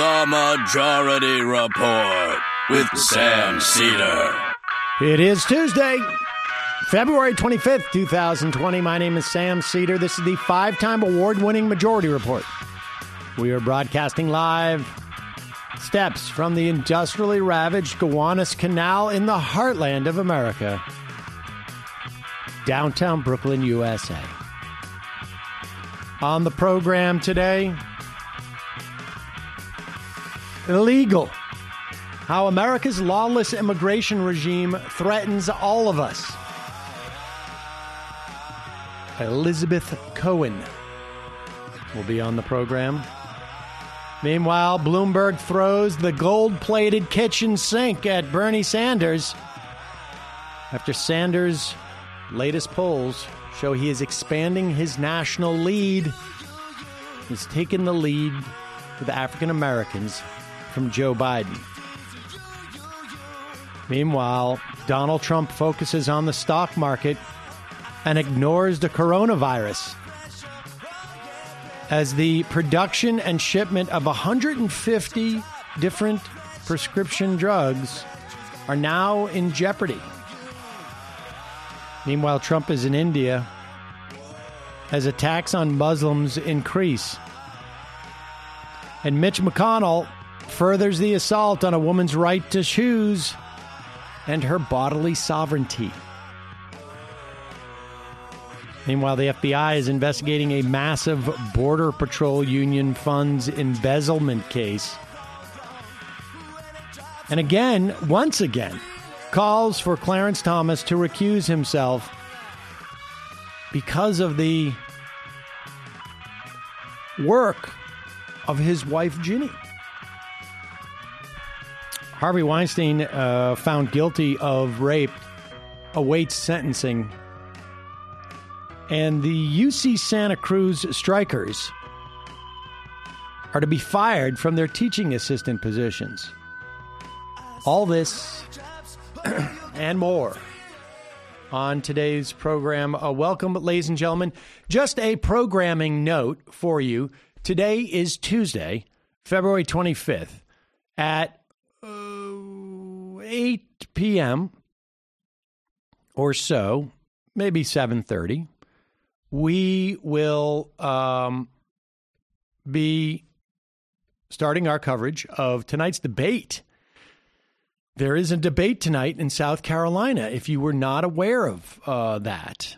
The Majority Report with Sam Seder. It is Tuesday, February 25th, 2020. My name is Sam Seder. This is the five time award winning Majority Report. We are broadcasting live steps from the industrially ravaged Gowanus Canal in the heartland of America, downtown Brooklyn, USA. On the program today, illegal. How America's lawless immigration regime threatens all of us. Elizabeth Cohen will be on the program. Meanwhile, Bloomberg throws the gold plated kitchen sink at Bernie Sanders after Sanders' latest polls show he is expanding his national lead. He's taken the lead with the African Americans from Joe Biden. Meanwhile, Donald Trump focuses on the stock market and ignores the coronavirus as the production and shipment of 150 different prescription drugs are now in jeopardy. Meanwhile, Trump is in India as attacks on Muslims increase. And Mitch McConnell furthers the assault on a woman's right to choose and her bodily sovereignty. Meanwhile, the FBI is investigating a massive Border Patrol Union funds embezzlement case. And again, once again, calls for Clarence Thomas to recuse himself because of the work of his wife, Ginny. Harvey Weinstein, uh, found guilty of rape, awaits sentencing. And the UC Santa Cruz strikers are to be fired from their teaching assistant positions. All this and more on today's program. Uh, welcome, ladies and gentlemen. Just a programming note for you. Today is Tuesday, February 25th at 8 p.m. or so, maybe 7:30. We will um, be starting our coverage of tonight's debate. There is a debate tonight in South Carolina. If you were not aware of uh, that,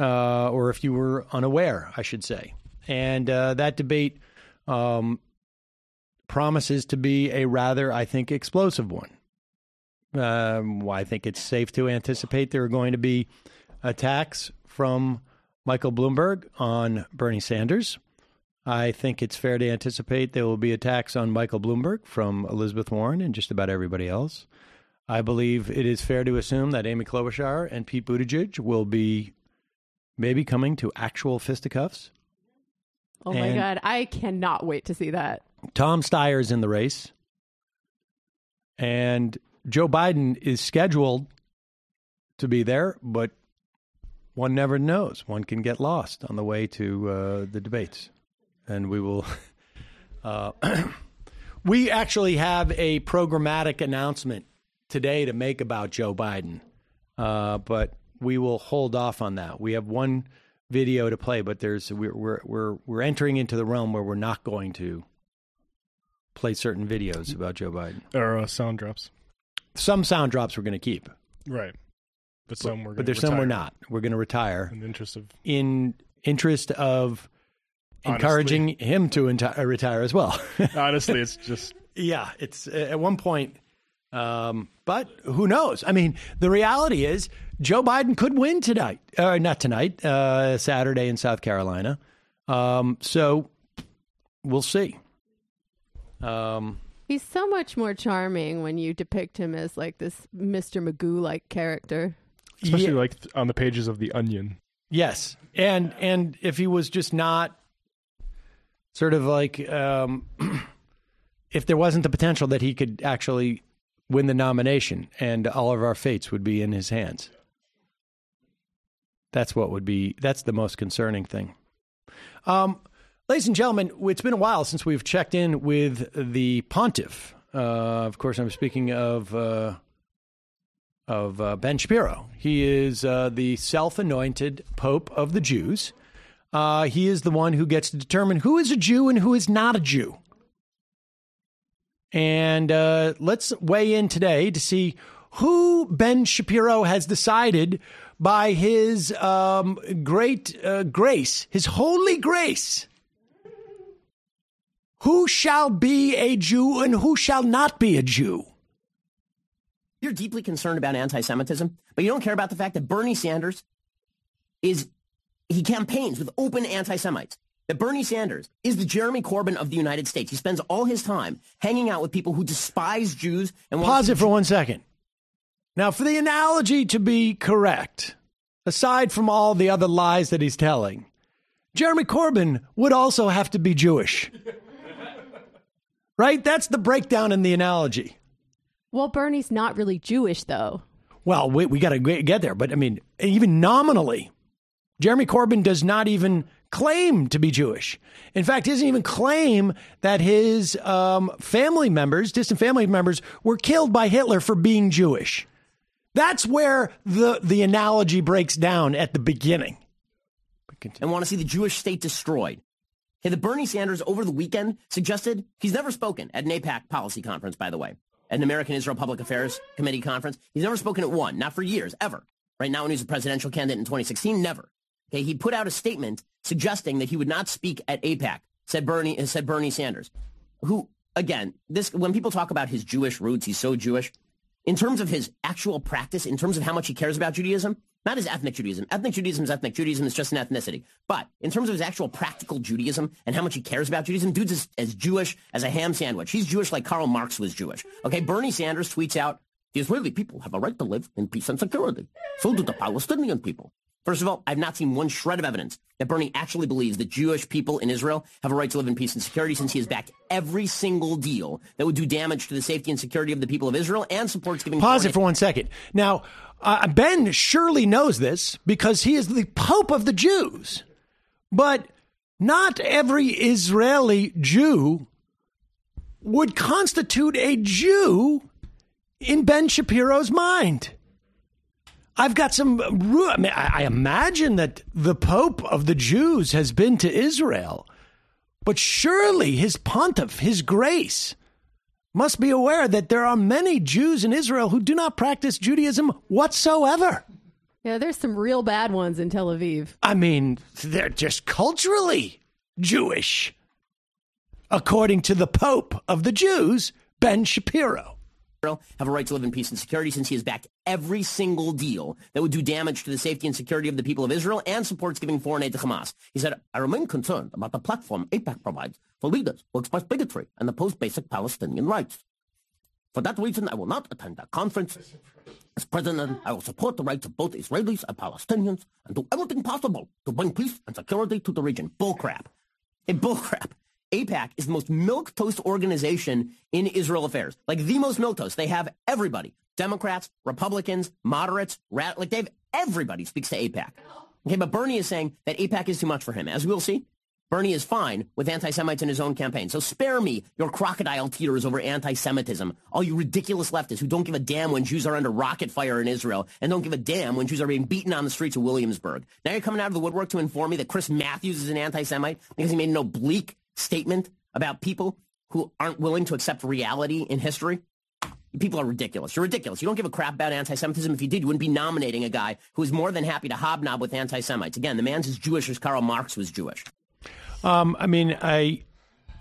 uh, or if you were unaware, I should say, and uh, that debate um, promises to be a rather, I think, explosive one. Um, I think it's safe to anticipate there are going to be attacks from Michael Bloomberg on Bernie Sanders. I think it's fair to anticipate there will be attacks on Michael Bloomberg from Elizabeth Warren and just about everybody else. I believe it is fair to assume that Amy Klobuchar and Pete Buttigieg will be maybe coming to actual fisticuffs. Oh my And- god, I cannot wait to see that. Tom Steyer's in the race. And Joe Biden is scheduled to be there, but one never knows. One can get lost on the way to uh, the debates. And we will. Uh, we actually have a programmatic announcement today to make about Joe Biden, uh, but we will hold off on that. We have one video to play, but there's we're we're we're, we're entering into the realm where we're not going to play certain videos about Joe Biden. or uh, sound drops. Some sound drops we're going to keep, Right. But some we're but gonna there's some we're not. We're going to retire In the interest of in interest of Honestly. encouraging him to enti- uh, retire as well. honestly, it's just yeah, it's uh, at one point. Um, but who knows? I mean, the reality is Joe Biden could win tonight, or not tonight, uh, Saturday in South Carolina. Um, so we'll see. Um, He's so much more charming when you depict him as like this Mr. Magoo like character. especially yeah. like on the pages of the Onion. Yes, and and if he was just not sort of like um, if there wasn't the potential that he could actually win the nomination and all of our fates would be in his hands. That's what would be that's the most concerning thing. Um Ladies and gentlemen, it's been a while since we've checked in with the pontiff. Uh, of course, I'm speaking of uh, of uh, Ben Shapiro. He is uh, the self-anointed Pope of the Jews. Uh, he is the one who gets to determine who is a Jew and who is not a Jew. And uh, let's weigh in today to see who Ben Shapiro has decided by his um, great grace, his holy grace, who shall be a Jew and who shall not be a Jew. You're deeply concerned about anti Semitism, but you don't care about the fact that Bernie Sanders is, he campaigns with open anti Semites. That Bernie Sanders is the Jeremy Corbyn of the United States. He spends all his time hanging out with people who despise Jews and Pause it for one second. Now, for the analogy to be correct, aside from all the other lies that he's telling, Jeremy Corbyn would also have to be Jewish. Right? That's the breakdown in the analogy. Well, Bernie's not really Jewish, though. Well, we, we got to get there. But I mean, even nominally, Jeremy Corbyn does not even claim to be Jewish. In fact, he doesn't even claim that his um, family members, distant family members, were killed by Hitler for being Jewish. That's where the, the analogy breaks down at the beginning. and want to see the Jewish state destroyed. Okay, the Bernie Sanders over the weekend suggested he's never spoken at an AIPAC policy conference, by the way, at an American Israel Public Affairs Committee conference. He's never spoken at one, not for years, ever. Right now, when he was a presidential candidate in 2016, never. Okay, he put out a statement suggesting that he would not speak at AIPAC. Said Bernie. Said Bernie Sanders, who again, this when people talk about his Jewish roots, he's so Jewish. In terms of his actual practice, in terms of how much he cares about Judaism, not his ethnic Judaism. Ethnic Judaism is ethnic Judaism. It's just an ethnicity. But in terms of his actual practical Judaism and how much he cares about Judaism, dude's as, as Jewish as a ham sandwich. He's Jewish like Karl Marx was Jewish. Okay, Bernie Sanders tweets out, the Israeli people have a right to live in peace and security. So do the Palestinian people. First of all, I've not seen one shred of evidence that Bernie actually believes that Jewish people in Israel have a right to live in peace and security since he has backed every single deal that would do damage to the safety and security of the people of Israel and supports giving... Pause it for one second. Now, uh, Ben surely knows this because he is the Pope of the Jews. But not every Israeli Jew would constitute a Jew in Ben Shapiro's mind. I've got some. I, mean, I imagine that the Pope of the Jews has been to Israel, but surely his pontiff, his grace, must be aware that there are many Jews in Israel who do not practice Judaism whatsoever. Yeah, there's some real bad ones in Tel Aviv. I mean, they're just culturally Jewish, according to the Pope of the Jews, Ben Shapiro have a right to live in peace and security since he has backed every single deal that would do damage to the safety and security of the people of Israel and supports giving foreign aid to Hamas. He said, I remain concerned about the platform AIPAC provides for leaders who express bigotry and oppose basic Palestinian rights. For that reason, I will not attend that conference. As president, I will support the rights of both Israelis and Palestinians and do everything possible to bring peace and security to the region. Bullcrap. Hey, bullcrap. AIPAC is the most milquetoast organization in Israel affairs. Like the most milquetoast. They have everybody. Democrats, Republicans, moderates, rat, like they have everybody speaks to AIPAC. Okay, but Bernie is saying that AIPAC is too much for him. As we'll see, Bernie is fine with anti-Semites in his own campaign. So spare me your crocodile tears over anti-Semitism. All you ridiculous leftists who don't give a damn when Jews are under rocket fire in Israel and don't give a damn when Jews are being beaten on the streets of Williamsburg. Now you're coming out of the woodwork to inform me that Chris Matthews is an anti-Semite because he made an oblique statement about people who aren't willing to accept reality in history? People are ridiculous. You're ridiculous. You don't give a crap about anti-Semitism. If you did, you wouldn't be nominating a guy who is more than happy to hobnob with anti-Semites. Again, the man's as Jewish as Karl Marx was Jewish. Um, I mean, I,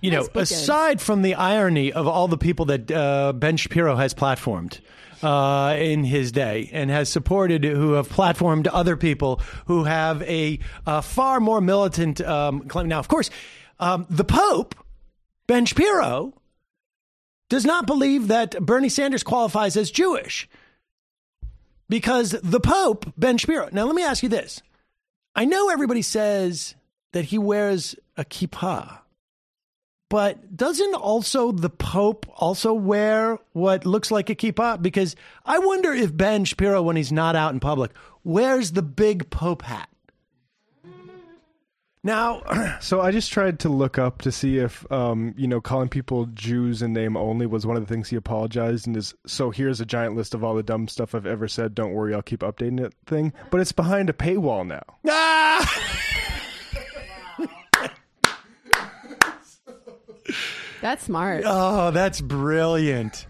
you know, aside from the irony of all the people that uh, Ben Shapiro has platformed, uh, in his day and has supported, who have platformed other people who have a, a far more militant um, claim. Now, of course, um, the Pope, Ben Shapiro, does not believe that Bernie Sanders qualifies as Jewish because the Pope, Ben Shapiro. Now, let me ask you this. I know everybody says that he wears a kippah, but doesn't also the Pope also wear what looks like a kippah? Because I wonder if Ben Shapiro, when he's not out in public, wears the big Pope hat. Now, So I just tried to look up to see if, um, you know, calling people Jews in name only was one of the things he apologized and is. So here's a giant list of all the dumb stuff I've ever said. Don't worry, I'll keep updating it. Thing, but it's behind a paywall now. ah! That's smart. Oh, that's brilliant.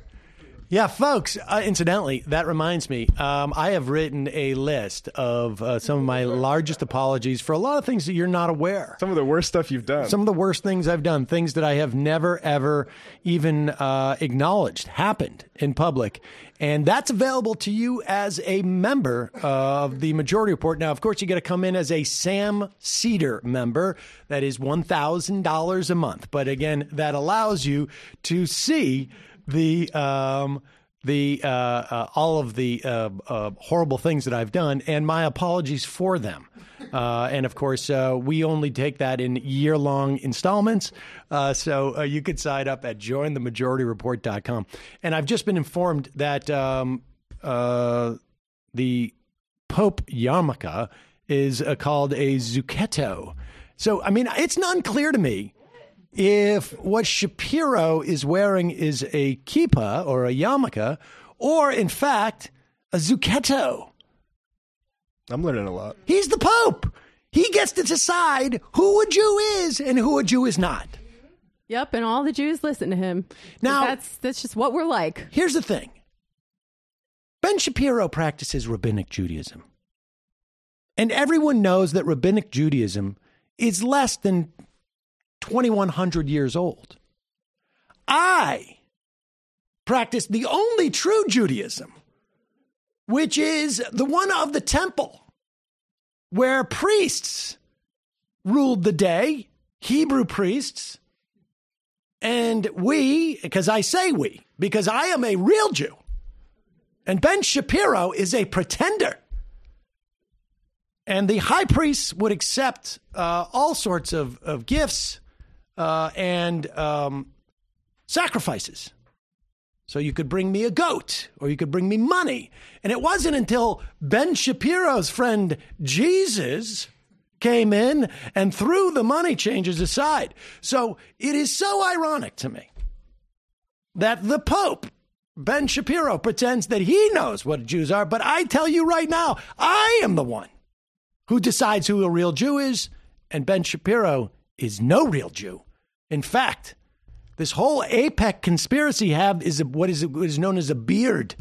Yeah, folks, uh, incidentally, that reminds me, um, I have written a list of uh, some of my largest apologies for a lot of things that you're not aware. Some of the worst stuff you've done. Some of the worst things I've done, things that I have never, ever even uh, acknowledged happened in public. And that's available to you as a member of the Majority Report. Now, of course, you got to come in as a Sam Seder member. That is $1,000 a month. But again, that allows you to see the um, the uh, uh, all of the uh, uh, horrible things that I've done, and my apologies for them. Uh, and of course, uh, we only take that in year long installments. So you could sign up at jointhemajorityreport.com. And I've just been informed that um, the Pope yarmulke is called a zucchetto. So, I mean, it's not unclear to me if what Shapiro is wearing is a kippah or a yarmulke, or in fact, a zucchetto. I'm learning a lot. He's the Pope. He gets to decide who a Jew is and who a Jew is not. Yep, and all the Jews listen to him. Now- that's that's just what we're like. Here's the thing Ben Shapiro practices rabbinic Judaism. And everyone knows that rabbinic Judaism is less than 2,100 years old. I practice the only true Judaism, which is the one of the temple, where priests ruled the day, Hebrew priests, and we, because I say we, because I am a real Jew, and Ben Shapiro is a pretender. And the high priests would accept uh, all sorts of, of gifts uh, and um, sacrifices. So you could bring me a goat or you could bring me money. And it wasn't until Ben Shapiro's friend Jesus came in and threw the money changers aside. So it is so ironic to me that the Pope, Ben Shapiro, pretends that he knows what Jews are. But I tell you right now, I am the one who decides who a real Jew is. And Ben Shapiro is no real Jew. In fact, this whole AIPAC conspiracy have is a, what is what is known as a beard.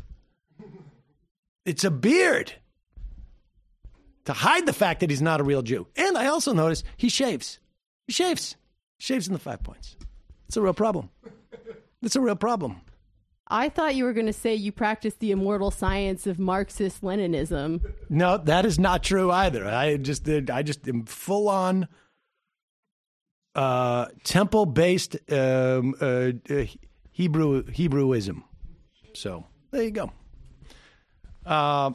It's a beard to hide the fact that he's not a real Jew. And I also notice he shaves. He shaves. Shaves in the five points. It's a real problem. It's a real problem. I thought you were going to say you practice the immortal science of Marxist Leninism. No, that is not true either. I just did. I just am full on uh, temple based um, uh, uh, Hebrew Hebrewism. So there you go. Uh,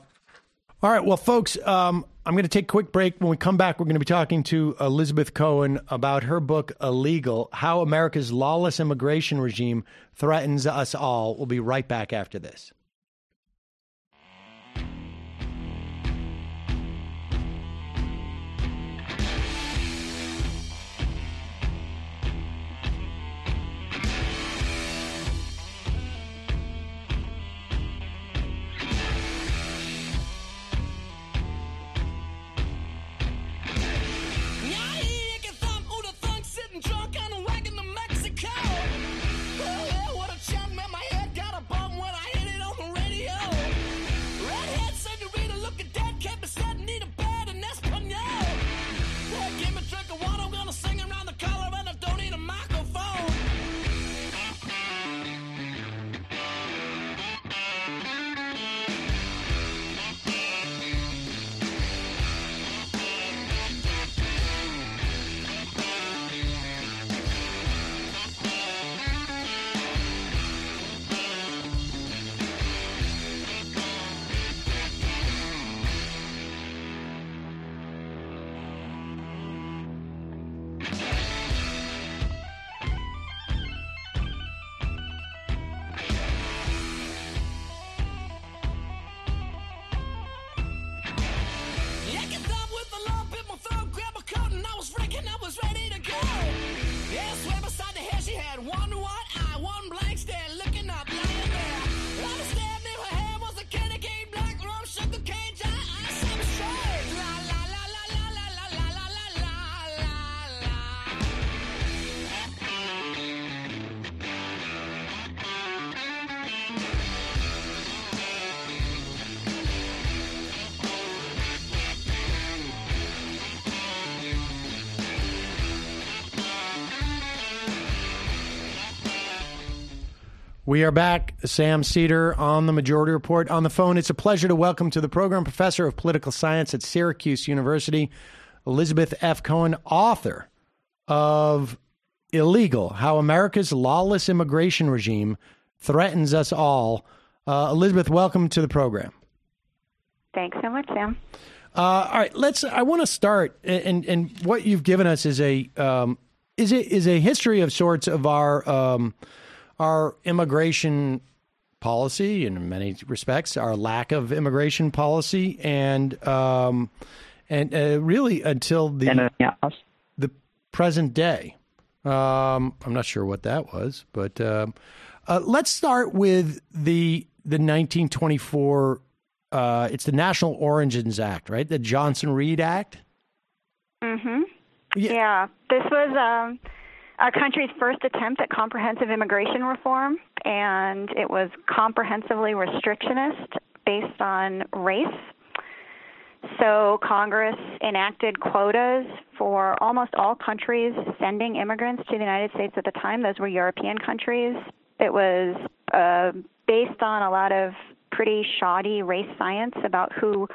all right, well, folks, um, I'm going to take a quick break. When we come back, we're going to be talking to Elizabeth Cohen about her book, Illegal How America's Lawless Immigration Regime Threatens Us All. We'll be right back after this. We are back. Sam Seder on the Majority Report on the phone. It's a pleasure to welcome to the program Professor of Political Science at Syracuse University, Elizabeth F. Cohen, author of Illegal How America's Lawless Immigration Regime Threatens Us All. Uh, Elizabeth, welcome to the program. Thanks so much, Sam. Uh, all right, let's. I want to start, and and what you've given us is a um, is it is a history of sorts of our um, our immigration policy, in many respects, our lack of immigration policy, and um, and uh, really until the the present day. Um, I'm not sure what that was, but um, uh, let's start with the the 1924. Uh, it's the National Origins Act, right? The Johnson Reed Act. Mm-hmm. Yeah. Yeah. This was um, our country's first attempt at comprehensive immigration reform, and it was comprehensively restrictionist based on race. So Congress enacted quotas for almost all countries sending immigrants to the United States at the time. Those were European countries. It was uh, based on a lot of pretty shoddy race science about who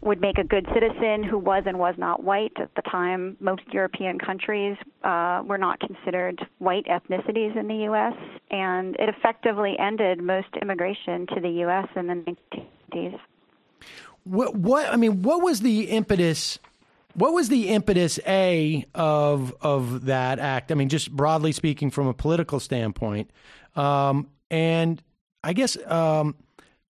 would make a good citizen who was and was not white. At the time, most European countries uh, were not considered white ethnicities in the U.S., and it effectively ended most immigration to the U.S. in the 1950s. What, what I mean, what was the impetus? What was the impetus a of of that act? I mean, just broadly speaking, from a political standpoint, um, and I guess um,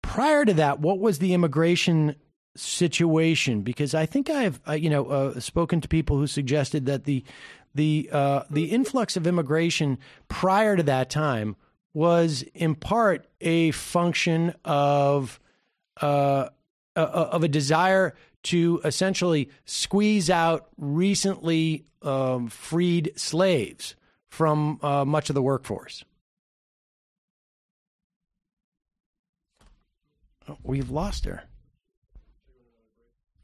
prior to that, what was the immigration situation? Because I think I've uh, you know uh, spoken to people who suggested that the the uh, the influx of immigration prior to that time was in part a function of uh, uh, of a desire to essentially squeeze out recently um, freed slaves from uh, much of the workforce. We've lost her.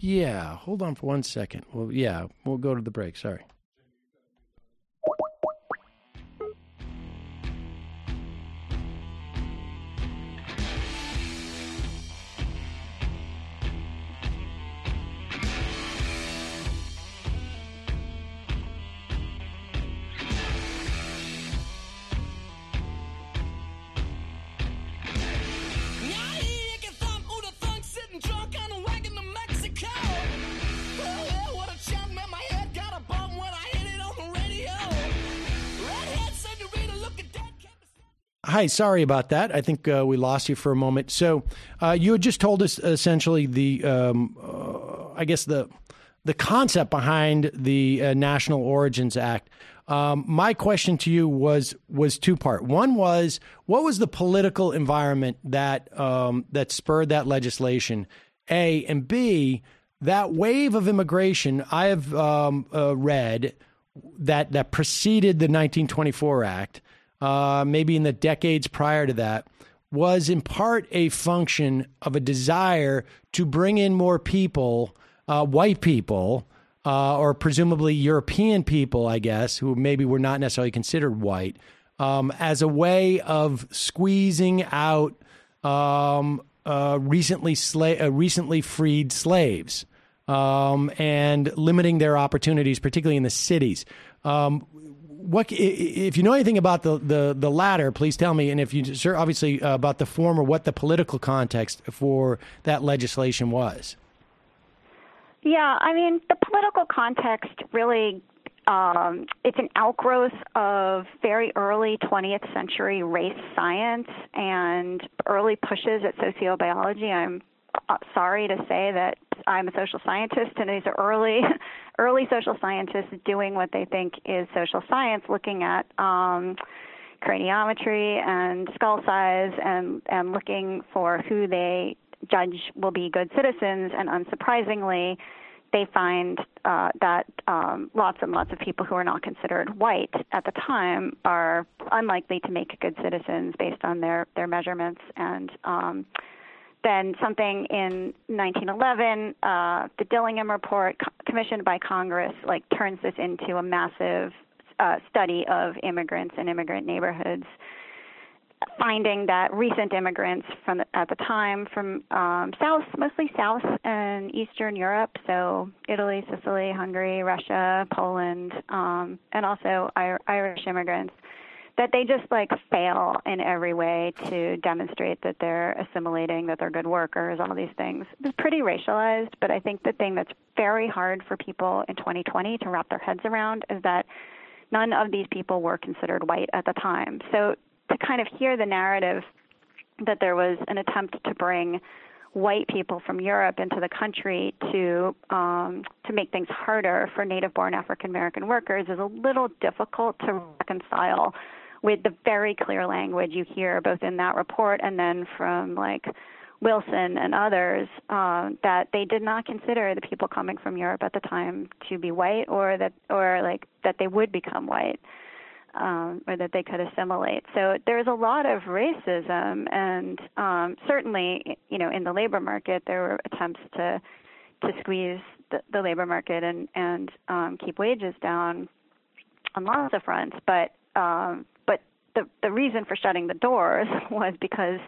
Yeah, hold on for one second. Well, yeah, we'll go to the break. Sorry. Hi, sorry about that. I think uh, we lost you for a moment. So uh, you had just told us essentially the, um, uh, I guess the the concept behind the uh, National Origins Act. Um, my question to you was was two part. One was what was the political environment that um, that spurred that legislation? A and B that wave of immigration I have um, uh, read that that preceded the 1924 Act uh, maybe in the decades prior to that, was in part a function of a desire to bring in more people, uh, white people, uh, or presumably European people, I guess, who maybe were not necessarily considered white, um, as a way of squeezing out um, uh, recently sla- uh, recently freed slaves um, and limiting their opportunities, particularly in the cities. Um, what if you know anything about the, the, the latter? Please tell me. And if you sir, obviously uh, about the former, what the political context for that legislation was. Yeah, I mean the political context really. Um, it's an outgrowth of very early 20th century race science and early pushes at sociobiology. I'm sorry to say that I'm a social scientist, and these are early, early social scientists doing what they think is social science, looking at, um, craniometry and skull size and and looking for who they judge will be good citizens. And unsurprisingly they find uh, that um, lots and lots of people who are not considered white at the time are unlikely to make good citizens based on their their measurements and um, then something in 1911, uh, the Dillingham report co- commissioned by Congress like turns this into a massive uh, study of immigrants and immigrant neighborhoods, finding that recent immigrants from the, at the time from um, South, mostly South and Eastern Europe, so Italy, Sicily, Hungary, Russia, Poland, um, and also Ir- Irish immigrants, that they just like fail in every way to demonstrate that they're assimilating, that they're good workers, all these things. It's pretty racialized, but I think the thing that's very hard for people in 2020 to wrap their heads around is that none of these people were considered white at the time. So to kind of hear the narrative that there was an attempt to bring white people from Europe into the country to um, to make things harder for native-born African American workers is a little difficult to reconcile with the very clear language you hear both in that report and then from like Wilson and others uh, that they did not consider the people coming from Europe at the time to be white or that or like that they would become white um, or that they could assimilate. So there's a lot of racism, and um, certainly, you know, in the labor market, there were attempts to to squeeze the, the labor market and and um, keep wages down on lots of fronts. But um, the the reason for shutting the doors was because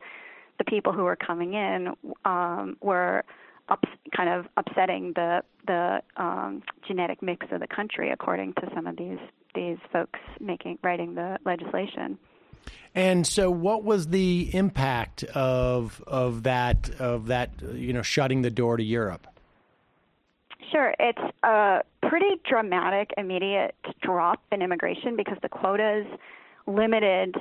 the people who were coming in um, were up, kind of upsetting the the um, genetic mix of the country, according to some of these these folks making writing the legislation. And so, what was the impact of of that of that you know shutting the door to Europe? Sure, it's a pretty dramatic, immediate drop in immigration because the quotas limited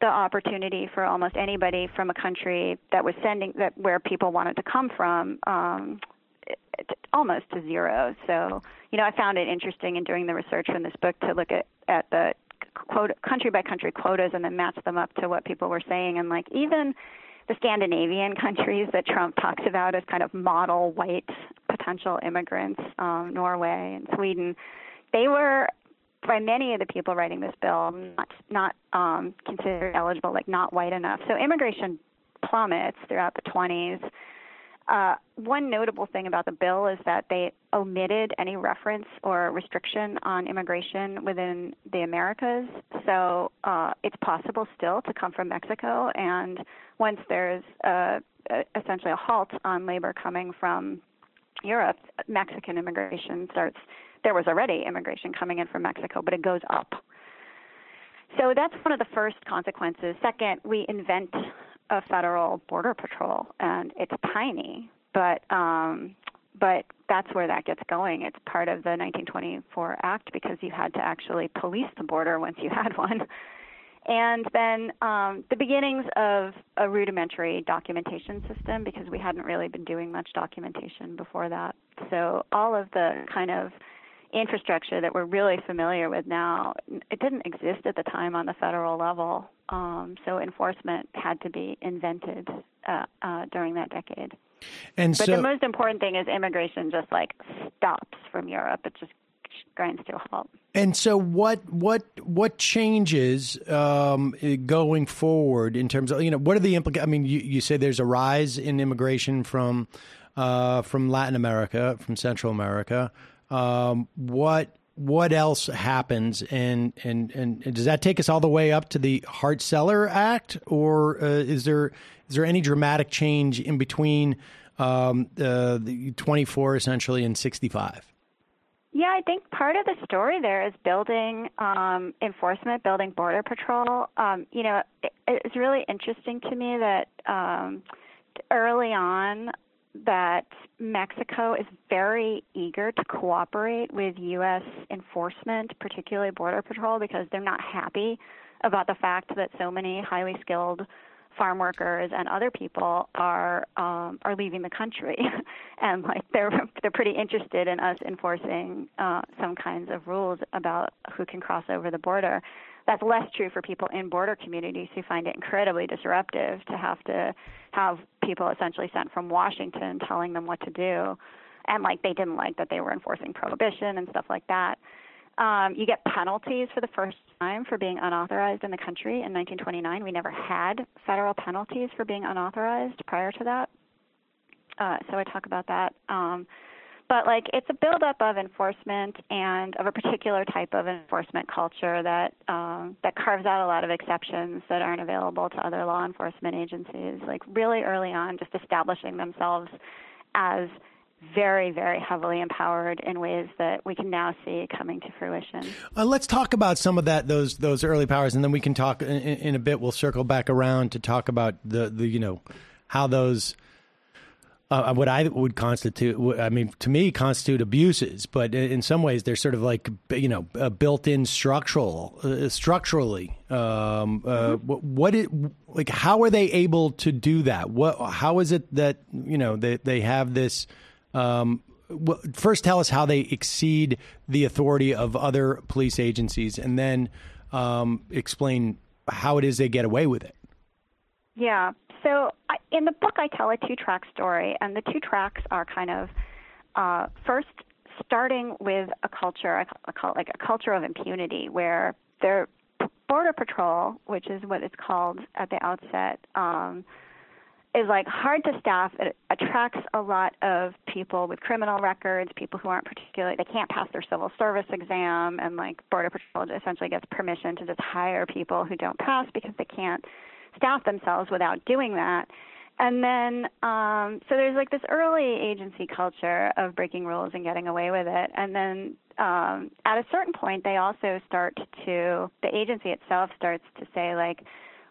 the opportunity for almost anybody from a country that was sending that where people wanted to come from um, almost to zero. So, you know, I found it interesting in doing the research from this book to look at at the quota, country by country quotas and then match them up to what people were saying. And like even the Scandinavian countries that Trump talks about as kind of model white potential immigrants, um, Norway and Sweden, they were by many of the people writing this bill not not um, considered eligible, like not white enough. So immigration plummets throughout the 20s. Uh, one notable thing about the bill is that they omitted any reference or restriction on immigration within the Americas. So uh, it's possible still to come from Mexico, and once there's uh, essentially a halt on labor coming from Europe, Mexican immigration starts. There was already immigration coming in from Mexico, but it goes up. So that's one of the first consequences. Second, we invent a federal border patrol, and it's tiny, but um, but that's where that gets going. It's part of the 1924 Act because you had to actually police the border once you had one. And then um, the beginnings of a rudimentary documentation system because we hadn't really been doing much documentation before that. So all of the kind of infrastructure that we're really familiar with now, it didn't exist at the time on the federal level. Um, so enforcement had to be invented uh, uh, during that decade. And but so, the most important thing is immigration just like stops from Europe. It just grinds to a halt. and so, what what what changes um, going forward in terms of you know what are the implications? I mean, you, you say there's a rise in immigration from uh, from Latin America, from Central America. Um, what what else happens, and, and and does that take us all the way up to the Hart Celler Act, or uh, is there is there any dramatic change in between um, uh, the 24 essentially and 65? Yeah, I think part of the story there is building um, enforcement, building border patrol. Um, you know, it, it's really interesting to me that um, early on that Mexico is very eager to cooperate with U.S. enforcement, particularly Border Patrol, because they're not happy about the fact that so many highly skilled farm workers and other people are um, are leaving the country, and like they're they're pretty interested in us enforcing uh, some kinds of rules about who can cross over the border. That's less true for people in border communities who find it incredibly disruptive to have to have people essentially sent from Washington telling them what to do, and like they didn't like that they were enforcing prohibition and stuff like that. Um, you get penalties for the first time for being unauthorized in the country in 1929. We never had federal penalties for being unauthorized prior to that. Uh, so I talk about that. Um, but like it's a buildup of enforcement and of a particular type of enforcement culture that um, that carves out a lot of exceptions that aren't available to other law enforcement agencies. Like really early on, just establishing themselves as very, very heavily empowered in ways that we can now see coming to fruition. Uh, let's talk about some of that those those early powers, and then we can talk in, in a bit. We'll circle back around to talk about the the you know how those uh, what I would constitute, I mean, to me, constitute abuses, but in some ways, they're sort of like you know, uh, built-in structural, uh, structurally. Um, uh, what it like? How are they able to do that? What? How is it that you know they they have this? Um, well, first, tell us how they exceed the authority of other police agencies, and then um, explain how it is they get away with it. Yeah. So I, in the book, I tell a two-track story, and the two tracks are kind of uh, first starting with a culture, I call it like a culture of impunity, where their border patrol, which is what it's called at the outset, um, is like hard to staff. It attracts a lot of people with criminal records, people who aren't particularly they can't pass their civil service exam, and like border patrol essentially gets permission to just hire people who don't pass because they can't staff themselves without doing that. And then, um, so there's like this early agency culture of breaking rules and getting away with it. And then um, at a certain point, they also start to, the agency itself starts to say, like,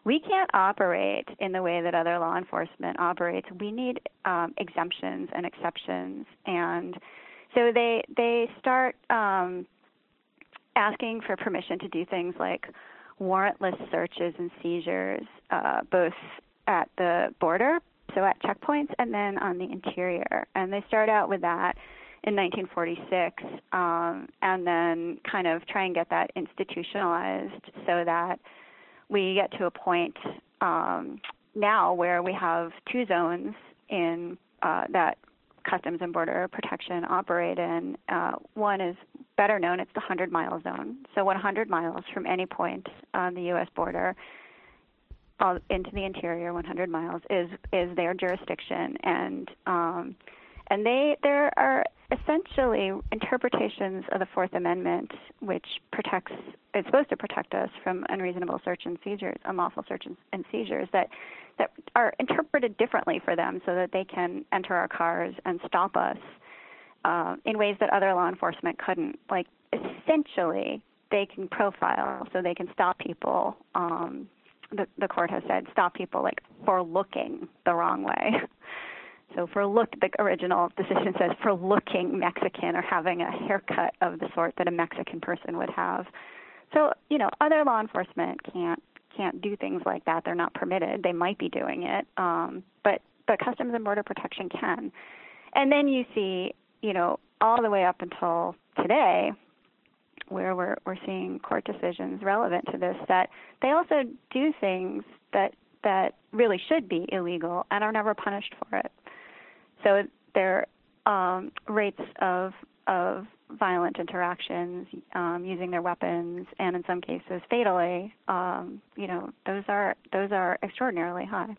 we can't operate in the way that other law enforcement operates. We need um, exemptions and exceptions. And so they, they start um, asking for permission to do things like warrantless searches and seizures, uh, both at the border, so at checkpoints, and then on the interior. And they start out with that in 1946, um, and then kind of try and get that institutionalized so that we get to a point um, now where we have two zones in uh, that Customs and Border Protection operate in. Uh, one is better known, it's the 100 mile zone. So 100 miles from any point on the U.S. border all into the interior, 100 miles is is their jurisdiction, and um, and they there are essentially interpretations of the Fourth Amendment, which protects it's supposed to protect us from unreasonable search and seizures, unlawful search and, seizures that that are interpreted differently for them, so that they can enter our cars and stop us uh, in ways that other law enforcement couldn't. Like essentially, they can profile, so they can stop people. Um, the, the court has said stop people like for looking the wrong way. So for look, the original decision says for looking Mexican or having a haircut of the sort that a Mexican person would have. So you know, other law enforcement can't can't do things like that. They're not permitted. They might be doing it, um, but but Customs and Border Protection can. And then you see, you know, all the way up until today, where we're we're seeing court decisions relevant to this that they also do things that that really should be illegal and are never punished for it. So their um, rates of of violent interactions um, using their weapons and in some cases fatally, um, you know, those are those are extraordinarily high.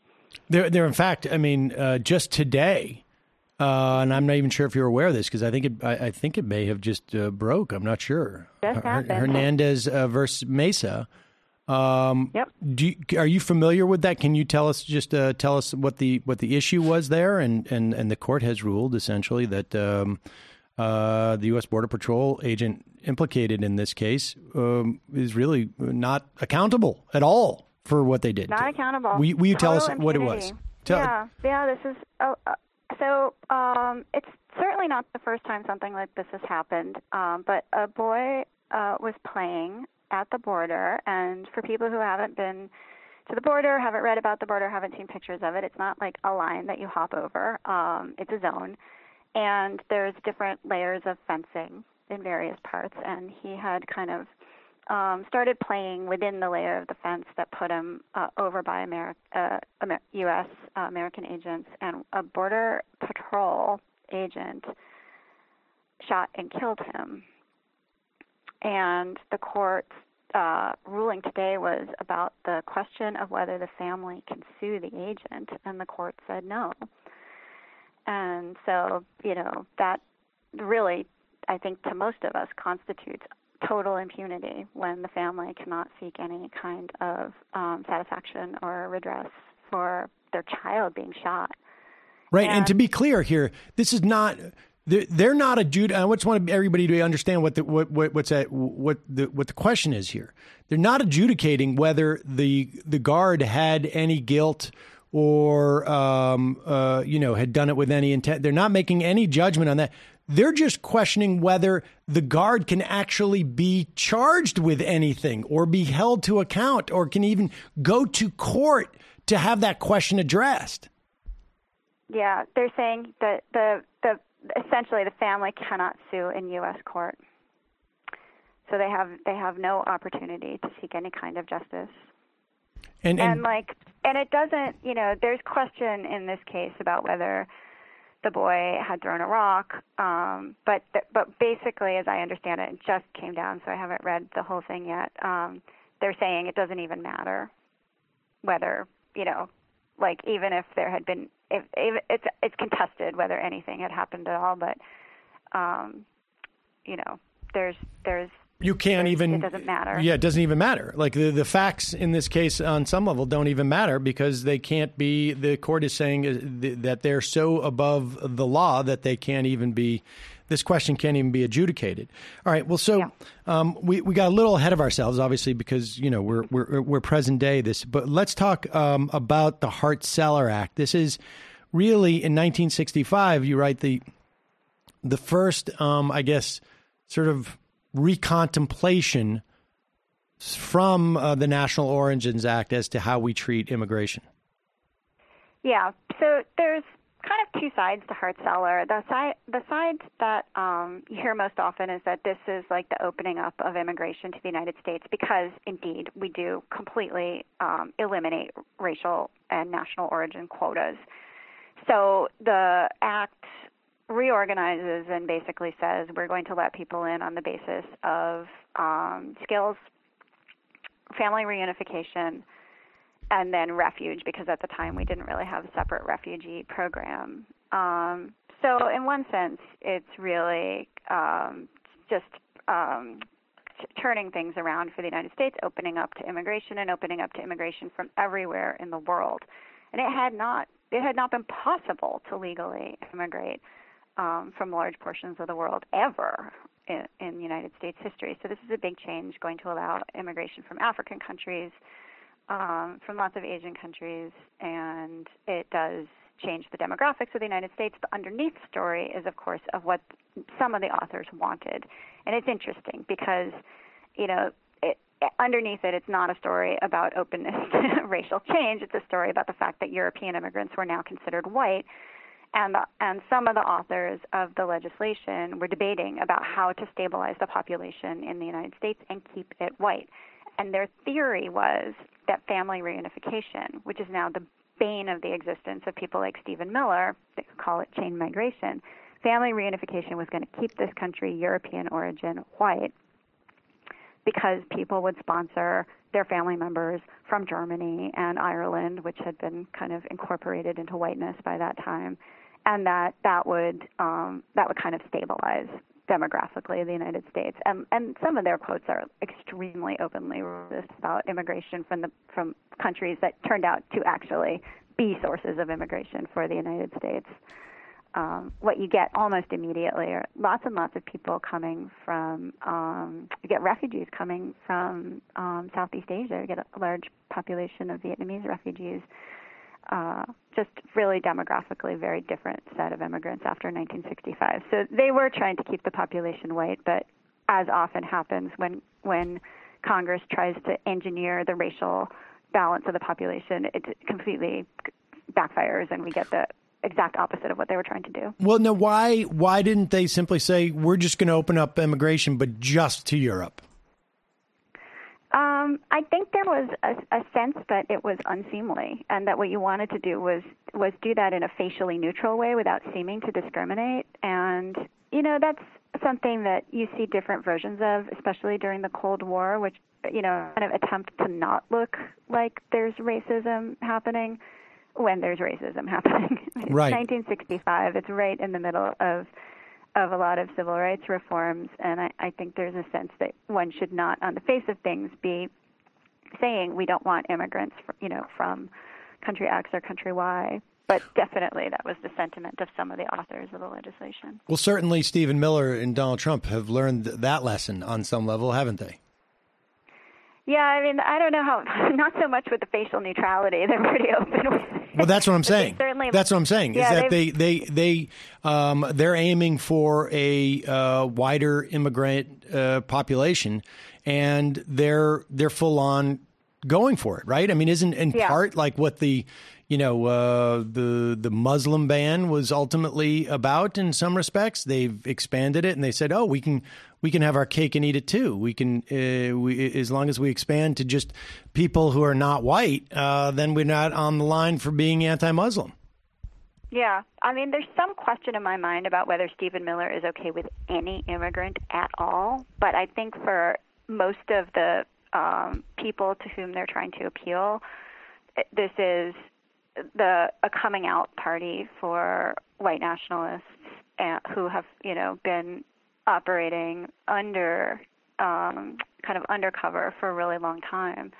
There, there. In fact, I mean, uh, just today, uh, and I'm not even sure if you're aware of this because I think it, I, I think it may have just uh, broke. I'm not sure. Just Her- happened. Hernandez uh, versus Mesa. Um, Yep. Do you, are you familiar with that? Can you tell us just uh, tell us what the what the issue was there? And and and the court has ruled essentially that um, uh, the U.S. Border Patrol agent implicated in this case um, is really not accountable at all for what they did. Not accountable. Will, you- will you tell us Total what it was? Tell- yeah, yeah. This is uh, uh, so. Um, it's certainly not the first time something like this has happened. Um, but a boy uh, was playing at the border, and for people who haven't been to the border, haven't read about the border, haven't seen pictures of it, it's not like a line that you hop over. Um, it's a zone, and there's different layers of fencing in various parts, and he had kind of um, started playing within the layer of the fence that put him uh, over by Ameri- uh, Amer- U.S. Uh, American agents, and a border patrol agent shot and killed him. And the court's uh, ruling today was about the question of whether the family can sue the agent, and the court said no. And so, you know, that really, I think, to most of us, constitutes total impunity when the family cannot seek any kind of um, satisfaction or redress for their child being shot. Right, and, And- to be clear here, this is not. They're, they're not adjud. I just want everybody to understand what the what, what what's that what the what the question is here. They're not adjudicating whether the the guard had any guilt or um, uh, you know had done it with any intent. They're not making any judgment on that. They're just questioning whether the guard can actually be charged with anything or be held to account or can even go to court to have that question addressed. Yeah, they're saying that the the essentially the family cannot sue in U.S. court, so they have they have no opportunity to seek any kind of justice. And, and like and it doesn't you know there's question in this case about whether the boy had thrown a rock um but th- but basically as i understand it it just came down so i haven't read the whole thing yet um they're saying it doesn't even matter whether you know like even if there had been if, if it's it's contested whether anything had happened at all but um you know there's there's you can't even it doesn't matter. Yeah it doesn't even matter. Like the, the facts in this case on some level don't even matter because they can't be the court is saying uh, that they're so above the law that they can't even be this question can't even be adjudicated all right well so um, we, we got a little ahead of ourselves obviously because you know we're we're, we're present day this but let's talk um, about the hart celler act this is really in 1965 you write the the first um, i guess sort of recontemplation from uh, the National Origins Act as to how we treat immigration. Yeah. So there's kind of two sides to Hart Celler. The side the side that um, you hear most often is that this is like the opening up of immigration to the United States because indeed we do completely um, eliminate racial and national origin quotas. So the act reorganizes and basically says we're going to let people in on the basis of um, skills, family reunification, and then refuge because at the time we didn't really have a separate refugee program. Um, so in one sense, it's really um, just um, t- turning things around for the United States, opening up to immigration and opening up to immigration from everywhere in the world. And it had not it had not been possible to legally immigrate um, from large portions of the world ever in, in United States history. So this is a big change, going to allow immigration from African countries, um, from lots of Asian countries, and it does change the demographics of the United States. The underneath story is, of course, of what some of the authors wanted, and it's interesting because, you know, it, underneath it, it's not a story about openness to racial change. It's a story about the fact that European immigrants were now considered white, and and some of the authors of the legislation were debating about how to stabilize the population in the United States and keep it white. And their theory was that family reunification, which is now the bane of the existence of people like Stephen Miller, they call it chain migration, family reunification was going to keep this country European origin white because people would sponsor their family members from Germany and Ireland, which had been kind of incorporated into whiteness by that time, and that that would um, that would kind of stabilize demographically the United States. And and some of their quotes are extremely openly racist about immigration from the from countries that turned out to actually be sources of immigration for the United States um, what you get almost immediately are lots and lots of people coming from um, you get refugees coming from um, Southeast Asia. You get a large population of Vietnamese refugees. Uh, just really demographically very different set of immigrants after 1965. So they were trying to keep the population white, but as often happens when when Congress tries to engineer the racial balance of the population, it completely backfires, and we get the exact opposite of what they were trying to do. Well, no, why why didn't they simply say we're just going to open up immigration, but just to Europe? Um, I think there was a, a sense that it was unseemly, and that what you wanted to do was was do that in a facially neutral way without seeming to discriminate. And you know that's something that you see different versions of, especially during the Cold War, which you know kind of attempt to not look like there's racism happening when there's racism happening. Right. 1965. It's right in the middle of of a lot of civil rights reforms, and I, I think there's a sense that one should not, on the face of things, be saying we don't want immigrants, fr you know, from country X or country Y. But definitely, that was the sentiment of some of the authors of the legislation. Well, certainly Stephen Miller and Donald Trump have learned that lesson on some level, haven't they? Yeah, I mean, I don't know how. Not so much with the facial neutrality; they're pretty open with. Well, that's what I'm saying. certainly- That's what I'm saying. Yeah, is that they they they um, they're aiming for a uh, wider immigrant uh, population, and they're they're full on going for it, right? I mean, isn't in Yeah. part like what the you know uh, the the Muslim ban was ultimately about in some respects. They've expanded it, and they said, oh, we can we can have our cake and eat it too. We can uh, we, as long as we expand to just people who are not white, uh, then we're not on the line for being anti-Muslim. Yeah, I mean, there's some question in my mind about whether Stephen Miller is okay with any immigrant at all. But I think for most of the um, people to whom they're trying to appeal, this is the a coming out party for white nationalists uh, who have, you know, been operating under um, kind of undercover for a really long time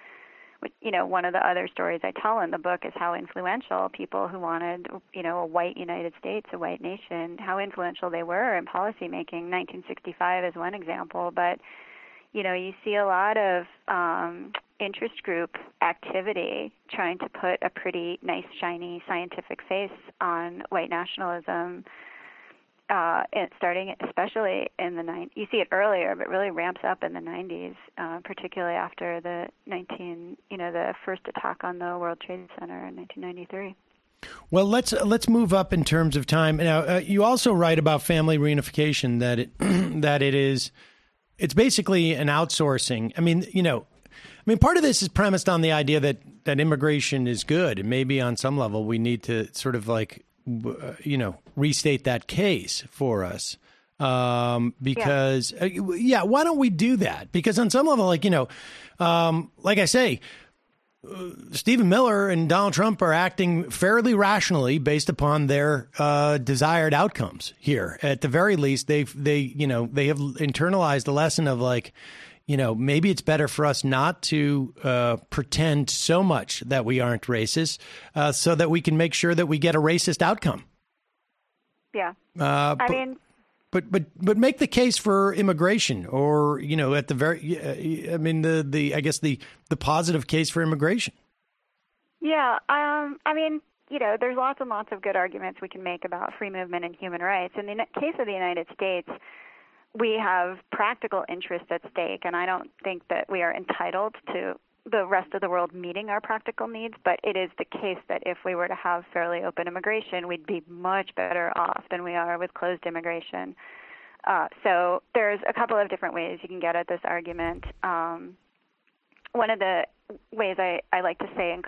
you know, one of the other stories I tell in the book is how influential people who wanted, you know, a white United States, a white nation, how influential they were in policymaking. 1965 is one example, but you know, you see a lot of um, interest group activity trying to put a pretty nice, shiny scientific face on white nationalism uh, it, starting especially in the nine, you see it earlier, but really ramps up in the 90s, uh, particularly after the 19, you know, the first attack on the World Trade Center in 1993. Well, let's let's move up in terms of time. Now, uh, you also write about family reunification that it that it is it's basically an outsourcing. I mean, you know, mean, part of this is premised on the idea that that immigration is good, and maybe on some level we need to sort of like uh, you know restate that case for us. Um, because uh, yeah, why don't we do that? Because on some level, like you know, um, like I say, Stephen Miller and Donald Trump are acting fairly rationally based upon their uh, desired outcomes here. At the very least, they've they you know they have internalized the lesson of like you know maybe it's better for us not to uh, pretend so much that we aren't racist, uh, so that we can make sure that we get a racist outcome. Yeah. Uh, I but- mean, but but but make the case for immigration, or you know, at the very, I mean, the the I guess the the positive case for immigration. Yeah, um, I mean, you know, there's lots and lots of good arguments we can make about free movement and human rights. In the case of the United States, we have practical interests at stake, and I don't think that we are entitled to the rest of the world meeting our practical needs, but it is the case that if we were to have fairly open immigration, we'd be much better off than we are with closed immigration. Uh, so there's a couple of different ways you can get at this argument. Um, one of the ways I, I like to say, and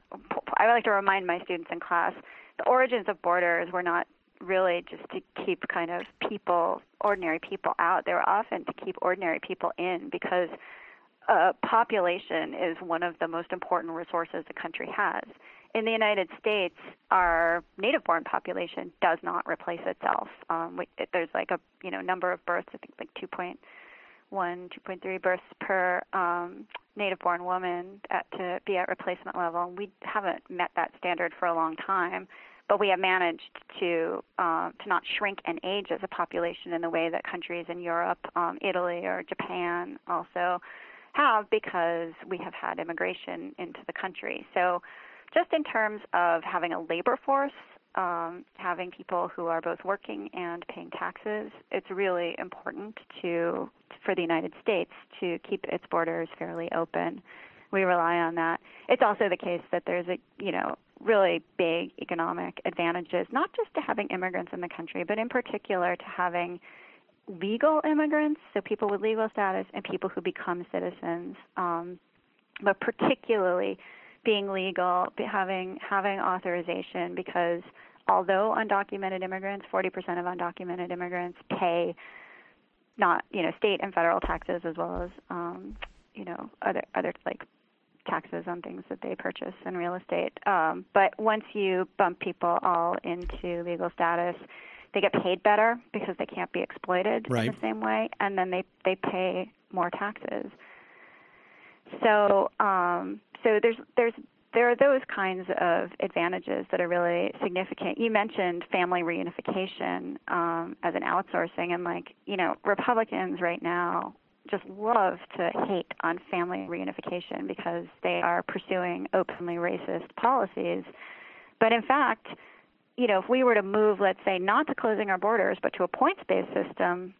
I like to remind my students in class, the origins of borders were not really just to keep kind of people, ordinary people out. They were often to keep ordinary people in because uh, population is one of the most important resources a country has. In the United States, our native-born population does not replace itself. Um, we, there's like a you know number of births, I think like 2.1, 2.3 births per um, native-born woman at, to be at replacement level. We haven't met that standard for a long time, but we have managed to um, to not shrink and age as a population in the way that countries in Europe, um, Italy, or Japan also have because we have had immigration into the country. So, just in terms of having a labor force, um, having people who are both working and paying taxes, it's really important to for the United States to keep its borders fairly open. We rely on that. It's also the case that there's a you know really big economic advantages, not just to having immigrants in the country, but in particular to having legal immigrants, so people with legal status, and people who become citizens. Um, but particularly being legal, having having authorization, because although undocumented immigrants, 40% of undocumented immigrants pay not you know state and federal taxes as well as um, you know other other like taxes on things that they purchase in real estate. Um, but once you bump people all into legal status, they get paid better because they can't be exploited in the same way, and then they they pay more taxes. So um, so there's there's there are those kinds of advantages that are really significant. You mentioned family reunification um, as an outsourcing, and like you know, Republicans right now just love to hate on family reunification because they are pursuing openly racist policies. But in fact, you know, if we were to move, let's say, not to closing our borders, but to a points-based system,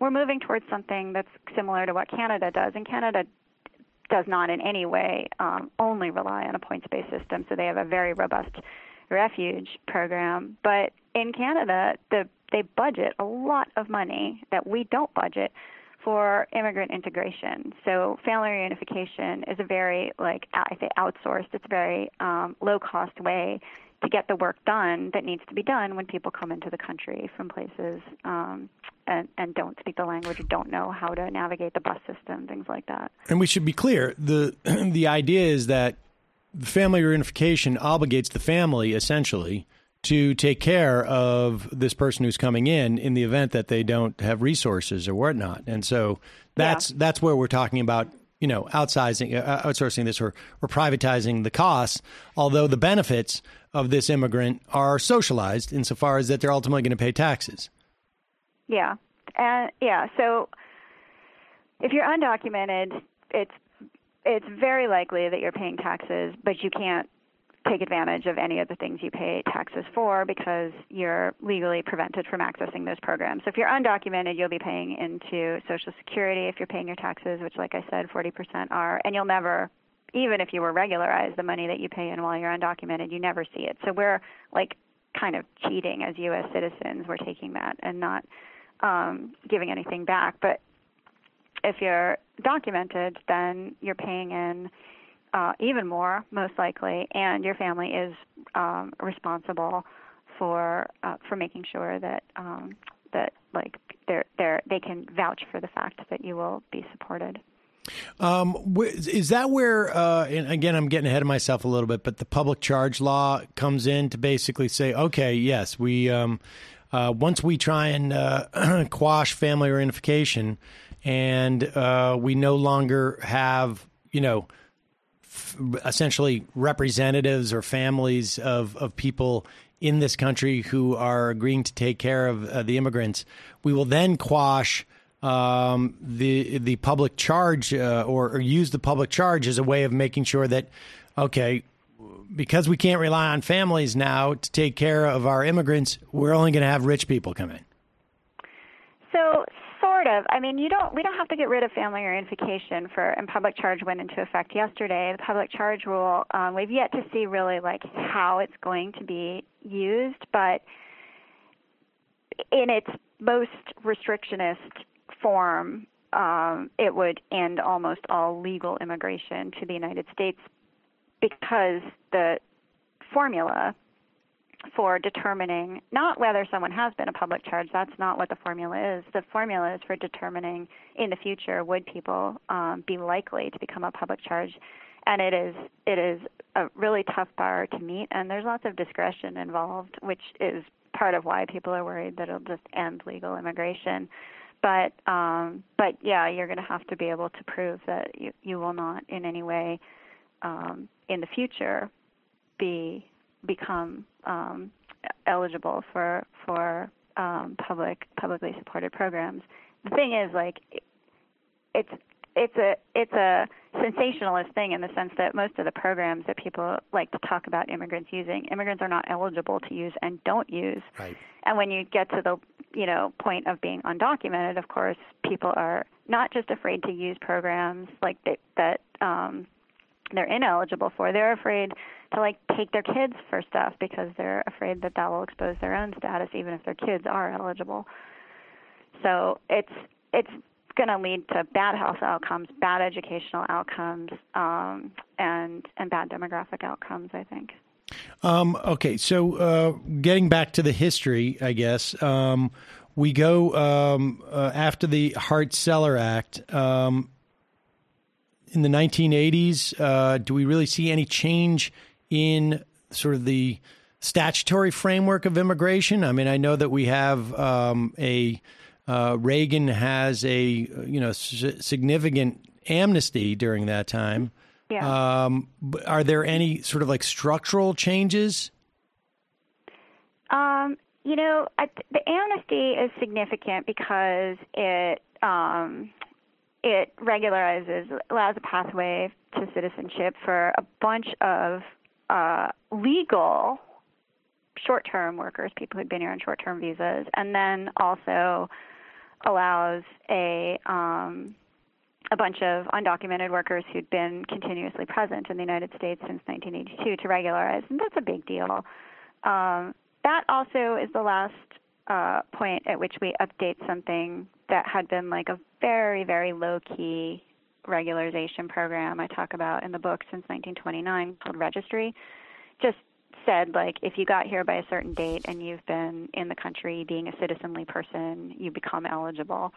we're moving towards something that's similar to what Canada does. And Canada does not in any way um, only rely on a points-based system, so they have a very robust refuge program. But in Canada, the, they budget a lot of money that we don't budget for immigrant integration. So family reunification is a very like I say outsourced. It's a very um, low-cost way to get the work done that needs to be done when people come into the country from places um, and, and don't speak the language or don't know how to navigate the bus system, things like that. And we should be clear the the idea is that family reunification obligates the family essentially to take care of this person who's coming in in the event that they don't have resources or whatnot. And so that's that's where we're talking about you know outsizing uh, outsourcing this or or privatizing the costs. Although the benefits of this immigrant are socialized insofar as that they're ultimately going to pay taxes. Yeah, and yeah. So if you're undocumented, it's it's very likely that you're paying taxes, but you can't take advantage of any of the things you pay taxes for because you're legally prevented from accessing those programs. So if you're undocumented, you'll be paying into Social Security if you're paying your taxes, which, like I said, 40% are, and you'll never. Even if you were regularized, the money that you pay in while you're undocumented, you never see it. So we're like kind of cheating as U.S. citizens. We're taking that and not um, giving anything back. But if you're documented, then you're paying in uh, even more, most likely, and your family is um, responsible for uh, for making sure that um, that like they're they're they can vouch for the fact that you will be supported. Um, is that where, uh, and again, I'm getting ahead of myself a little bit, but the public charge law comes in to basically say, okay, yes, we, um, uh, once we try and uh, quash family reunification and uh, we no longer have, you know, essentially representatives or families of, of people in this country who are agreeing to take care of uh, the immigrants, we will then quash um, the the public charge uh, or, or use the public charge as a way of making sure that okay because we can't rely on families now to take care of our immigrants we're only going to have rich people come in. So sort of. I mean, you don't. We don't have to get rid of family reunification for. And public charge went into effect yesterday. The public charge rule. Um, we've yet to see really like how it's going to be used, but in its most restrictionist form, um, it would end almost all legal immigration to the United States because the formula for determining not whether someone has been a public charge. That's not what the formula is. The formula is for determining in the future would people um, be likely to become a public charge, and it is it is a really tough bar to meet, and there's lots of discretion involved, which is part of why people are worried that it'll just end legal immigration. But um, but yeah, you're going to have to be able to prove that you you will not in any way um, in the future be become um, eligible for for um, public publicly supported programs. The thing is, like, it's it's a it's a sensationalist thing in the sense that most of the programs that people like to talk about immigrants using, immigrants are not eligible to use and don't use. Right. And when you get to the you know point of being undocumented, of course, people are not just afraid to use programs like that that um, they're ineligible for. They're afraid to like take their kids for stuff because they're afraid that that will expose their own status, even if their kids are eligible. So it's it's going to lead to bad health outcomes, bad educational outcomes, um, and and bad demographic outcomes. I think. Um, okay, so uh, getting back to the history, I guess um, we go um, uh, after the Hart Celler Act um, in the 1980s. Uh, do we really see any change in sort of the statutory framework of immigration? I mean, I know that we have um, a uh, Reagan has a you know s- significant amnesty during that time. Yeah. Um, are there any sort of like structural changes? Um, you know, I, the amnesty is significant because it um, it regularizes, allows a pathway to citizenship for a bunch of uh, legal short-term workers, people who'd been here on short-term visas, and then also allows a um, a bunch of undocumented workers who'd been continuously present in the United States since 1982 to regularize, and that's a big deal. Um, that also is the last uh, point at which we update something that had been like a very, very low key regularization program I talk about in the book since 1929 called Registry. Just said like if you got here by a certain date and you've been in the country being a citizenly person, you become eligible.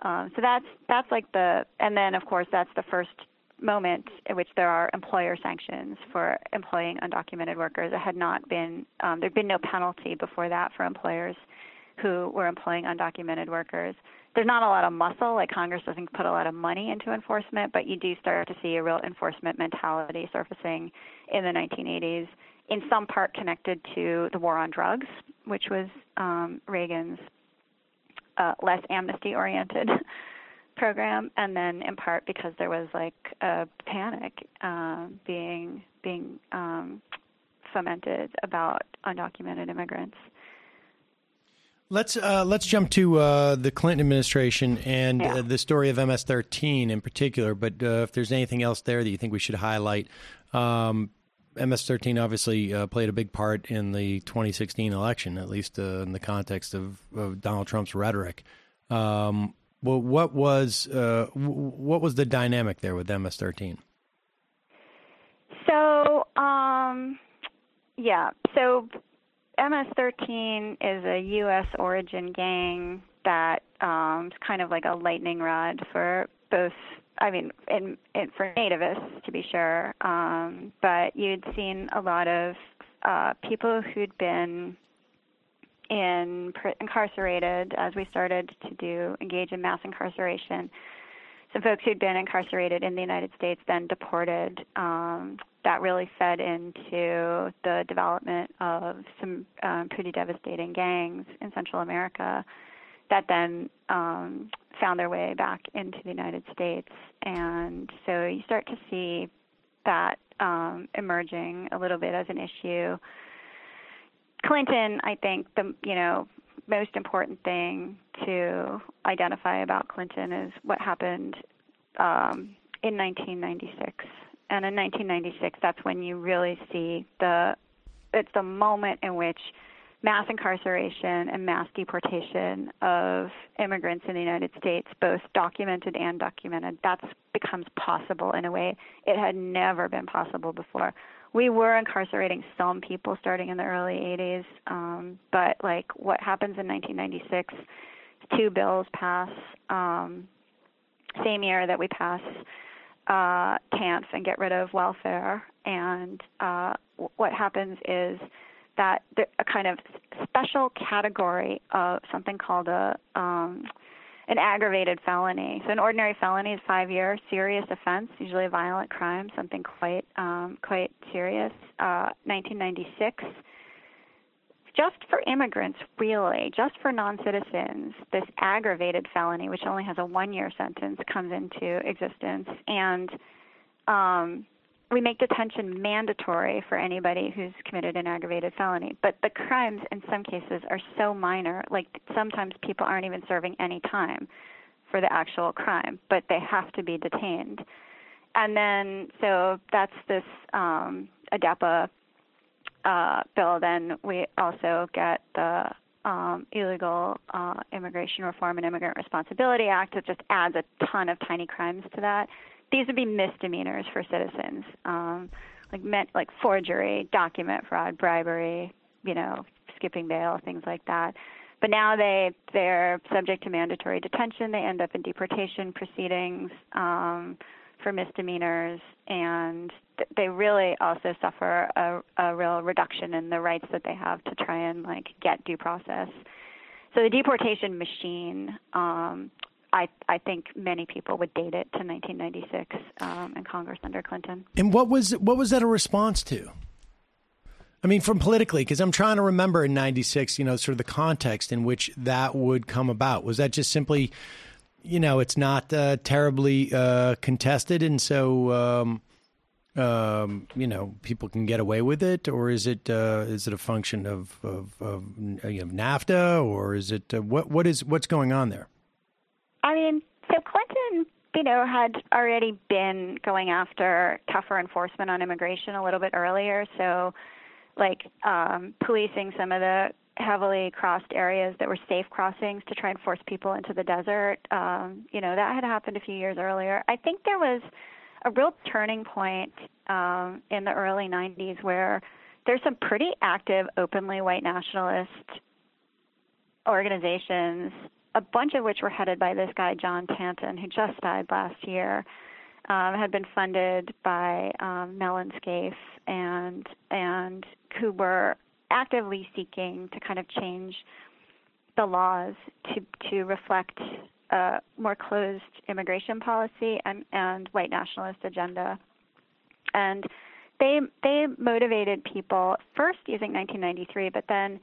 Um, so that's that's like the and then of course that's the first moment in which there are employer sanctions for employing undocumented workers. It had not been um, there'd been no penalty before that for employers who were employing undocumented workers. There's not a lot of muscle, like Congress doesn't put a lot of money into enforcement, but you do start to see a real enforcement mentality surfacing in the 1980s, in some part connected to the war on drugs, which was um, Reagan's uh, less amnesty oriented program, and then in part because there was like a panic um, being being um, fomented about undocumented immigrants. Let's uh, let's jump to uh, the Clinton administration and Yeah. uh, the story of MS-13 in particular. But uh, if there's anything else there that you think we should highlight, um, MS-13 obviously uh, played a big part in the 2016 election, at least uh, in the context of, of Donald Trump's rhetoric. Um, well, what was uh, what was the dynamic there with MS-13? So, um, yeah. So, MS-13 is a U.S. origin gang that um, is kind of like a lightning rod for both. I mean, in, in, for nativists to be sure, um, but you'd seen a lot of uh, people who'd been in incarcerated as we started to do engage in mass incarceration some folks who'd been incarcerated in the United States then deported. Um, that really fed into the development of some um, pretty devastating gangs in Central America that then um, found their way back into the United States. And so you start to see that um, emerging a little bit as an issue. Clinton, I think the you know most important thing to identify about Clinton is what happened um, in 1996. And in 1996, that's when you really see the it's the moment in which mass incarceration and mass deportation of immigrants in the United States, both documented and undocumented, that becomes possible in a way it had never been possible before. We were incarcerating some people starting in the early 80s, um, but like what happens in 1996, two bills pass um, same year that we pass uh, TANF and get rid of welfare, and uh, w- what happens is that the, a kind of special category of something called a um, an aggravated felony. So an ordinary felony is five year serious offense, usually a violent crime, something quite um, quite serious. Uh, 1996. Just for immigrants, really, just for non citizens, this aggravated felony, which only has a one year sentence, comes into existence. And um, we make detention mandatory for anybody who's committed an aggravated felony. But the crimes in some cases are so minor, like sometimes people aren't even serving any time for the actual crime, but they have to be detained. And then, so that's this um, AEDPA uh, bill. Then we also get the um, Illegal uh, Immigration Reform and Immigrant Responsibility Act. It just adds a ton of tiny crimes to that. These would be misdemeanors for citizens, um, like meant like forgery, document fraud, bribery, you know, skipping bail, things like that. But now they they're subject to mandatory detention. They end up in deportation proceedings um, for misdemeanors, and th- they really also suffer a, a real reduction in the rights that they have to try and like get due process. So the deportation machine, um, I I think many people would date it to 1996 um, in Congress under Clinton. And what was what was that a response to? I mean, from politically, because I'm trying to remember in '96, you know, sort of the context in which that would come about. Was that just simply, you know, it's not uh, terribly uh, contested, and so, um, um, you know, people can get away with it, or is it uh, is it a function of of, of you know, NAFTA, or is it uh, what what is what's going on there? I mean, so Clinton, you know, had already been going after tougher enforcement on immigration a little bit earlier. So, like um, policing some of the heavily crossed areas that were safe crossings to try and force people into the desert. Um, you know, that had happened a few years earlier. I think there was a real turning point um, in the early 90s where there's some pretty active, openly white nationalist organizations, a bunch of which were headed by this guy, John Tanton, who just died last year, um, had been funded by um, Mellon Scaife and and who were actively seeking to kind of change the laws to to reflect a more closed immigration policy and, and white nationalist agenda. And they they motivated people first using 1993, but then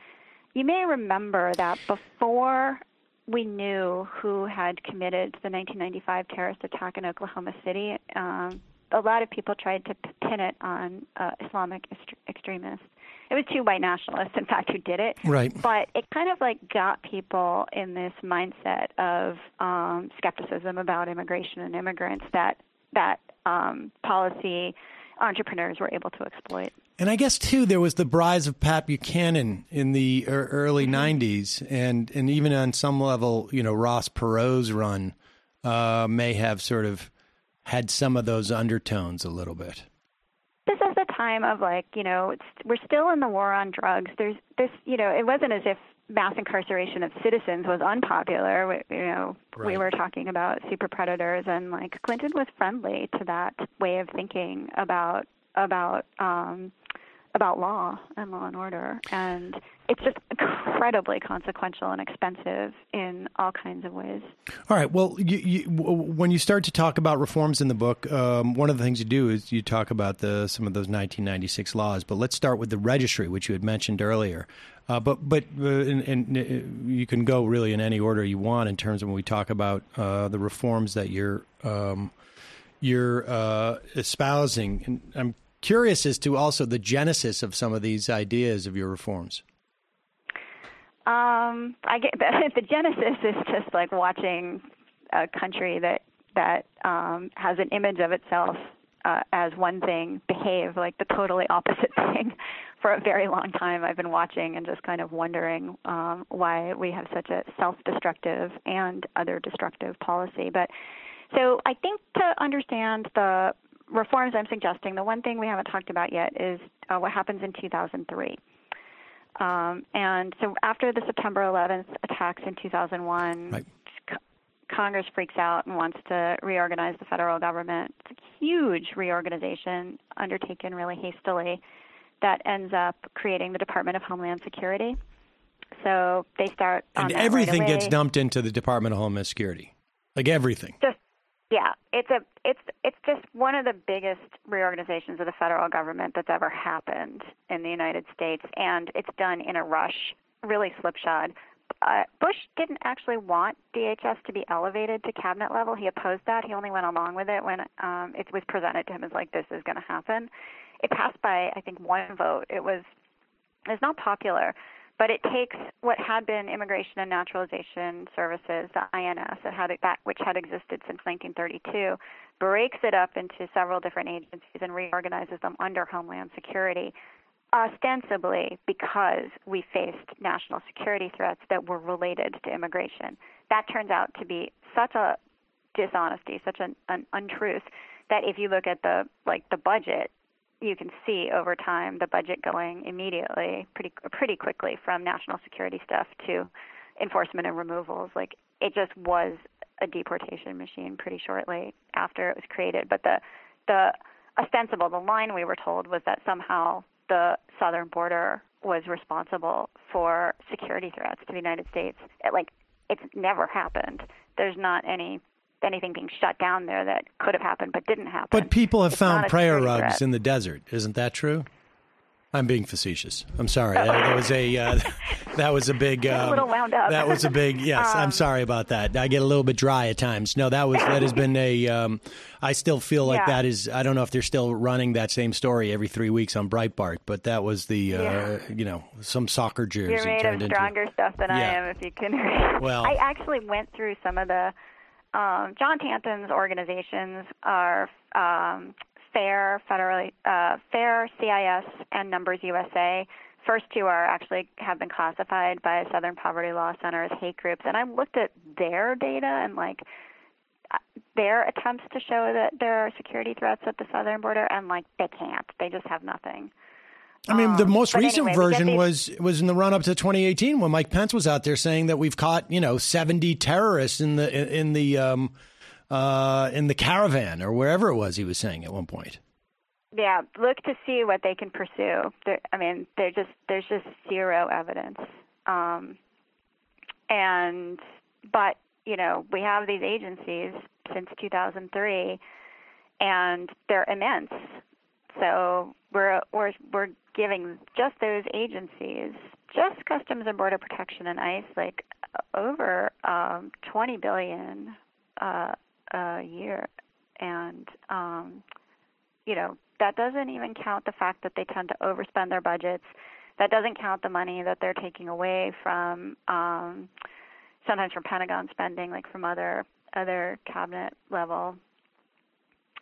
you may remember that before we knew who had committed the 1995 terrorist attack in Oklahoma City, um, a lot of people tried to pin it on uh, Islamic est- extremists. It was two white nationalists, in fact, who did it. Right. But it kind of like got people in this mindset of um, skepticism about immigration and immigrants that that um, policy entrepreneurs were able to exploit. And I guess too, there was the rise of Pat Buchanan in the er- early '90s, and and even on some level, you know, Ross Perot's run uh, may have sort of had some of those undertones a little bit. This is the time of like you know it's, we're still in the war on drugs. There's this you know it wasn't as if mass incarceration of citizens was unpopular. We, you know we were talking about super predators, and like Clinton was friendly to that way of thinking about about um, about law and law and order, and it's just incredibly consequential and expensive in all kinds of ways. All right. Well, you, you, when you start to talk about reforms in the book, um, one of the things you do is you talk about the some of those 1996 laws. But let's start with the registry, which you had mentioned earlier. Uh, but but uh, and, and uh, you can go really in any order you want in terms of when we talk about uh, the reforms that you're um, you're uh, espousing. And I'm curious as to also the genesis of some of these ideas of your reforms. Um, I get the, genesis is just like watching a country that that um, has an image of itself uh, as one thing behave like the totally opposite thing for a very long time. I've been watching and just kind of wondering um, why we have such a self-destructive and other destructive policy. But so I think to understand the reforms I'm suggesting, the one thing we haven't talked about yet is uh, what happens in 2003. Um, and so after the September 11th attacks in 2001, Right. C- Congress freaks out and wants to reorganize the federal government. It's a huge reorganization undertaken really hastily that ends up creating the Department of Homeland Security. So they start And that right everything gets dumped into the Department of Homeland Security, like everything. just yeah it's a it's it's just one of the biggest reorganizations of the federal government that's ever happened in the united states and it's done in a rush really slipshod. Uh, bush didn't actually want dhs to be elevated to cabinet level. He opposed that. He only went along with it when um it was presented to him as like this is going to happen. It passed by i think one vote. It was it's not popular but it takes what had been Immigration and Naturalization Services, the INS, that had which had existed since 1932, breaks it up into several different agencies and reorganizes them under Homeland Security. ostensibly because we faced national security threats that were related to immigration. That turns out to be such a dishonesty, such an, an untruth that if you look at the like the budget, you can see over time the budget going immediately, pretty pretty quickly from national security stuff to enforcement and removals. Like it just was a deportation machine pretty shortly after it was created. But the the ostensible the line we were told was that somehow the southern border was responsible for security threats to the United States. It, like it's never happened. There's not any anything being shut down there that could have happened but didn't happen. But people have It's found prayer rugs threat. in the desert. Isn't that true? I'm being facetious. I'm sorry. That, that was a uh, that was a big. Get a um, little wound up. That was a big. Yes, I'm Um, sorry about that. I get a little bit dry at times. No, that was that has been a. Um, I still feel like Yeah. that is. I don't know if they're still running that same story every three weeks on Breitbart, but that was the. Uh, Yeah. You know, some soccer jersey You're made of into. stronger stuff than I am, if you can. Well- I actually went through some of the um, John Tanton's organizations are um, Fair, federally uh, Fair, CIS, and Numbers USA. First two are actually have been classified by Southern Poverty Law Center as hate groups, and I looked at their data and like uh, their attempts to show that there are security threats at the southern border, and like they can't. They just have nothing. I mean, the Um, most but recent anyway, version was was in the run up to 2018 when Mike Pence was out there saying that we've caught you know 70 terrorists in the in, in the um, uh, in the caravan or wherever it was. He was saying at one point. yeah, look to see what they can pursue. There, I mean, there just there's just zero evidence. Um, and but you know we have these agencies since 2003, and they're immense. So we're we're we're giving just those agencies, just Customs and Border Protection and ICE, like over um, 20 billion uh, a year, and um, you know that doesn't even count the fact that they tend to overspend their budgets. That doesn't count the money that they're taking away from um, sometimes from Pentagon spending, like from other other cabinet level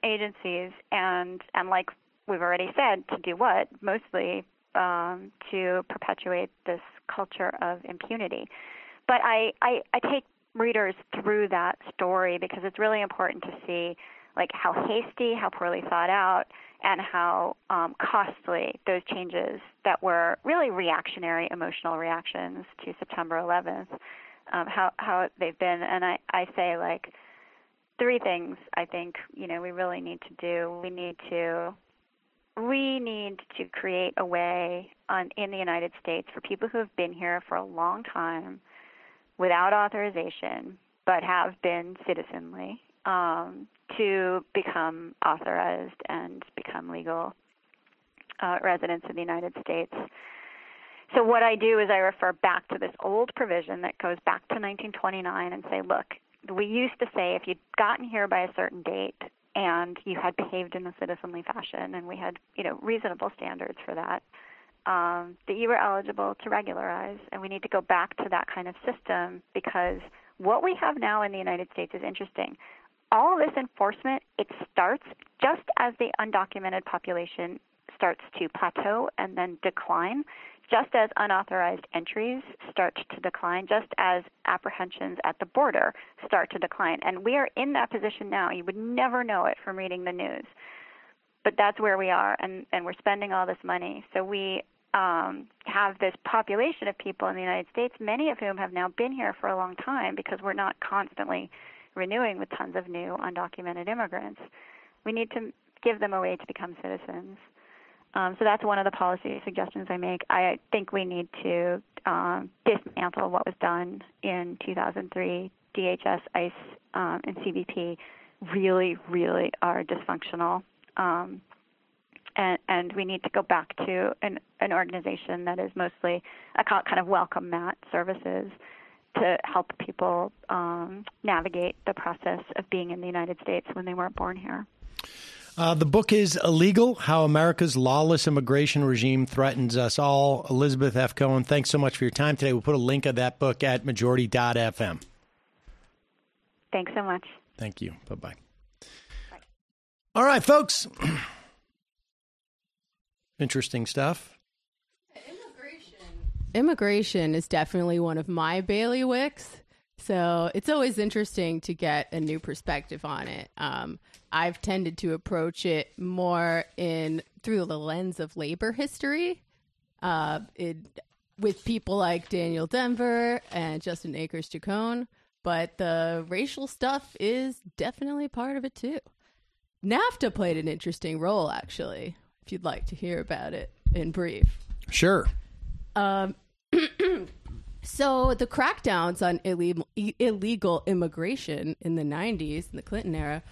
agencies, and and like we've already said, to do what? Mostly um, to perpetuate this culture of impunity. But I, I I take readers through that story because it's really important to see like how hasty, how poorly thought out, and how um, costly those changes that were really reactionary emotional reactions to September 11th, um, how how they've been. And I I say like three things I think you know we really need to do. We need to we need to create a way on, in the United States for people who have been here for a long time without authorization but have been citizenly um, to become authorized and become legal uh, residents of the United States. So what I do is I refer back to this old provision that goes back to 1929 and say, look, we used to say if you'd gotten here by a certain date and you had behaved in a citizenly fashion, and we had you know reasonable standards for that, um, that you were eligible to regularize. And we need to go back to that kind of system because what we have now in the United States is interesting. All this enforcement, it starts just as the undocumented population starts to plateau and then decline, just as unauthorized entries start to decline, just as apprehensions at the border start to decline. And we are in that position now. You would never know it from reading the news. But that's where we are, and, and we're spending all this money. So we um, have this population of people in the United States, many of whom have now been here for a long time because we're not constantly renewing with tons of new undocumented immigrants. We need to give them a way to become citizens. Um, so that's one of the policy suggestions I make. I think we need to um, dismantle what was done in 2003. DHS, ICE, um, and CBP really, really are dysfunctional. Um, and, and we need to go back to an, an organization that is mostly a kind of welcome mat services to help people um, navigate the process of being in the United States when they weren't born here. Uh, the book is Illegal How America's Lawless Immigration Regime Threatens Us All. Elizabeth F. Cohen, thanks so much for your time today. We'll put a link of that book at majority.fm. Thanks so much. Thank you. Bye bye. All right, folks. Interesting stuff. immigration Immigration is definitely one of my bailiwicks. So it's always interesting to get a new perspective on it. Um, I've tended to approach it more in through the lens of labor history, uh, it, with people like Daniel Denvir and Justin Akers Chacon. But the racial stuff is definitely part of it too. NAFTA played an interesting role, actually. If you'd like to hear about it in brief. Sure. Um, so the crackdowns on illegal, illegal immigration in the 90s, in the Clinton era,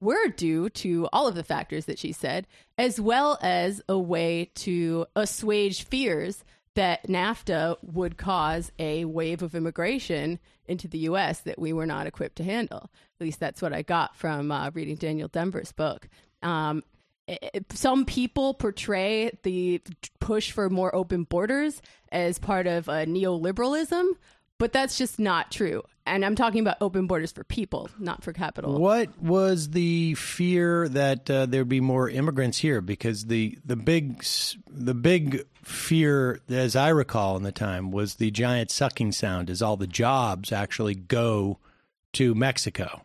were due to all of the factors that she said, as well as a way to assuage fears that NAFTA would cause a wave of immigration into the U.S. that we were not equipped to handle. At least that's what I got from uh, reading Daniel Denvir's book. Um, some people portray the push for more open borders as part of uh, neoliberalism, but that's just not true. And I'm talking about open borders for people, not for capital. What was the fear that uh, there'd be more immigrants here? Because the the big the big fear, as I recall in the time, was the giant sucking sound, as all the jobs actually go to Mexico.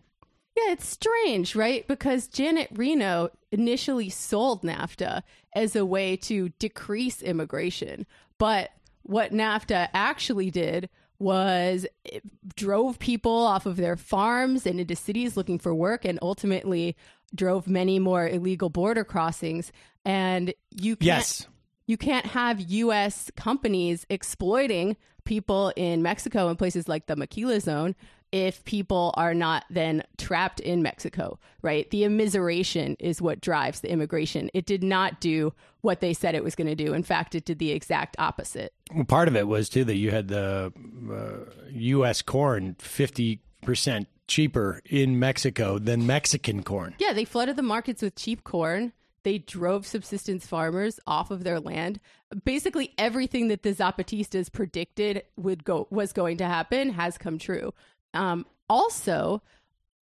Yeah, it's strange, right? Because Janet Reno initially sold NAFTA as a way to decrease immigration. But what NAFTA actually did was it drove people off of their farms and into cities looking for work and ultimately drove many more illegal border crossings. And you can't, Yes. you can't have U.S. companies exploiting people in Mexico and places like the Maquila Zone if people are not then trapped in Mexico, right? The immiseration is what drives the immigration. It did not do what they said it was going to do. In fact, it did the exact opposite. Well, part of it was too that you had the uh, U.S. corn fifty percent cheaper in Mexico than Mexican corn. Yeah, they flooded the markets with cheap corn. They drove subsistence farmers off of their land. Basically, everything that the Zapatistas predicted would go was going to happen has come true. Um, also,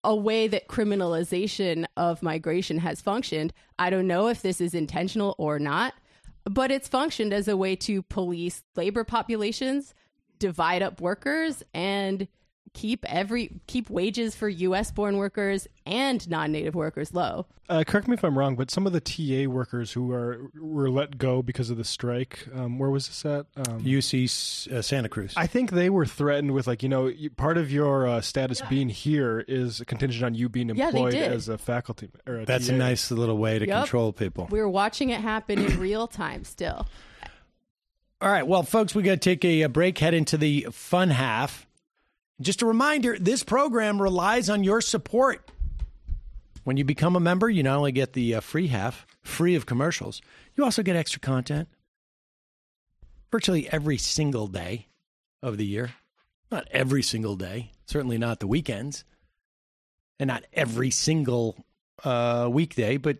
a way that criminalization of migration has functioned. I don't know if this is intentional or not, but it's functioned as a way to police labor populations, divide up workers, and keep every keep wages for U.S. born workers and non-native workers low. Uh, correct me if I'm wrong, but some of the TA workers who are were let go because of the strike, um, where was this at? Um, UC uh, Santa Cruz. I think they were threatened with like you know part of your uh, status being here is contingent on you being employed did. as a faculty or a That's TA. a nice little way to Yep. control people. We're watching it happen in real time still. All right, well, folks, we got to take a, a break, head into the fun half. Just a reminder this program relies on your support. When you become a member, you not only get the uh, free half, free of commercials, you also get extra content virtually every single day of the year. Not every single day, certainly not the weekends, and not every single uh, weekday, but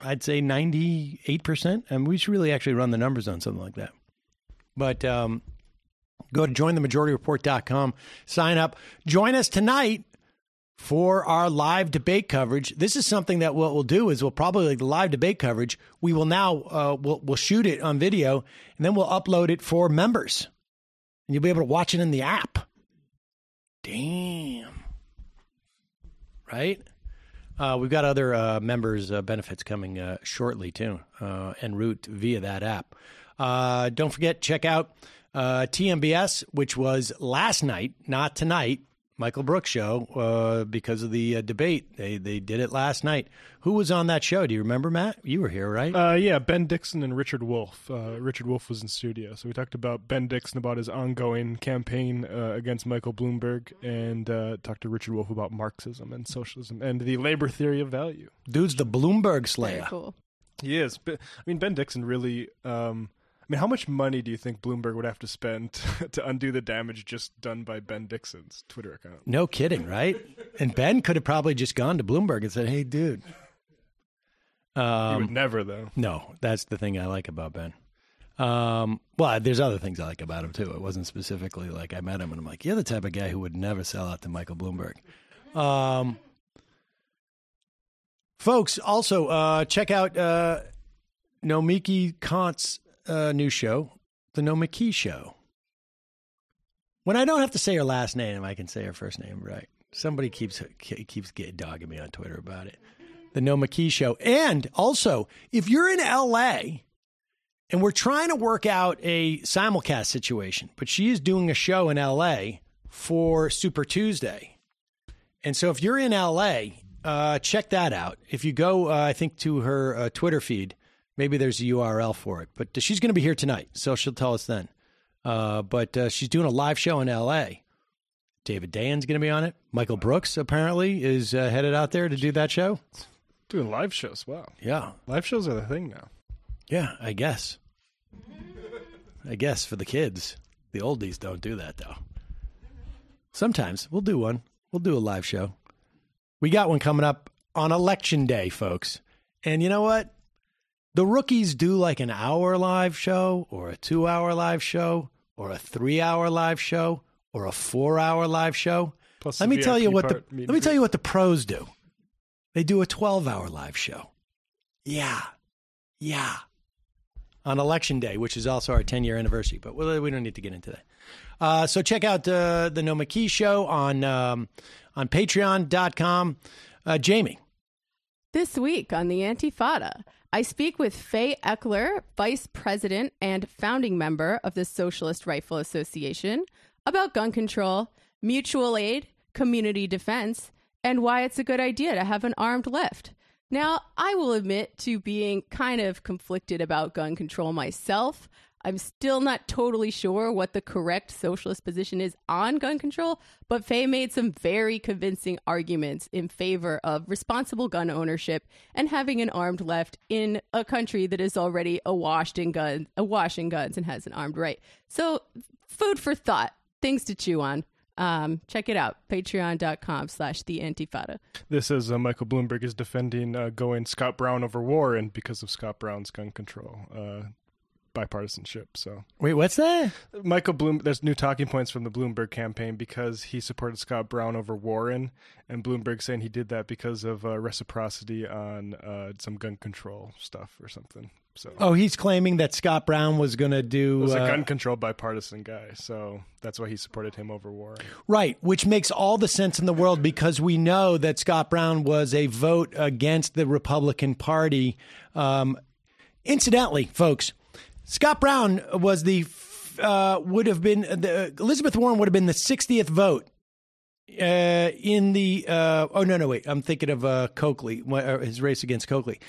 I'd say 98%. And we should really actually run the numbers on something like that. But um, go to jointhemajority.report.com, sign up. Join us tonight for our live debate coverage. This is something that what we'll do is we'll probably like the live debate coverage. We will now uh, we'll we'll shoot it on video and then we'll upload it for members, and you'll be able to watch it in the app. Damn, right? Uh, we've got other uh, members' uh, benefits coming uh, shortly too, uh, en route via that app. Don't forget, check out uh, TMBS, which was last night, not tonight. Michael Brooks show uh, because of the uh, debate. They they did it last night. Who was on that show? Do you remember, Matt? You were here, right? Uh, yeah, Ben Dixon and Richard Wolff. Uh, Richard Wolff was in studio, so we talked about Ben Dixon about his ongoing campaign uh, against Michael Bloomberg, and uh, talked to Richard Wolff about Marxism and socialism and the labor theory of value. Dude's the Bloomberg Very Slayer. cool. He is. I mean, Ben Dixon really. Um, I mean, how much money do you think Bloomberg would have to spend to undo the damage just done by Ben Dixon's Twitter account? No kidding, right? And Ben could have probably just gone to Bloomberg and said, "Hey, dude." he Um, would never, though. No, that's the thing I like about Ben. Um, well, there's other things I like about him too. It wasn't specifically like I met him and I'm like, you're the type of guy who would never sell out to Michael Bloomberg. Um, folks, also uh, check out uh, Nomiki Konst's uh, new show, The Nomiki Show. When I don't have to say her last name, I can say her first name right. Somebody keeps keeps get dogging me on Twitter about it. The Nomiki Show, and also if you're in L.A. and we're trying to work out a simulcast situation, but she is doing a show in L.A. for Super Tuesday, and so if you're in L.A., uh, check that out. If you go, uh, I think to her uh, Twitter feed, maybe there's a URL for it. But she's going to be here tonight, so she'll tell us then. Uh, but uh, she's doing a live show in L.A. David Dayen's going to be on it. Michael Brooks apparently is uh, headed out there to do that show. Doing live shows. Wow. Yeah, Live shows are the thing now. yeah, I guess. I guess for the kids, the oldies don't do that though. Sometimes we'll do one. We'll do a live show. We got one coming up on election day, folks. And you know what? The rookies do like an hour live show or a two hour live show or a three hour live show or a four hour live show. Plus let me tell you what the let me tell you what the pros do. They do a 12 hour live show. Yeah. Yeah. On election day, which is also our 10 year anniversary, but we we don't need to get into that. Uh, so check out uh, the Nomiki show on um, on patreon.com. Uh, Jamie. This week on the Antifada, I speak with Faye Eckler, Vice President and founding member of the Socialist Rifle Association, about gun control, mutual aid, community defense, and why it's a good idea to have an armed left. Now, I will admit to being kind of conflicted about gun control myself. I'm still not totally sure what the correct socialist position is on gun control, but Faye made some very convincing arguments in favor of responsible gun ownership and having an armed left in a country that is already awash in guns, awash in guns and has an armed right. So, food for thought, things to chew on. Um, check it out, patreon.com slash the antifada. This is uh, Michael Bloomberg is defending uh, going Scott Brown over Warren because of Scott Brown's gun control uh, bipartisanship. So Wait, what's that? Michael Bloom, there's new talking points from the Bloomberg campaign because he supported Scott Brown over Warren, and Bloomberg saying he did that because of uh, reciprocity on uh, some gun control stuff or something. So Oh, he's claiming that Scott Brown was going to do. was a uh, gun control bipartisan guy, so that's why he supported him over Warren. Right, which makes all the sense in the world because we know that Scott Brown was a vote against the Republican Party. Um, incidentally, folks, Scott Brown was the uh, would have been the, Elizabeth Warren would have been the 60th vote uh, in the. Uh, oh no, no, wait, I'm thinking of uh, Coakley, uh, his race against Coakley.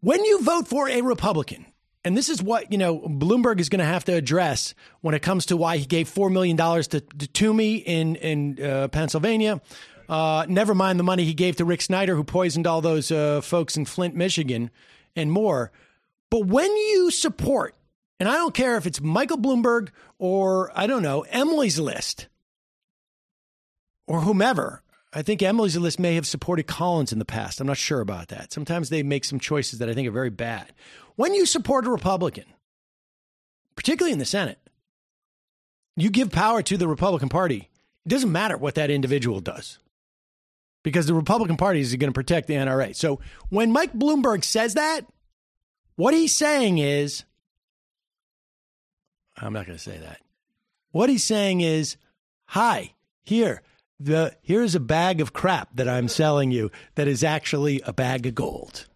When you vote for a Republican, and this is what you know Bloomberg is going to have to address when it comes to why he gave four million dollars to, to Toomey in in uh, Pennsylvania. Uh, never mind the money he gave to Rick Snyder, who poisoned all those uh, folks in Flint, Michigan, and more. But when you support, and I don't care if it's Michael Bloomberg or I don't know Emily's List or whomever. I think Emily's List may have supported Collins in the past. I'm not sure about that. Sometimes they make some choices that I think are very bad. When you support a Republican, particularly in the Senate, you give power to the Republican Party. It doesn't matter what that individual does because the Republican Party is going to protect the NRA. So when Mike Bloomberg says that, what he's saying is, I'm not going to say that. What he's saying is, hi, here, the here's a bag of crap that I'm selling you that is actually a bag of gold.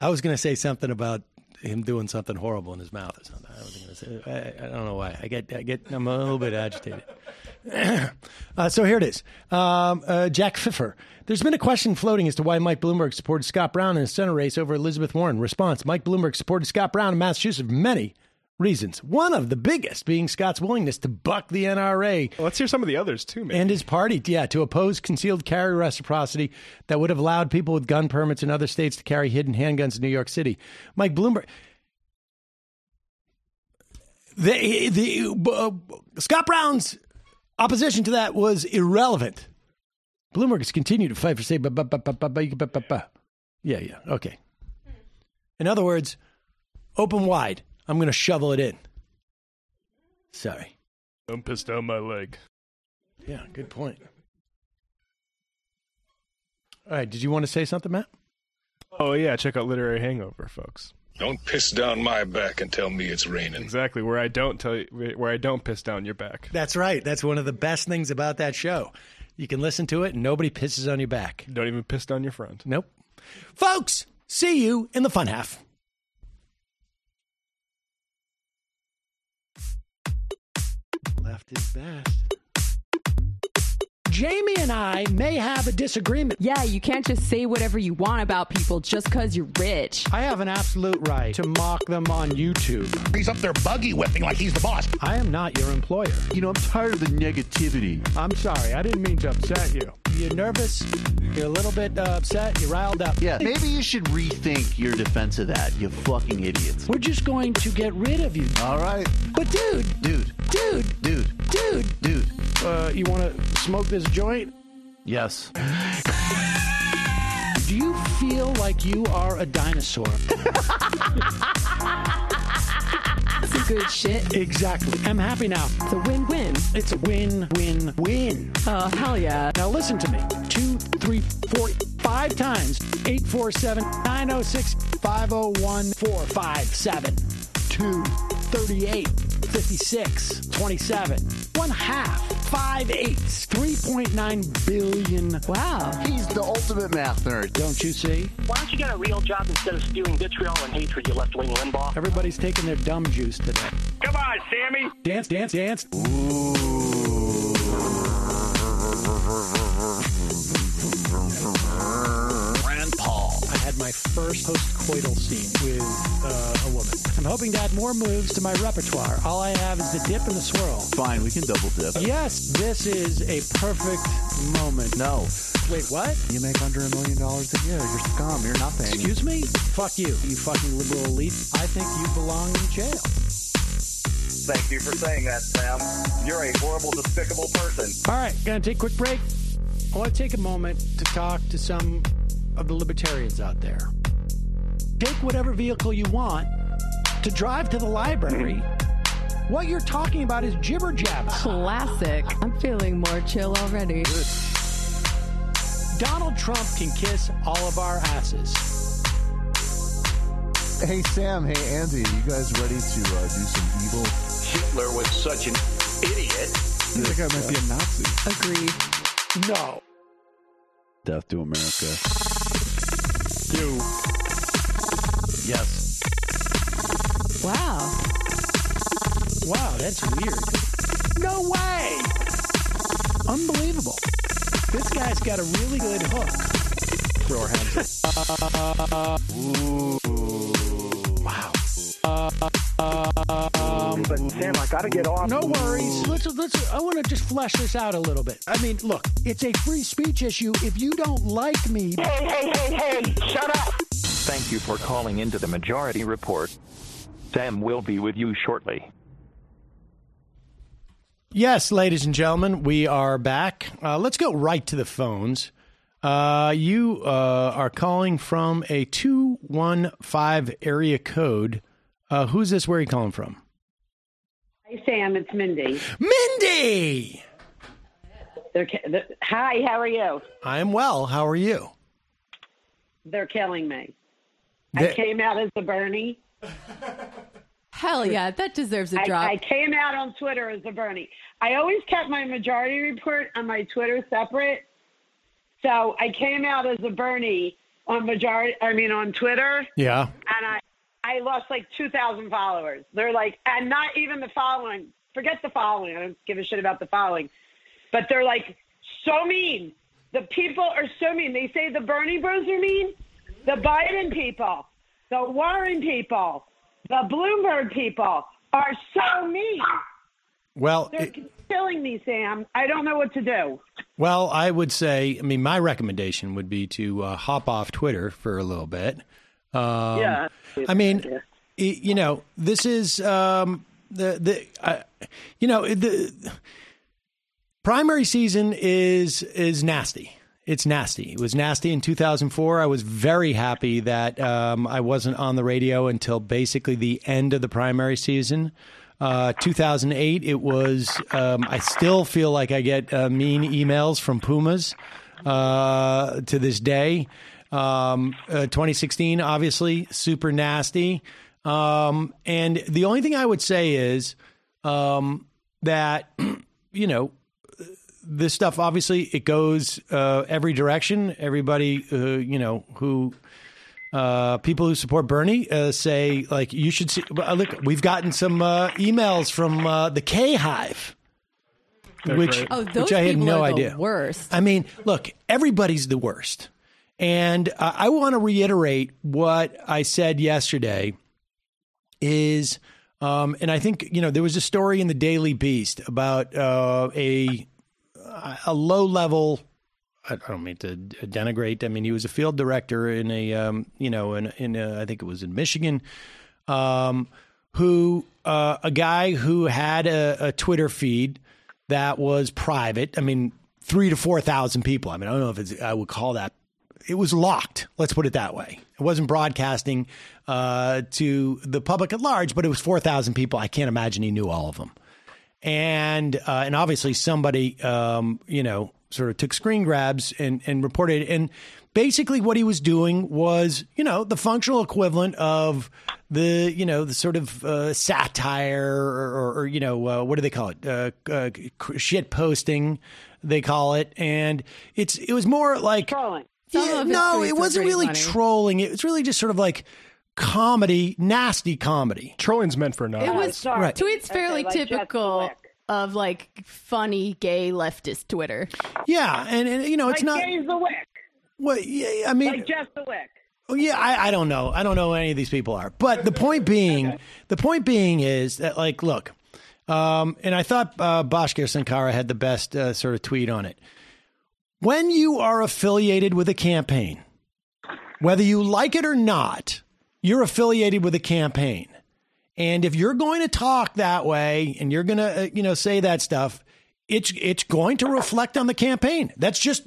I was going to say something about him doing something horrible in his mouth or something. I was going to say. I, I don't know why. I get. I get. I'm a little bit agitated. Uh, so here it is. Um, uh, Jack Pfiffer. There's been a question floating as to why Mike Bloomberg supported Scott Brown in a Senate race over Elizabeth Warren. Response: Mike Bloomberg supported Scott Brown in Massachusetts for many reasons. One of the biggest being Scott's willingness to buck the NRA Well, let's hear some of the others too, man. and his party, yeah, to oppose concealed carry reciprocity that would have allowed people with gun permits in other states to carry hidden handguns in New York City. Mike Bloomberg. The, the uh, Scott Brown's Opposition to that was irrelevant. Bloomberg has continued to fight for say, yeah, yeah, okay. In other words, open wide. I'm going to shovel it in. Sorry. I'm pissed down my leg. Yeah, good point. All right, did you want to say something, Matt? Oh yeah, check out Literary Hangover, folks. Don't piss down my back and tell me it's raining. Exactly where I don't tell you, where I don't piss down your back. That's right. That's one of the best things about that show. You can listen to it and nobody pisses on your back. Don't even piss down your friend. Nope. Folks, see you in the fun half. Left is best. Jamie and I may have a disagreement. Yeah, you can't just say whatever you want about people just because you're rich. I have an absolute right to mock them on YouTube. He's up there buggy whipping like he's the boss. I am not your employer. You know, I'm tired of the negativity. I'm sorry. I didn't mean to upset you. You're nervous. You're a little bit uh, upset. You're riled up. Yeah, maybe you should rethink your defense of that, you fucking idiots. We're just going to get rid of you. All right. But dude, Dude, dude, dude, dude, dude. uh, you want to smoke this joint? Yes. Do you feel like you are a dinosaur? Some good shit. exactly. I'm happy now. It's a win-win. It's a win, win, win. Oh, hell yeah. Now listen to me. Two, three, four, five times. 847 906 501 457 2 38 56 27. One half. Five eighths. 3.9 billion. Wow. He's the ultimate math nerd. Don't you see? Why don't you get a real job instead of spewing vitriol and hatred, you left-wing Limbaugh? Everybody's taking their dumb juice today. Come on, Sammy. Dance, dance, dance. Rand my first postcoital scene with uh, a woman. I'm hoping to add more moves to my repertoire. All I have is the dip and the swirl. Fine, we can double dip. Yes, this is a perfect moment. No. Wait, what? You make under a million dollars a year. You're scum. You're nothing. Excuse me? Fuck you, you fucking liberal elite. I think you belong in jail. Thank you for saying that, Sam. You're a horrible, despicable person. All right, gonna take a quick break. I want to take a moment to talk to some of the libertarians out there. Take whatever vehicle you want to drive to the library. What you're talking about is jibber jabber. Classic. I'm feeling more chill already. Donald Trump can kiss all of our asses. Hey Sam, hey Andy, you guys ready to uh, do some evil? Hitler was such an idiot. That guy might be a Nazi. Agreed. No. Death to America. You. Yes. Wow. Wow, that's weird. No way! Unbelievable. This guy's got a really good hook. Throw our hands up. But Sam, I gotta get off. No worries. Let's let's. I want to just flesh this out a little bit. I mean, look, it's a free speech issue. If you don't like me, Hey, hey, hey, hey! Shut up! Thank you for calling into the Majority Report. Sam will be with you shortly. Yes, ladies and gentlemen, we are back. Uh, let's go right to the phones. Uh, you uh, are calling from a 215 area code. Uh, who's this? Where are you calling from? Hi, Sam. It's Mindy. Mindy! They're, ki- the, hi, how are you? I am well. How are you? They're killing me. They- I came out as a Bernie. Hell yeah, that deserves a drop. I came out on Twitter as a Bernie. I always kept my majority report on my Twitter separate. So I came out as a Bernie on majority. I mean on Twitter, Yeah. and I I lost like two thousand followers. They're like, and not even the following. Forget the following. I don't give a shit about the following. But they're like so mean. The people are so mean. They say the Bernie Bros are mean. The Biden people, the Warren people, the Bloomberg people are so mean. Well, They're killing me, Sam. I don't know what to do. Well, I would say, I mean, my recommendation would be to uh, hop off Twitter for a little bit. Um, Yeah. I mean, you know, this is um, the the uh, you know the primary season is is nasty. It's nasty. It was nasty in 2004. I was very happy that um, I wasn't on the radio until basically the end of the primary season. Uh, 2008, it was. Um, I still feel like I get uh, mean emails from Pumas uh, to this day. Um, uh, 2016, obviously, super nasty. Um, and the only thing I would say is um, that, you know, this stuff obviously it goes uh, every direction. Everybody, uh, you know, who uh, people who support Bernie uh, say like you should see. uh, Look, we've gotten some uh, emails from uh, the K Hive, They're which. Oh, those which I had no idea. worst. I mean, look, everybody's the worst, and uh, I want to reiterate what I said yesterday. Is um, and I think you know there was a story in the Daily Beast about uh, a a low level. I don't mean to denigrate. I mean, he was a field director in a, um, you know, in, in a, I think it was in Michigan, um, who uh, a guy who had a, a Twitter feed that was private. I mean, three to four thousand people. I mean, I don't know if I would call that. It was locked. Let's put it that way. It wasn't broadcasting uh, to the public at large, but it was four thousand people. I can't imagine he knew all of them and uh, and obviously somebody um, you know sort of took screen grabs and and reported and basically what he was doing was you know the functional equivalent of the you know the sort of uh, satire or, or, or you know uh, what do they call it uh, uh, shit posting they call it and it's it was more like trolling. Yeah, of no, it wasn't really funny. trolling. It was really just sort of like comedy, nasty comedy. Trolling's meant for It not. was Right. tweets fairly like typical of like funny gay leftist Twitter. Yeah, and, and you know it's like not. James the Wick. Well, yeah, I mean, like Jeff the Wick. Oh, yeah, I, I don't know. I don't know who any of these people are. But the point being, the point being is that, like, look, um, and I thought uh, Bhaskar Sunkara had the best uh, sort of tweet on it. When you are affiliated with a campaign, whether you like it or not, you're affiliated with a campaign. And if you're going to talk that way and you're going to, uh, you know, say that stuff, it's it's going to reflect on the campaign. That's just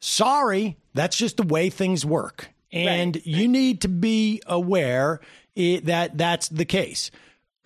sorry, that's just the way things work. And you need to be aware i that that's the case.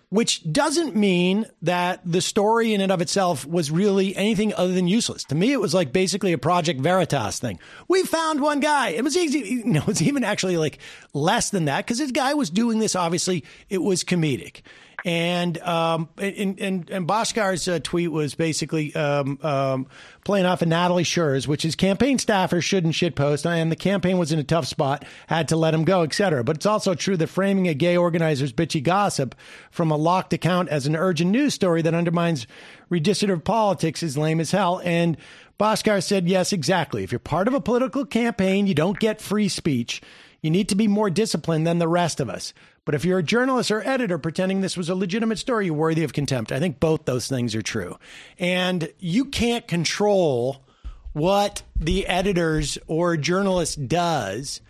Which doesn't mean that the story in and of itself was really anything other than useless. To me, it was like basically a Project Veritas thing. We found one guy. It was easy. You know, it was even actually like less than that because this guy was doing this. Obviously, it was comedic. And um, and and, and Bhaskar's uh, tweet was basically um, um, playing off of Natalie Shure's, which is campaign staffers shouldn't shitpost, and the campaign was in a tough spot, had to let him go, etc. But it's also true that framing a gay organizer's bitchy gossip from a locked account as an urgent news story that undermines redistributive politics is lame as hell. And Boskar said, yes, exactly. If you're part of a political campaign, you don't get free speech. You need to be more disciplined than the rest of us. But if you're a journalist or editor pretending this was a legitimate story, you're worthy of contempt. I think both those things are true. And you can't control what the editors or journalist does.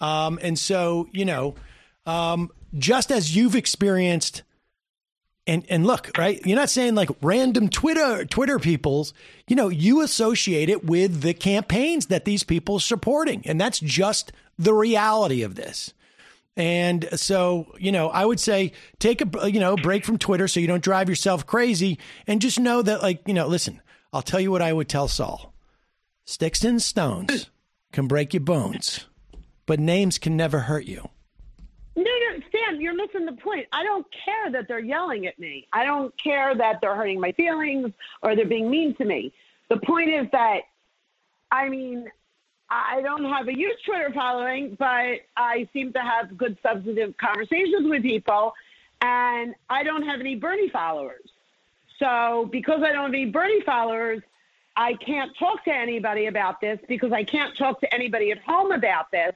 Um, and so, you know, um, just as you've experienced and and look, right? You're not saying like random Twitter Twitter peoples. You know, you associate it with the campaigns that these people are supporting, and that's just the reality of this. And so, you know, I would say take a you know break from Twitter so you don't drive yourself crazy, and just know that like you know, listen. I'll tell you what I would tell Saul: sticks and stones can break your bones, but names can never hurt you. No, no, Sam, you're missing the point. I don't care that they're yelling at me. I don't care that they're hurting my feelings or they're being mean to me. The point is that, I mean, I don't have a huge Twitter following, but I seem to have good substantive conversations with people, and I don't have any Bernie followers. So because I don't have any Bernie followers, I can't talk to anybody about this because I can't talk to anybody at home about this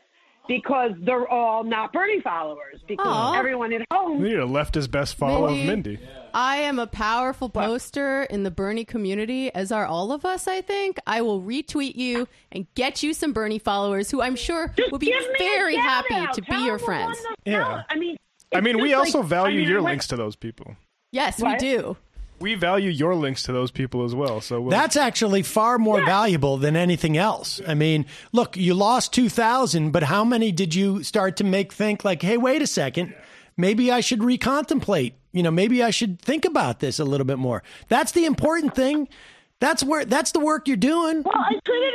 because they're all not Bernie followers because Aw. everyone at home You need a leftist best follow of Mindy. Mindy. I am a powerful poster in the Bernie community, as are all of us, I think. I will retweet you and get you some Bernie followers who I'm sure will be give me a very happy out. to be your them friends. Yeah. I mean, I mean, we just also value I mean, your I links to those people. Yes, we do. We value your links to those people as well. So we'll, That's actually far more valuable than anything else. I mean, look, you lost 2,000, but how many did you start to make think like, hey, wait a second, maybe I should recontemplate? You know, maybe I should think about this a little bit more. That's the important thing. That's where that's the work you're doing. Well, I tweeted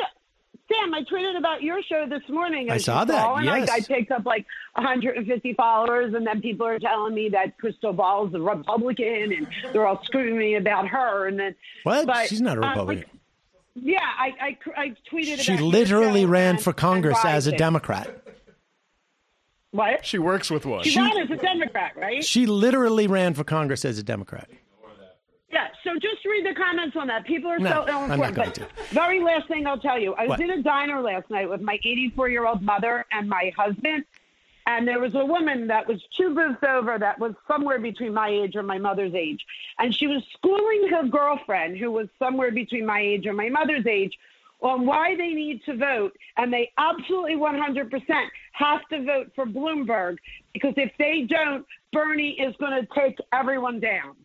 Sam, I tweeted about your show this morning. I saw that, saw, and I- I, picked up like 150 followers, and then people are telling me that Krystal Ball is a Republican, and they're all screaming about her. And then What? But, She's not a uh, Republican. like, yeah, I, I, I tweeted. she literally ran and- for Congress as a Democrat. What? She works with one. She ran as a Democrat, right? She literally ran for Congress as a Democrat. Yeah, so just read the comments on that. People are No, so I'm not going But very last thing I'll tell you, I was What? in a diner last night with my 84-year-old mother and my husband, and there was a woman that was two booths over that was somewhere between my age and my mother's age, and she was schooling her girlfriend, who was somewhere between my age and my mother's age, on why they need to vote, and they absolutely 100% have to vote for Bloomberg because if they don't, Bernie is going to take everyone down.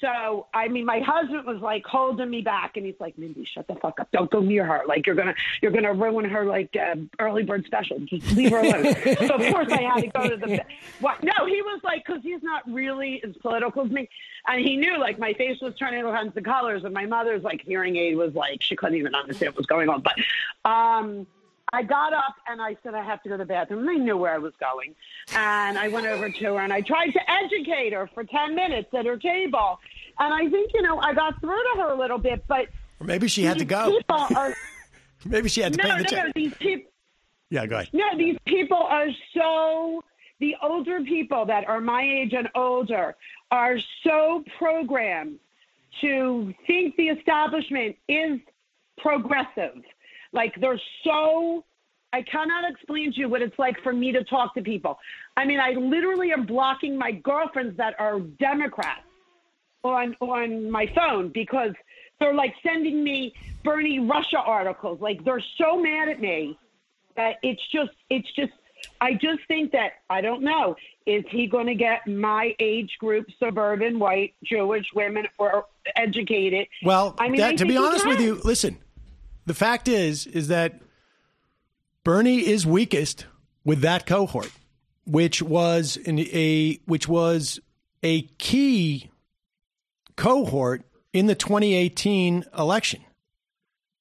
So, I mean, my husband was like holding me back, and he's like, "Mindy, shut the fuck up! Don't go near her. Like you're gonna, you're gonna ruin her like uh, early bird special. Just leave her alone." so of course I had to go to the. What? No, he was like, because he's not really as political as me, and he knew like my face was turning all kinds of colors, and my mother's like hearing aid was like she couldn't even understand what was going on. But, um. I got up and I said I have to go to the bathroom. And they knew where I was going. And I went over to her and I tried to educate her for 10 minutes at her table. And I think, you know, I got through to her a little bit, but Or maybe she had to go. Are, Maybe she had to no, pay no, the no, check. these people. Yeah, go ahead. No, these people are so the older people that are my age and older are so programmed to think the establishment is progressive. Like they're so I cannot explain to you what it's like for me to talk to people. I mean, I literally am blocking my girlfriends that are Democrats on on my phone because they're like sending me Bernie Russia articles. Like they're so mad at me that it's just it's just I just think that I don't know is he going to get my age group suburban white Jewish women or educated Well, I mean that, to be honest with you, listen. The fact is, is that Bernie is weakest with that cohort, which was a which was a key cohort in the 2018 election.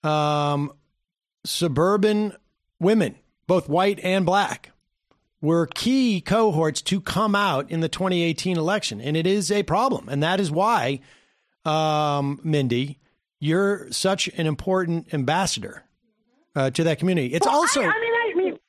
Um, suburban women, both white and black, were key cohorts to come out in the 2018 election, and it is a problem, and that is why, um, Mindy, you're such an important ambassador uh, to that community. It's Well, also I, I mean I mean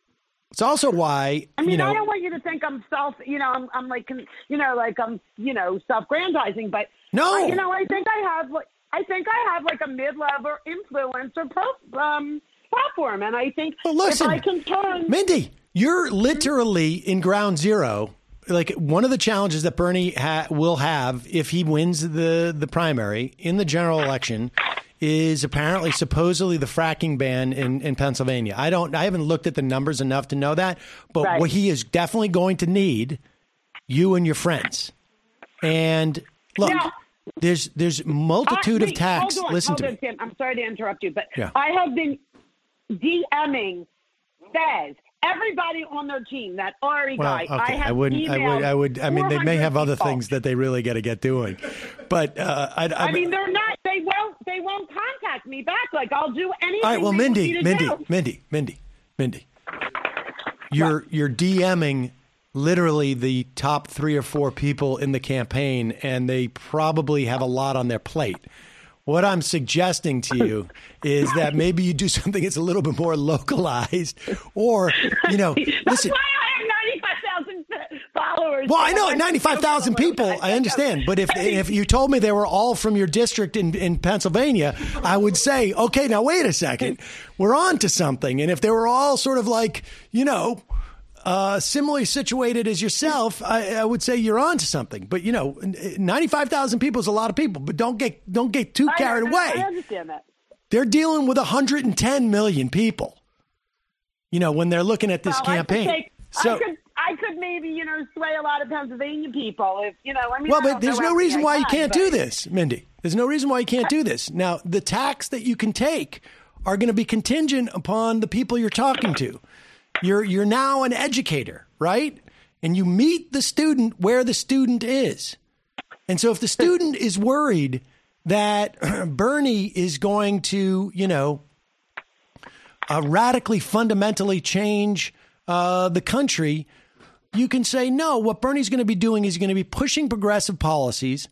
it's also why I mean, you know I don't want you to think I'm self, you know, I'm, I'm like, you know, like I'm, you know, self-grandizing, but No. I- you know, I think I have, like, I think I have like a mid-level influencer pro, um, platform, and I think listen, if I can turn, Mindy, you're literally in ground zero. Like one of the challenges that Bernie ha- will have if he wins the the primary in the general election is apparently supposedly the fracking ban in, in Pennsylvania. I don't I haven't looked at the numbers enough to know that, but Right. what he is definitely going to need you and your friends. And look, Now- there's there's multitude I- of wait, tax. Hold on, Listen to on, me. Tim. I'm sorry to interrupt you, but Yeah. I have been DMing Faiz, everybody on their team, that Ari Well, guy. okay. I have I wouldn't. I would. I would. I mean, they may have other people. things that they really got to get doing, but uh, I, I, I mean, they're not. They won't. They won't contact me back. Like I'll do anything. all right. Well, want Mindy, Mindy. Mindy, Mindy, Mindy, you're you're DMing literally the top three or four people in the campaign, and they probably have a lot on their plate. What I'm suggesting to you is that maybe you do something that's a little bit more localized, or you know, listen. Why I have ninety-five thousand followers? Well, I know ninety-five thousand people. I understand, but if if you told me they were all from your district in, in Pennsylvania, I would say, okay, now wait a second, we're on to something. And if they were all sort of like, you know, uh, similarly situated as yourself, I, I would say you're on to something. But you know, ninety-five thousand people is a lot of people. But don't get don't get too I- carried I- away. I understand that. They're dealing with 110 million people. You know, when they're looking at this Well, campaign. take- so. I could, I could maybe you know sway a lot of Pennsylvania people if you know. I mean, Well, but there's no reason why you can, can't but- do this, Mindy. There's no reason why you can't do this. Now, the tax that you can take are going to be contingent upon the people you're talking to. You're you're now an educator, right? And you meet the student where the student is. And so if the student is worried that Bernie is going to, you know, uh, radically, fundamentally change uh, the country, you can say no. What Bernie's going to be doing is going to be pushing progressive policies.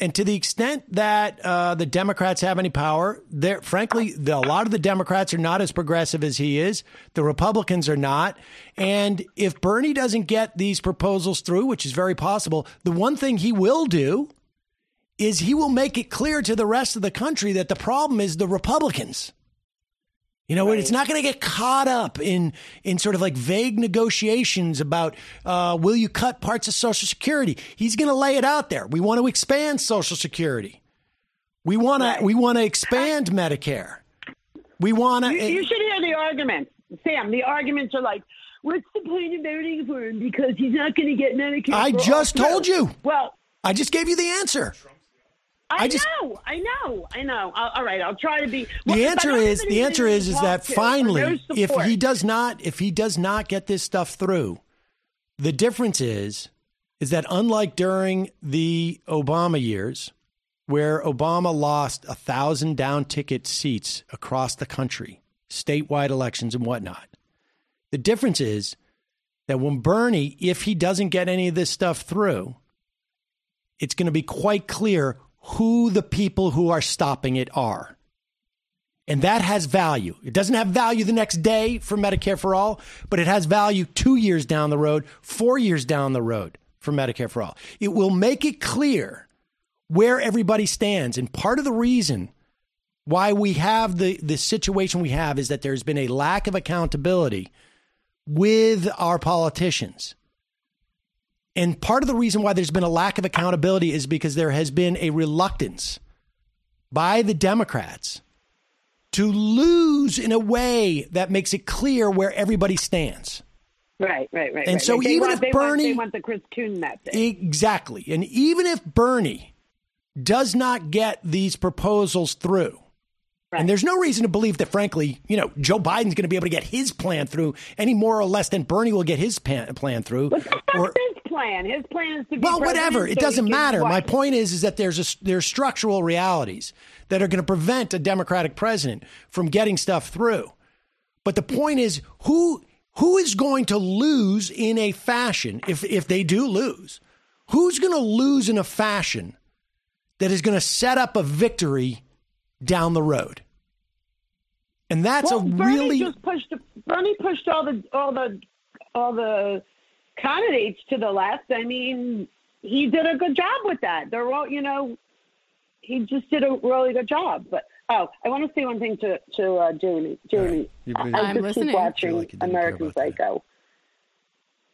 And to the extent that uh, the Democrats have any power, there, frankly, the, a lot of the Democrats are not as progressive as he is. The Republicans are not. And if Bernie doesn't get these proposals through, which is very possible, the one thing he will do is he will make it clear to the rest of the country that the problem is the Republicans. You know, it's not going to get caught up in in sort of like vague negotiations about uh, will you cut parts of Social Security. He's going to lay it out there. We want to expand Social Security. We want to we want to expand Medicare. We want to. You, you should hear the arguments, Sam. The arguments are like, "What's the point of voting for him because he's not going to get Medicare?" I just told you. Well, I just gave you the answer. I, I just- know, I know, I know. I'll, all right, I'll try to be. The Well, I answer is the answer is is that talk to, or finally, no if he does not if he does not get this stuff through, the difference is is that unlike during the Obama years, where Obama lost a thousand down ticket seats across the country, statewide elections and whatnot, the difference is that when Bernie, if he doesn't get any of this stuff through, it's going to be quite clear who the people who are stopping it are. And that has value. It doesn't have value the next day for Medicare for All, but it has value two years down the road, four years down the road for Medicare for All. It will make it clear where everybody stands. And part of the reason why we have the, the situation we have is that there's been a lack of accountability with our politicians. And part of the reason why there's been a lack of accountability is because there has been a reluctance by the Democrats to lose in a way that makes it clear where everybody stands. Right, right, right. And right. so they even want, if want- Bernie- they want the Chris Coons method. Exactly. And even if Bernie does not get these proposals through, and there's no reason to believe that, frankly, you know, Joe Biden's going to be able to get his plan through any more or less than Bernie will get his plan through. Or, plan. His plan is to be well, whatever. It so doesn't matter. My point is, is that there's a, there's structural realities that are going to prevent a Democratic president from getting stuff through. But the point is, who who is going to lose in a fashion if if they do lose? Who's going to lose in a fashion that is going to set up a victory down the road? And that's well, a Bernie really just pushed. Bernie pushed all the all the all the candidates to the left. I mean, he did a good job with that. They're all, you know, he just did a really good job. But oh, I want to say one thing to to uh, Jamie. Jamie, You've been- I I'm just listening. keep watching American Psycho.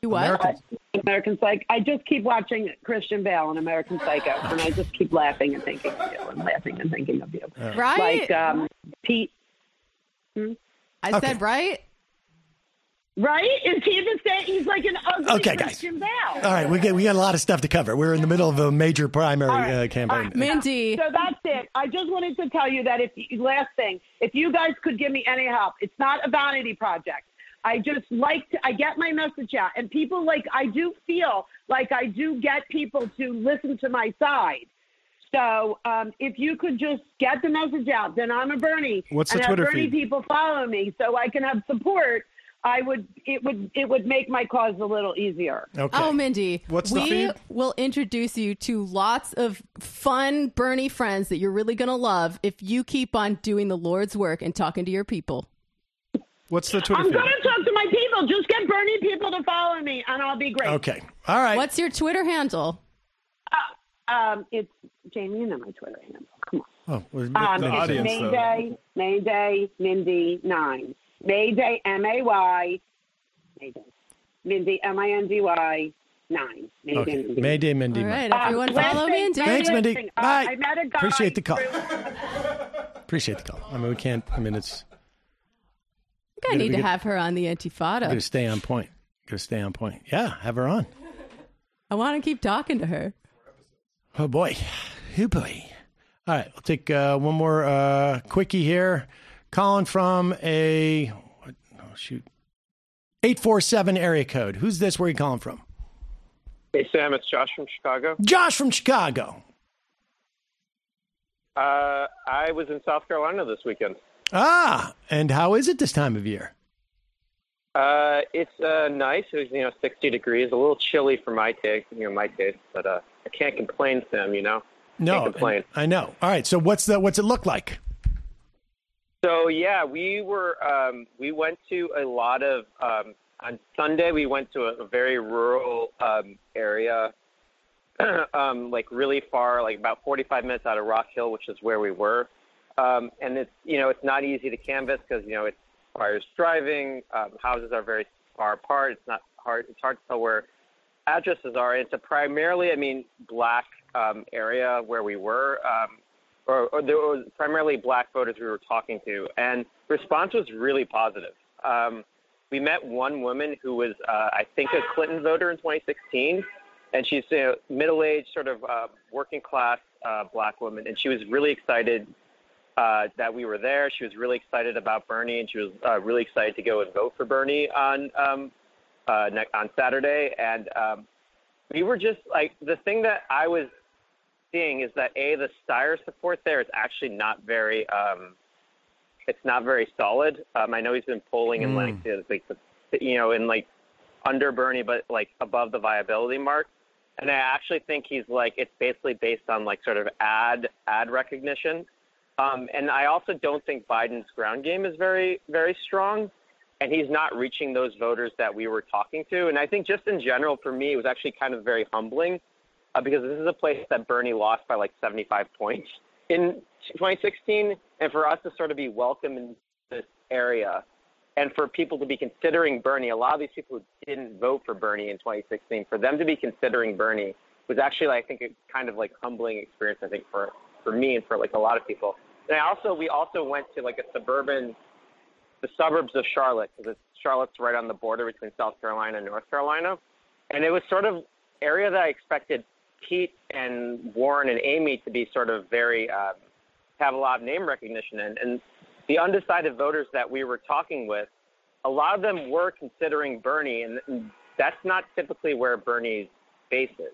You what? American- American Psycho. I just keep watching Christian Bale and American Psycho, and I just keep laughing and thinking of you, and laughing and thinking of you. Right? Like um, Pete. Hmm? I said right. Right? Is he the same? He's like an ugly Okay, guys. Christian Bale. all right. We get we got a lot of stuff to cover. We're in the middle of a major primary uh, campaign. Mindy. So that's it. I just wanted to tell you that if last thing, if you guys could give me any help, it's not a vanity project. I just like to, I get my message out, and people like I do feel like I do get people to listen to my side. So um, if you could just get the message out, then I'm a Bernie. What's the and Twitter Bernie feed? people follow me, so I can have support. I would it would it would make my cause a little easier. Okay. Oh, Mindy. What's the we feed? will introduce you to lots of fun Bernie friends that you're really going to love if you keep on doing the Lord's work and talking to your people. What's the Twitter I'm going to talk to my people. Just get Bernie people to follow me, and I'll be great. Okay. All right. What's your Twitter handle? Um, it's Jamie, you know my Twitter handle. Come on. Oh, well, Um, the it's audience, though. Mayday, Mayday, Mindy nine. Mayday, M A Y, Mayday, Mindy, M I N D Y nine. Mayday, Okay. Mindy. Mayday, Mindy. All right, Um, everyone last follow thing- Mindy. Thanks, last Mindy. thing, uh, Bye. I met a guy. Appreciate the call. Appreciate the call. I mean, we can't. I mean, it's. I think I need gotta- to have her on the Antifada. Got to stay on point. Got to stay on point. Yeah, have her on. I want to keep talking to her. Oh boy, oh boy. All right, we'll take uh, one more uh, quickie here. Calling from a oh shoot, eight four seven area code. Who's this? Where are you calling from? Hey, Sam, it's Josh from Chicago. Josh from Chicago. Uh, I was in South Carolina this weekend. Ah, and how is it this time of year? Uh, it's uh, nice. It was you know 60 degrees, a little chilly for my taste, you know my taste, but uh, I can't complain, Sam. You know. No, complain. I know. All right, so what's the what's it look like? So yeah, we were um, we went to a lot of um, on Sunday. We went to a, a very rural um, area, um, like really far, like about 45 minutes out of Rock Hill, which is where we were. Um, and it's you know it's not easy to canvas because you know it requires driving. Um, houses are very far apart. It's not hard. It's hard to tell where addresses are. It's a primarily, I mean, black um, area where we were. Um, or, or there was primarily black voters we were talking to, and response was really positive. Um, we met one woman who was, uh, I think, a Clinton voter in 2016, and she's a middle-aged, sort of uh, working-class uh, black woman, and she was really excited uh, that we were there. She was really excited about Bernie, and she was uh, really excited to go and vote for Bernie on um, uh, ne- on Saturday. And um, we were just like the thing that I was seeing is that a the Steyer support there is actually not very um, it's not very solid. Um, I know he's been polling in like the, like the, you know in like under Bernie, but like above the viability mark. And I actually think he's like it's basically based on like sort of ad ad recognition. Um, and I also don't think Biden's ground game is very very strong, and he's not reaching those voters that we were talking to. And I think just in general for me, it was actually kind of very humbling uh, because this is a place that Bernie lost by like 75 points in 2016, and for us to sort of be welcome in this area, and for people to be considering Bernie, a lot of these people who didn't vote for Bernie in 2016, for them to be considering Bernie was actually, I think, a kind of like humbling experience. I think for for me and for like a lot of people. And I also we also went to like a suburban, the suburbs of Charlotte because Charlotte's right on the border between South Carolina and North Carolina, and it was sort of area that I expected Pete and Warren and Amy to be sort of very um, have a lot of name recognition in, and the undecided voters that we were talking with, a lot of them were considering Bernie, and, and that's not typically where Bernie's base is.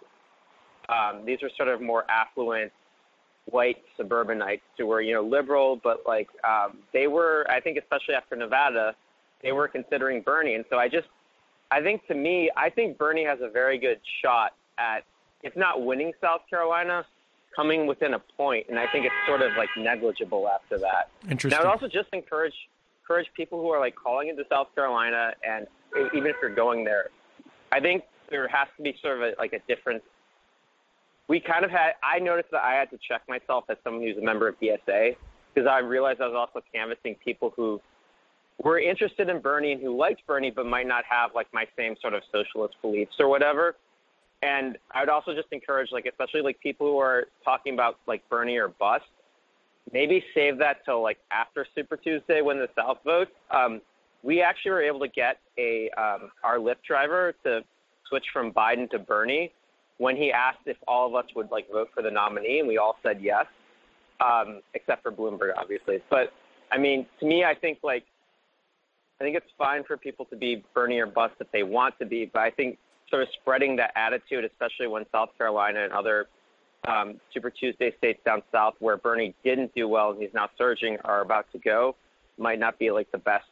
Um, these are sort of more affluent white suburbanites who were, you know, liberal, but like um, they were, I think, especially after Nevada, they were considering Bernie, and so I just, I think to me, I think Bernie has a very good shot at, if not winning South Carolina, coming within a point, and I think it's sort of like negligible after that. Interesting. And I would also just encourage encourage people who are like calling into South Carolina, and even if you're going there, I think there has to be sort of a, like a difference. We kind of had. I noticed that I had to check myself as someone who's a member of DSA because I realized I was also canvassing people who were interested in Bernie and who liked Bernie, but might not have like my same sort of socialist beliefs or whatever. And I would also just encourage, like, especially like people who are talking about like Bernie or bust, maybe save that till like after Super Tuesday when the South votes. Um, we actually were able to get a um, our Lyft driver to switch from Biden to Bernie when he asked if all of us would like vote for the nominee, and we all said yes, um, except for Bloomberg, obviously. But I mean, to me, I think like I think it's fine for people to be Bernie or bust if they want to be, but I think sort of spreading that attitude, especially when South Carolina and other um, Super Tuesday states down south where Bernie didn't do well and he's now surging are about to go, might not be like the best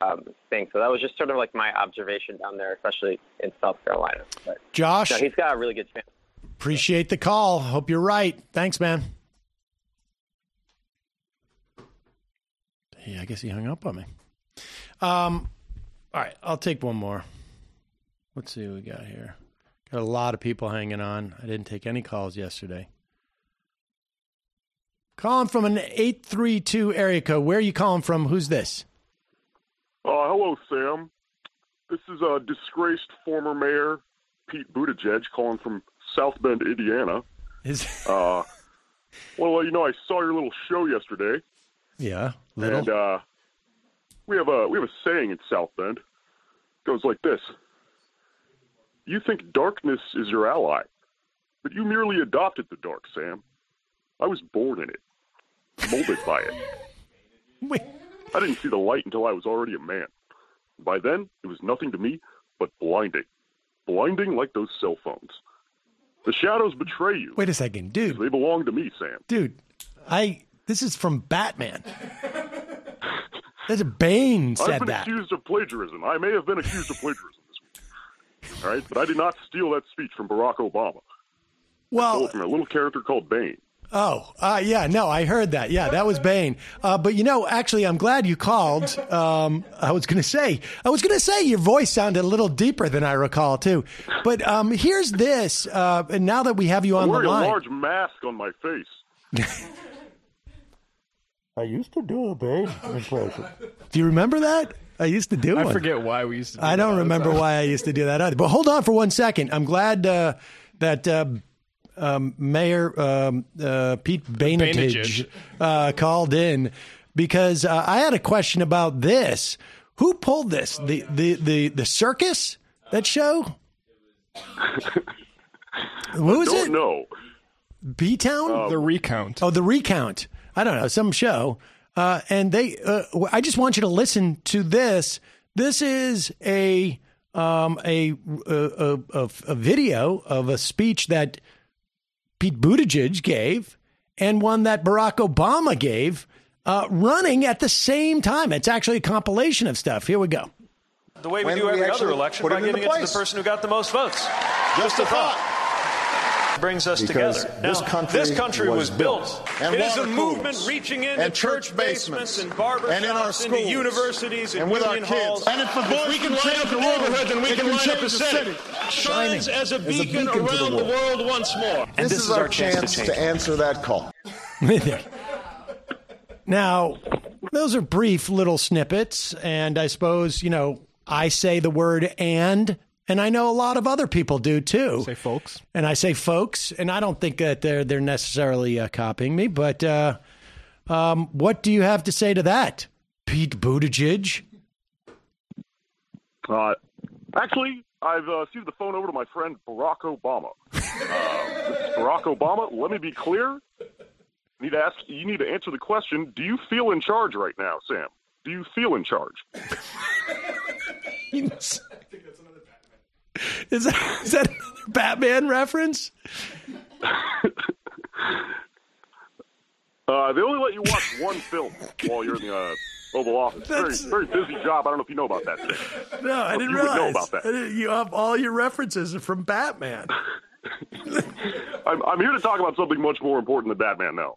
um, thing. So that was just sort of like my observation down there, especially in South Carolina. But, Josh? no, he's got a really good chance. Appreciate the call. Hope you're right. Thanks, man. Yeah, I guess he hung up on me. Um, all right, I'll take one more. Let's see what we got here. Got a lot of people hanging on. I didn't take any calls yesterday. Calling from an 832 area code. Where are you calling from? Who's this? Uh, hello, Sam. This is a disgraced former mayor Pete Buttigieg calling from South Bend, Indiana. Is uh, well, you know, I saw your little show yesterday, Yeah, little. and uh, we have a we have a saying in South Bend. It goes like this: You think darkness is your ally, but you merely adopted the dark, Sam. I was born in it, molded by it. Wait. I didn't see the light until I was already a man. By then, it was nothing to me but blinding. Blinding like those cell phones. The shadows betray you. Wait a second, dude. They belong to me, Sam. Dude, I this is from Batman. That's Bane I've been that. accused of plagiarism. I may have been accused of plagiarism. All right, but I did not steal that speech from Barack Obama. Well, Stole it from a little character called Bane. Oh, uh, yeah, no, I heard that. Yeah, that was Bane. Uh, but you know, actually, I'm glad you called. Um, I was going to say, I was going to say your voice sounded a little deeper than I recall too. But um, here's this. Uh, and now that we have you on I'm the wearing a line, large mask on my face. I used to do a Bane impression. Do you remember that? I used to do it. I one. forget why we used to. Do I don't that. remember why I used to do that either. But hold on for one second. I'm glad uh, that uh, um, Mayor um, uh, Pete Bainetage Bainetage. uh, called in because uh, I had a question about this. Who pulled this? The the the the circus that show? Who is Don't it? know. B Town? the recount. Oh, the recount. I don't know, some show. Uh, and they, uh, I just want you to listen to this. This is a um, a, a, a a video of a speech that Pete Buttigieg gave and one that Barack Obama gave, uh, running at the same time. It's actually a compilation of stuff. Here we go. The way we When do we every other election put by it giving it to the person who got the most votes. Just a thought. Brings us Because together. this Now, country this country was was, built. And it is a movement reaching into And church church basements, basements. and barbershops And in our shops, into universities and, And with our kids. halls. And if the boys we can can line up the the world, neighborhood, then we can can line up the the city. city. Shines as a as a beacon, beacon the around the world. world once more. And this, is, our chance, to, answer that call. Now, those are brief little snippets, and I suppose you know I say the word "and," and I know a lot of other people do too. Say folks. and I say folks, and I don't think that they're they're necessarily uh, copying me. But uh, um, what do you have to say to that, Pete Buttigieg? Uh, actually, I've uh, ceded the phone over to my friend Barack Obama. Uh, this is Barack Obama. Let me be clear. You need to ask. You need to answer the question. Do you feel in charge right now, Sam? Do you feel in charge? Is that, is that another Batman reference? Uh, they only let you watch one film while you're in the uh, Oval Office. That's- Very, very busy job. I don't know if you know about that. Sam. No, I didn't you would know realize. about that. You have all your references are from Batman. I'm, I'm here to talk about something much more important than Batman. Now,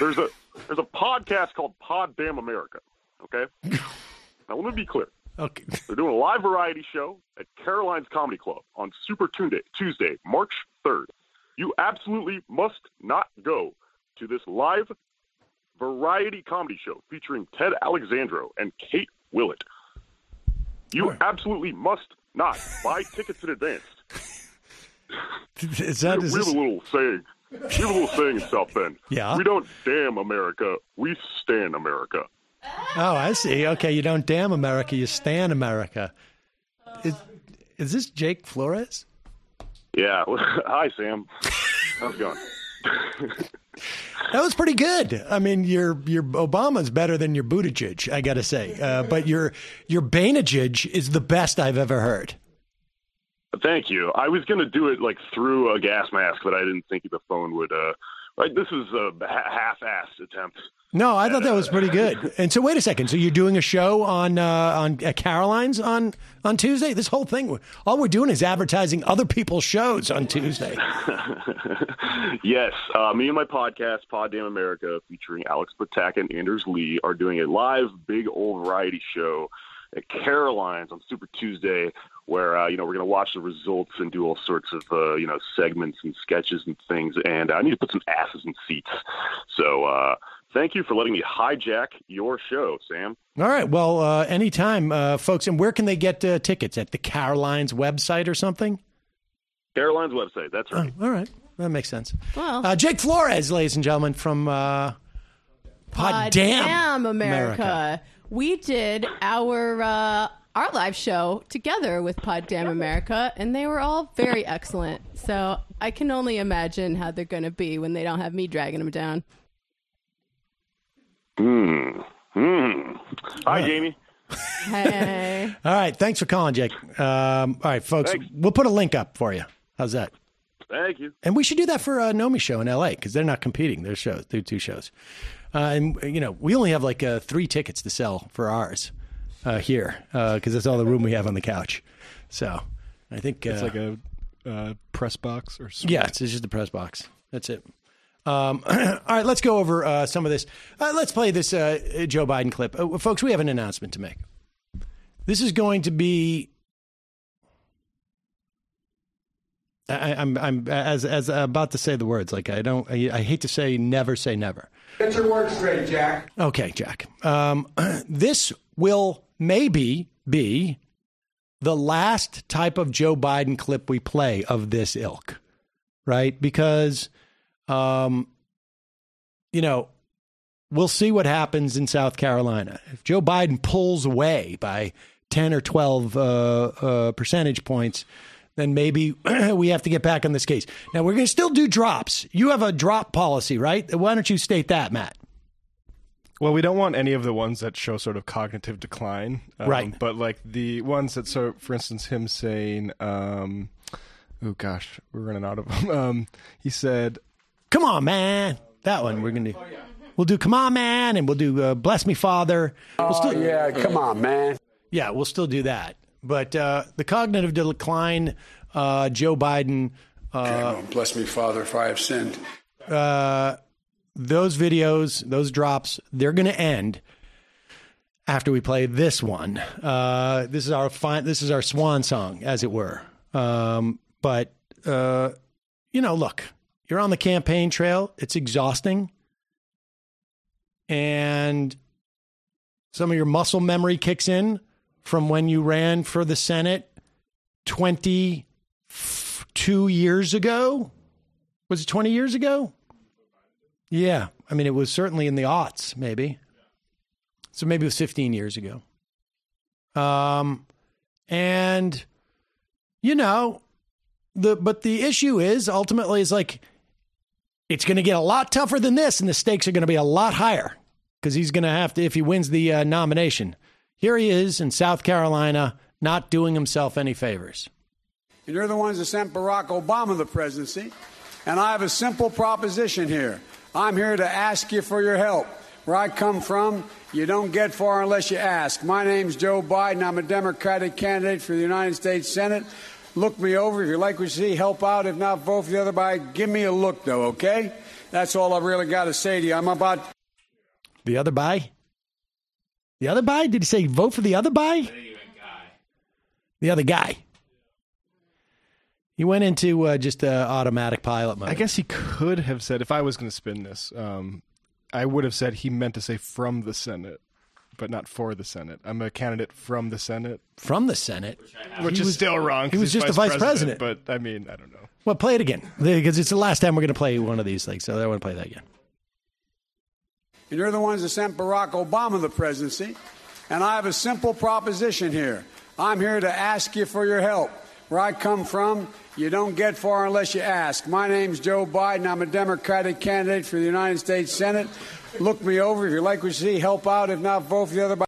there's a there's a podcast called Pod Damn America. Okay, now let me be clear. Okay. They're doing a live variety show at Caroline's Comedy Club on Super Tuesday, Tuesday, March 3rd. You absolutely must not go to this live variety comedy show featuring Ted Alexandro and Kate Willett. You absolutely must not buy tickets in advance. Is that we, is we have this, a little saying. We have a little saying in South Bend. Yeah. We don't damn America. We stand America. Oh, I see. Okay, you don't damn America, you stand America. Is, is this Jake Flores? Yeah. Hi, Sam. How's it going? That was pretty good. I mean, your your Obama's better than your Buttigieg, I got to say. Uh, but your your Bainegieg is the best I've ever heard. Thank you. I was going to do it like through a gas mask, but I didn't think the phone would. uh like This is a ha- half-assed attempt. No, I thought that was pretty good. And so, wait a second. So you're doing a show on uh, on at Caroline's on on Tuesday? This whole thing, all we're doing is advertising other people's shows on Tuesday. yes, uh, me and my podcast, Pod Damn America, featuring Alex Patak and Anders Lee, are doing a live big old variety show at Caroline's on Super Tuesday, where uh, you know we're going to watch the results and do all sorts of uh, you know segments and sketches and things. And I need to put some asses in seats. So uh, thank you for letting me hijack your show, Sam. All right. Well, uh, anytime, uh, folks. And where can they get uh, tickets? At the Caroline's website or something? Caroline's website. That's right. All right. That makes sense. Well, Uh, Jake Flores, ladies and gentlemen, from uh, Pod Damn, Damn America. We did our uh, our live show together with Pod Damn America, and they were all very excellent. So I can only imagine how they're going to be when they don't have me dragging them down. Hmm. Hmm. Hi, Jamie. Hey. All right. Thanks for calling, Jake. Um, all right, folks. Thanks. We'll put a link up for you. How's that? Thank you. And we should do that for uh, Nomi show in L.A. because they're not competing. They're shows. They're two shows. Uh, and you know, we only have like uh, three tickets to sell for ours uh, here because that's all the room we have on the couch. So I think It's uh, like a uh, press box or something. yeah, it's, it's just a press box. That's it. Um, all right, let's go over uh, some of this. Uh, let's play this uh, Joe Biden clip, uh, folks. We have an announcement to make. This is going to be. I, I'm I'm as as I'm about to say the words. Like I don't. I, I hate to say never say never. Get your words straight, Jack. Okay, Jack. Um, this will maybe be the last type of Joe Biden clip we play of this ilk, right? Because, um, you know, we'll see what happens in South Carolina. If Joe Biden pulls away by 10 or 12 uh, uh, percentage points, then maybe we have to get back on this case. Now, we're going to still do drops. You have a drop policy, right? Why don't you state that, Matt? Well, we don't want any of the ones that show sort of cognitive decline, um, Right. But like the ones that, so for instance, him saying, um, "Oh gosh, we're running out of them." Um, he said, Come on, man. That one we're going to We'll do Come On, Man, and we'll do uh, Bless Me, Father. We'll Oh, yeah, come on, man. Yeah, we'll still do that. But uh, the cognitive decline, uh, Joe Biden, uh, Bless me, Father, if I have sinned. uh, those videos, those drops, they're going to end after we play this one. Uh, this is our fine. This is our swan song, as it were. Um, but uh, you know, look, you're on the campaign trail. It's exhausting, and some of your muscle memory kicks in from when you ran for the Senate twenty two years ago. Was it twenty years ago? Yeah. I mean, it was certainly in the aughts, maybe. So maybe it was 15 years ago. Um, and, you know, the, but the issue is ultimately is like, it's going to get a lot tougher than this, and the stakes are going to be a lot higher because he's going to have to, if he wins the uh, nomination. Here he is in South Carolina, not doing himself any favors. And you're the ones that sent Barack Obama the presidency. And I have a simple proposition here. I'm here to ask you for your help. Where I come from, you don't get far unless you ask. My name's Joe Biden. I'm a Democratic candidate for the United States Senate. Look me over. If you like what you see, help out. If not, vote for the other guy. Give me a look, though, okay? That's all I really got to say to you. I'm about The other buy? The other buy? Did he say vote for the other buy? The other guy. He went into uh, just uh, automatic pilot mode. I guess he could have said, if I was going to spin this, um, I would have said he meant to say from the Senate, but not for the Senate. I'm a candidate from the Senate. From the Senate? Which He is was- still wrong. He was he's just a vice president. But I mean, I don't know. Well, play it again because it's the last time we're going to play one of these things. So I want to play that again. And you're the ones that sent Barack Obama the presidency. And I have a simple proposition here. I'm here to ask you for your help. Where I come from, you don't get far unless you ask. My name's Joe Biden. I'm a Democratic candidate for the United States Senate. Look me over. If you like what you see, help out. If not, vote for the other.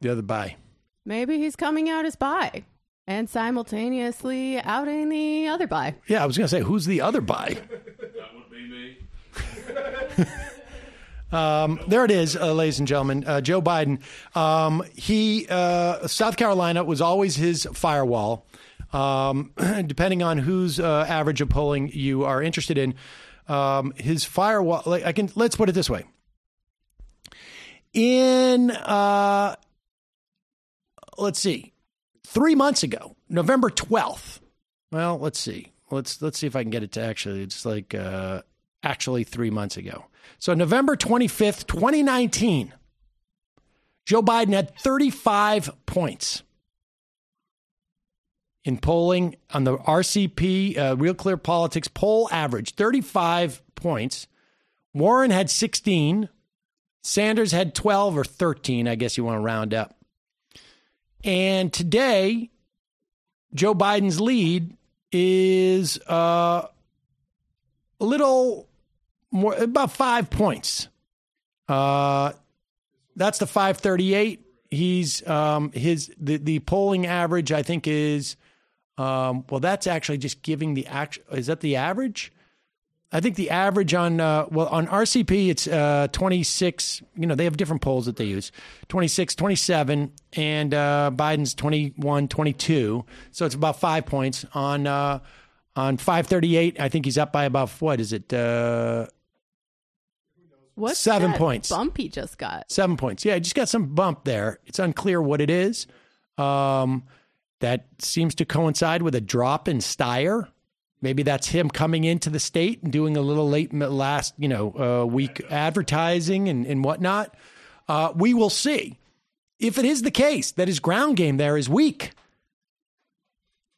The other buy. Maybe he's coming out as bi and simultaneously outing the other bi. Yeah, I was going to say, who's the other buy? Um, there it is, uh, ladies and gentlemen. Uh, Joe Biden. Um, he uh, South Carolina was always his firewall. Um, depending on whose uh, average of polling you are interested in, um, his firewall. Like, I can let's put it this way. In uh, let's see, three months ago, November twelfth. Well, let's see. Let's let's see if I can get it to actually. It's like uh, actually three months ago. So November twenty fifth, twenty nineteen. Joe Biden had thirty five points in polling on the RCP uh, Real Clear Politics poll average. Thirty five points. Warren had sixteen. Sanders had twelve or thirteen. I guess you want to round up. And today, Joe Biden's lead is uh, a little more, about five points. Uh, that's the 538. He's um, his the, the polling average, I think, is Um, well, that's actually just giving the act. Is that the average? I think the average on uh, well on RCP it's uh, 26. You know they have different polls that they use 26, 27, and uh, Biden's 21, 22. So it's about five points on uh, on 538. I think he's up by about what is it? Uh, What's seven points. Bump he just got. Seven points. Yeah, he just got some bump there. It's unclear what it is. Um, that seems to coincide with a drop in Steyer. Maybe that's him coming into the state and doing a little late last, you know, uh, week advertising and, and whatnot. Uh, we will see. If it is the case that his ground game there is weak,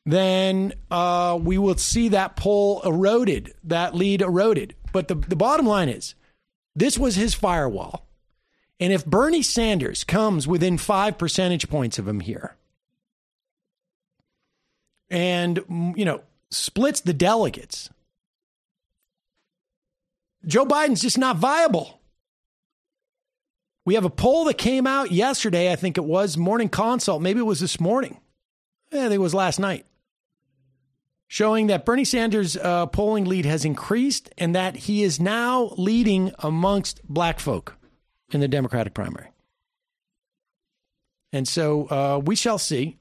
then uh, we will see that poll eroded, that lead eroded. But the, the bottom line is this was his firewall. And if Bernie Sanders comes within five percentage points of him here and, mm, you know, splits the delegates, Joe Biden's just not viable. We have a poll that came out yesterday. I think it was Morning Consult. Maybe it was this morning. I think it was last night. Showing that Bernie Sanders' uh, polling lead has increased and that he is now leading amongst black folk in the Democratic primary. And so uh, we shall see.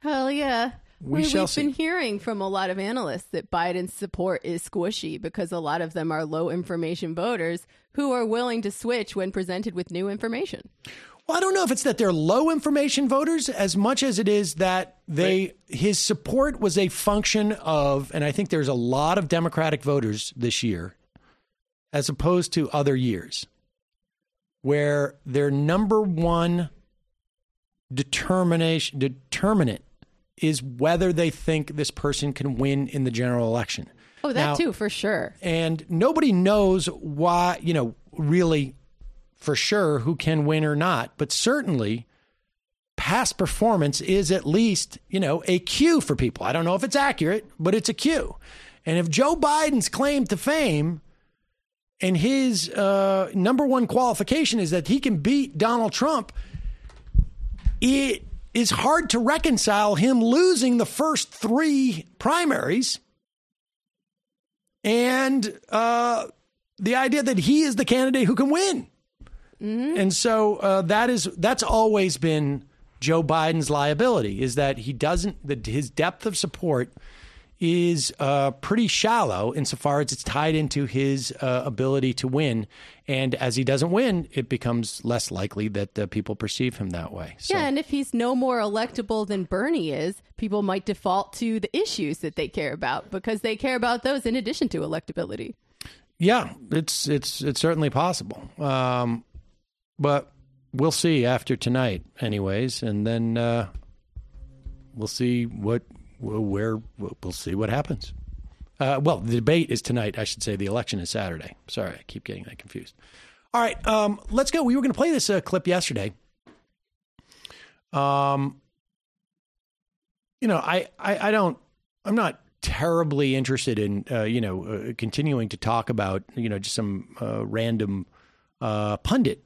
Hell yeah. We I mean, shall we've see. been hearing from a lot of analysts that Biden's support is squishy because a lot of them are low information voters who are willing to switch when presented with new information. Well, I don't know if it's that they're low information voters as much as it is that they his support was a function of, and I think there's a lot of Democratic voters this year, as opposed to other years, where their number one determination determinant is whether they think this person can win in the general election. Oh, that Now- too, for sure. and nobody knows why, you know, really for sure who can win or not, but certainly past performance is at least, you know, a cue for people. I don't know if it's accurate, but it's a cue. And if Joe Biden's claim to fame and his uh, number one qualification is that he can beat Donald Trump, it is hard to reconcile him losing the first three primaries and uh, the idea that he is the candidate who can win. And so uh, that is that's always been Joe Biden's liability is that he doesn't that his depth of support is uh, pretty shallow insofar as it's tied into his uh, ability to win. And as he doesn't win, it becomes less likely that uh, people perceive him that way. So, Yeah, and if he's no more electable than Bernie is, people might default to the issues that they care about because they care about those in addition to electability. yeah, it's it's it's certainly possible. Um, but we'll see after tonight, anyways, and then uh, we'll see what where we'll see what happens. Uh, well, the debate is tonight. I should say the election is Saturday. Sorry, I keep getting that confused. All right, um, let's go. We were going to play this uh, clip yesterday. Um, you know, I, I, I don't, I'm not terribly interested in, uh, you know, uh, continuing to talk about, you know, just some uh, random uh, pundit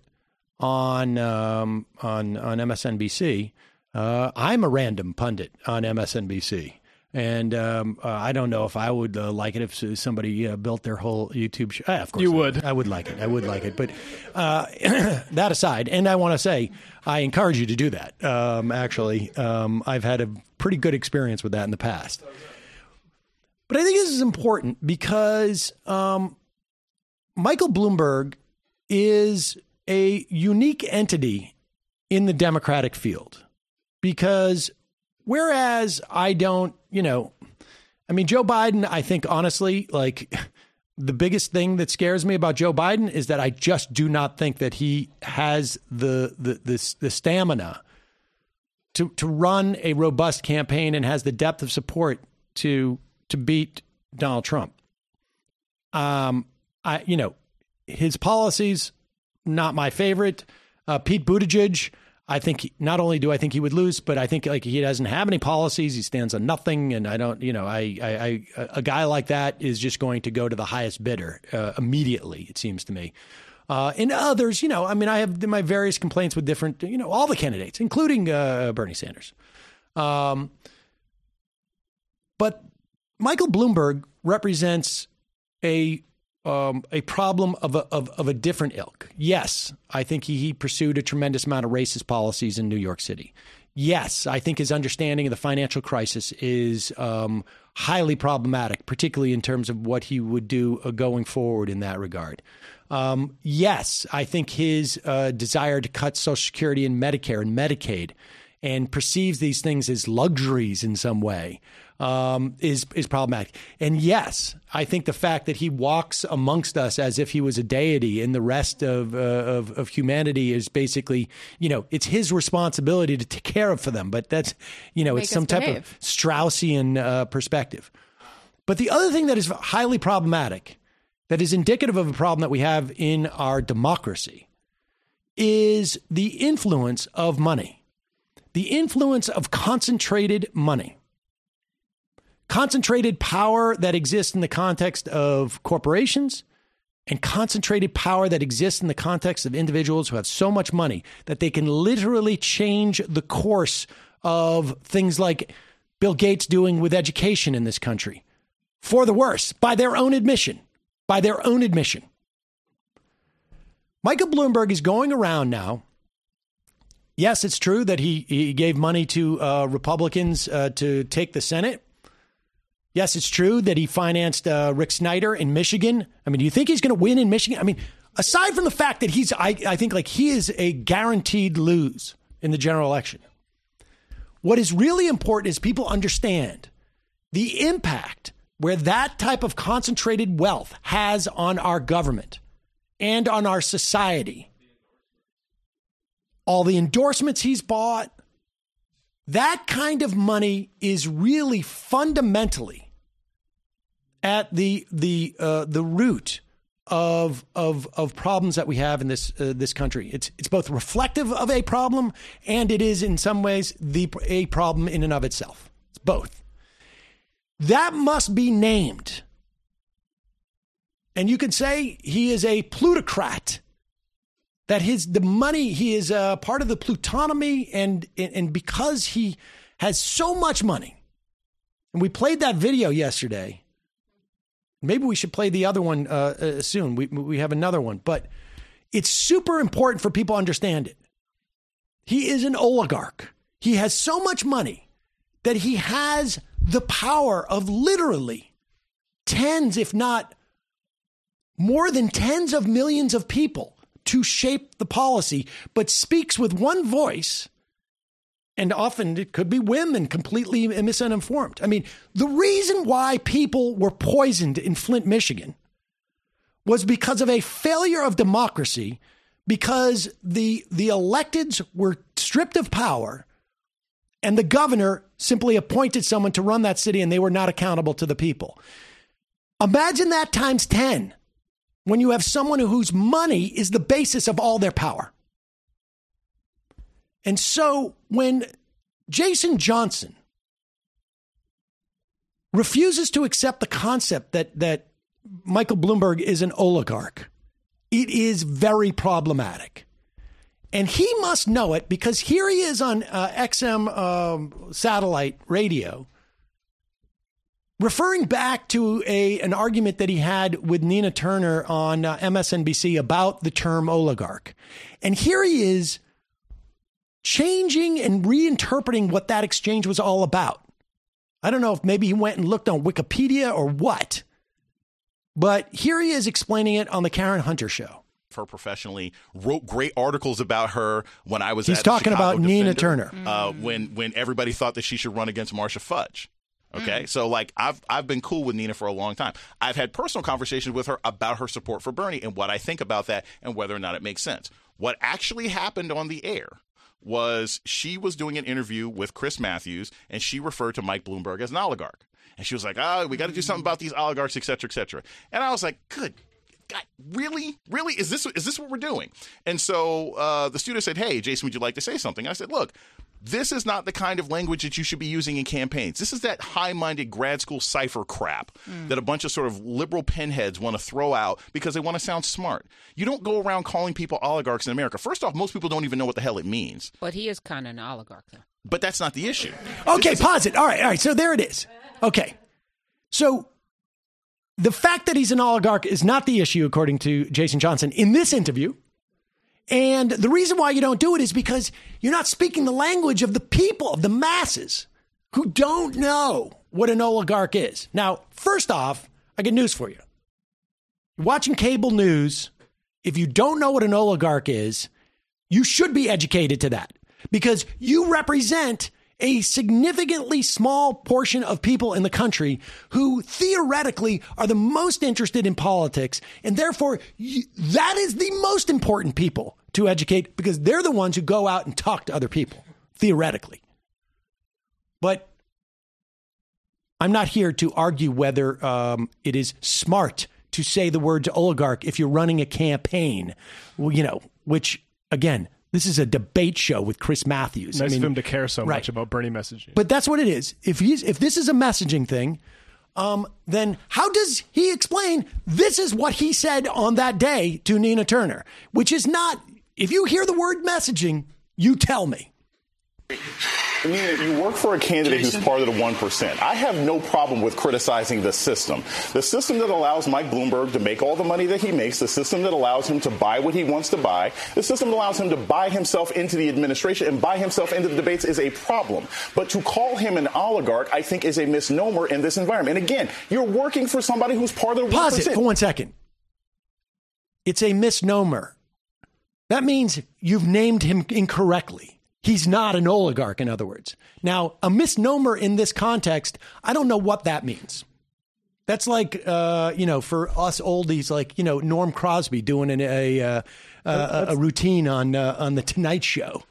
on um, on on MSNBC. Uh, I'm a random pundit on MSNBC. And um, uh, I don't know if I would uh, like it if somebody uh, built their whole YouTube show. Ah, of course, You would. I would like it. I would like it. But uh, that aside, and I want to say, I encourage you to do that. Um, actually, um, I've had a pretty good experience with that in the past. But I think this is important because um, Michael Bloomberg is a unique entity in the Democratic field because whereas I don't, you know, I mean, Joe Biden, I think honestly, like the biggest thing that scares me about Joe Biden is that I just do not think that he has the the the, the stamina to to run a robust campaign and has the depth of support to to beat Donald Trump. Um, I you know his policies not my favorite. Uh, Pete Buttigieg, I think not only do I think he would lose, but I think like he doesn't have any policies. He stands on nothing, and I don't. You know, I, I, I a guy like that is just going to go to the highest bidder uh, immediately. It seems to me. Uh, and others, you know, I mean, I have my various complaints with different, you know, all the candidates, including uh, Bernie Sanders. Um, But Michael Bloomberg represents a um, a problem of a, of, of a different ilk. Yes, I think he, he pursued a tremendous amount of racist policies in New York City. Yes, I think his understanding of the financial crisis is um, highly problematic, particularly in terms of what he would do uh, going forward in that regard. Um, yes, I think his uh, desire to cut Social Security and Medicare and Medicaid and perceives these things as luxuries in some way um, is is problematic. And yes, I think the fact that he walks amongst us as if he was a deity and the rest of uh, of, of humanity is basically, you know, it's his responsibility to take care of for them. But that's, you know, Make it's some type behave. of Straussian uh, perspective. But the other thing that is highly problematic, that is indicative of a problem that we have in our democracy, is the influence of money, the influence of concentrated money concentrated power that exists in the context of corporations and concentrated power that exists in the context of individuals who have so much money that they can literally change the course of things like Bill Gates doing with education in this country for the worse by their own admission. By their own admission. Michael Bloomberg is going around now. Yes, it's true that he, he gave money to uh, Republicans uh, to take the Senate. Yes, it's true that he financed uh, Rick Snyder in Michigan. I mean, do you think he's going to win in Michigan? I mean, aside from the fact that he's, I, I think like he is a guaranteed lose in the general election. What is really important is people understand the impact where that type of concentrated wealth has on our government and on our society. All the endorsements he's bought, that kind of money is really fundamentally at the the uh, the root of of of problems that we have in this uh, this country. It's it's both reflective of a problem and it is in some ways the a problem in and of itself. It's both. That must be named. And you could say he is a plutocrat. That his the money he is a part of the plutonomy and and because he has so much money. And we played that video yesterday Maybe we should play the other one uh, uh, soon. We we have another one, but it's super important for people to understand it. He is an oligarch. He has so much money that he has the power of literally tens, if not more than tens of millions of people to shape the policy, but speaks with one voice and often it could be women completely misinformed. I mean, the reason why people were poisoned in Flint, Michigan was because of a failure of democracy because the the electeds were stripped of power and the governor simply appointed someone to run that city and they were not accountable to the people. Imagine that times 10 when you have someone whose money is the basis of all their power. And so when Jason Johnson refuses to accept the concept that that Michael Bloomberg is an oligarch, it is very problematic. And he must know it because here he is on uh, XM um, satellite radio referring back to a an argument that he had with Nina Turner on uh, MSNBC about the term oligarch. And here he is changing and reinterpreting what that exchange was all about. I don't know if maybe he went and looked on Wikipedia or what, but here he is explaining it on the Karen Hunter show. her professionally, wrote great articles about her when I was He's at talking Chicago about Nina Defender, Turner. Uh, when when everybody thought that she should run against Marcia Fudge. Okay, so like I've I've been cool with Nina for a long time. I've had personal conversations with her about her support for Bernie and what I think about that and whether or not it makes sense. What actually happened on the air was she was doing an interview with Chris Matthews and she referred to Mike Bloomberg as an oligarch. And she was like, "Oh, we got to do something about these oligarchs, et cetera, et cetera." And I was like, "Good God, really, really, is this is this what we're doing?" And so uh, the student said, "Hey, Jason, would you like to say something?" I said, "Look." This is not the kind of language that you should be using in campaigns. This is that high minded grad school cipher crap hmm. that a bunch of sort of liberal pinheads want to throw out because they want to sound smart. You don't go around calling people oligarchs in America. First off, most people don't even know what the hell it means. But he is kind of an oligarch, though. But that's not the issue. Okay, pause it. All right, all right. So there it is. Okay. So the fact that he's an oligarch is not the issue, according to Jason Johnson in this interview. And the reason why you don't do it is because you're not speaking the language of the people, of the masses who don't know what an oligarch is. Now, first off, I got news for you. You're watching cable news. If you don't know what an oligarch is, you should be educated to that because you represent a significantly small portion of people in the country who theoretically are the most interested in politics. And therefore, that is the most important people to educate because they're the ones who go out and talk to other people, theoretically. But I'm not here to argue whether um, it is smart to say the words oligarch if you're running a campaign, well, you know, which again, this is a debate show with Chris Matthews. Nice I mean, of him to care so right. much about Bernie messaging. But that's what it is. If he's if this is a messaging thing, um, then how does he explain this is what he said on that day to Nina Turner? Which is not if you hear the word messaging, you tell me. I mean, you work for a candidate who's part of the 1%. I have no problem with criticizing the system. The system that allows Mike Bloomberg to make all the money that he makes, the system that allows him to buy what he wants to buy, the system that allows him to buy himself into the administration and buy himself into the debates is a problem. But to call him an oligarch, I think, is a misnomer in this environment. And again, you're working for somebody who's part of the 1%. Pause it for one second. It's a misnomer. That means you've named him incorrectly. He's not an oligarch, in other words. Now, a misnomer in this context, I don't know what that means. That's like, uh, you know, for us oldies, like you know, Norm Crosby doing an, a uh, uh, a routine on uh, on the Tonight Show.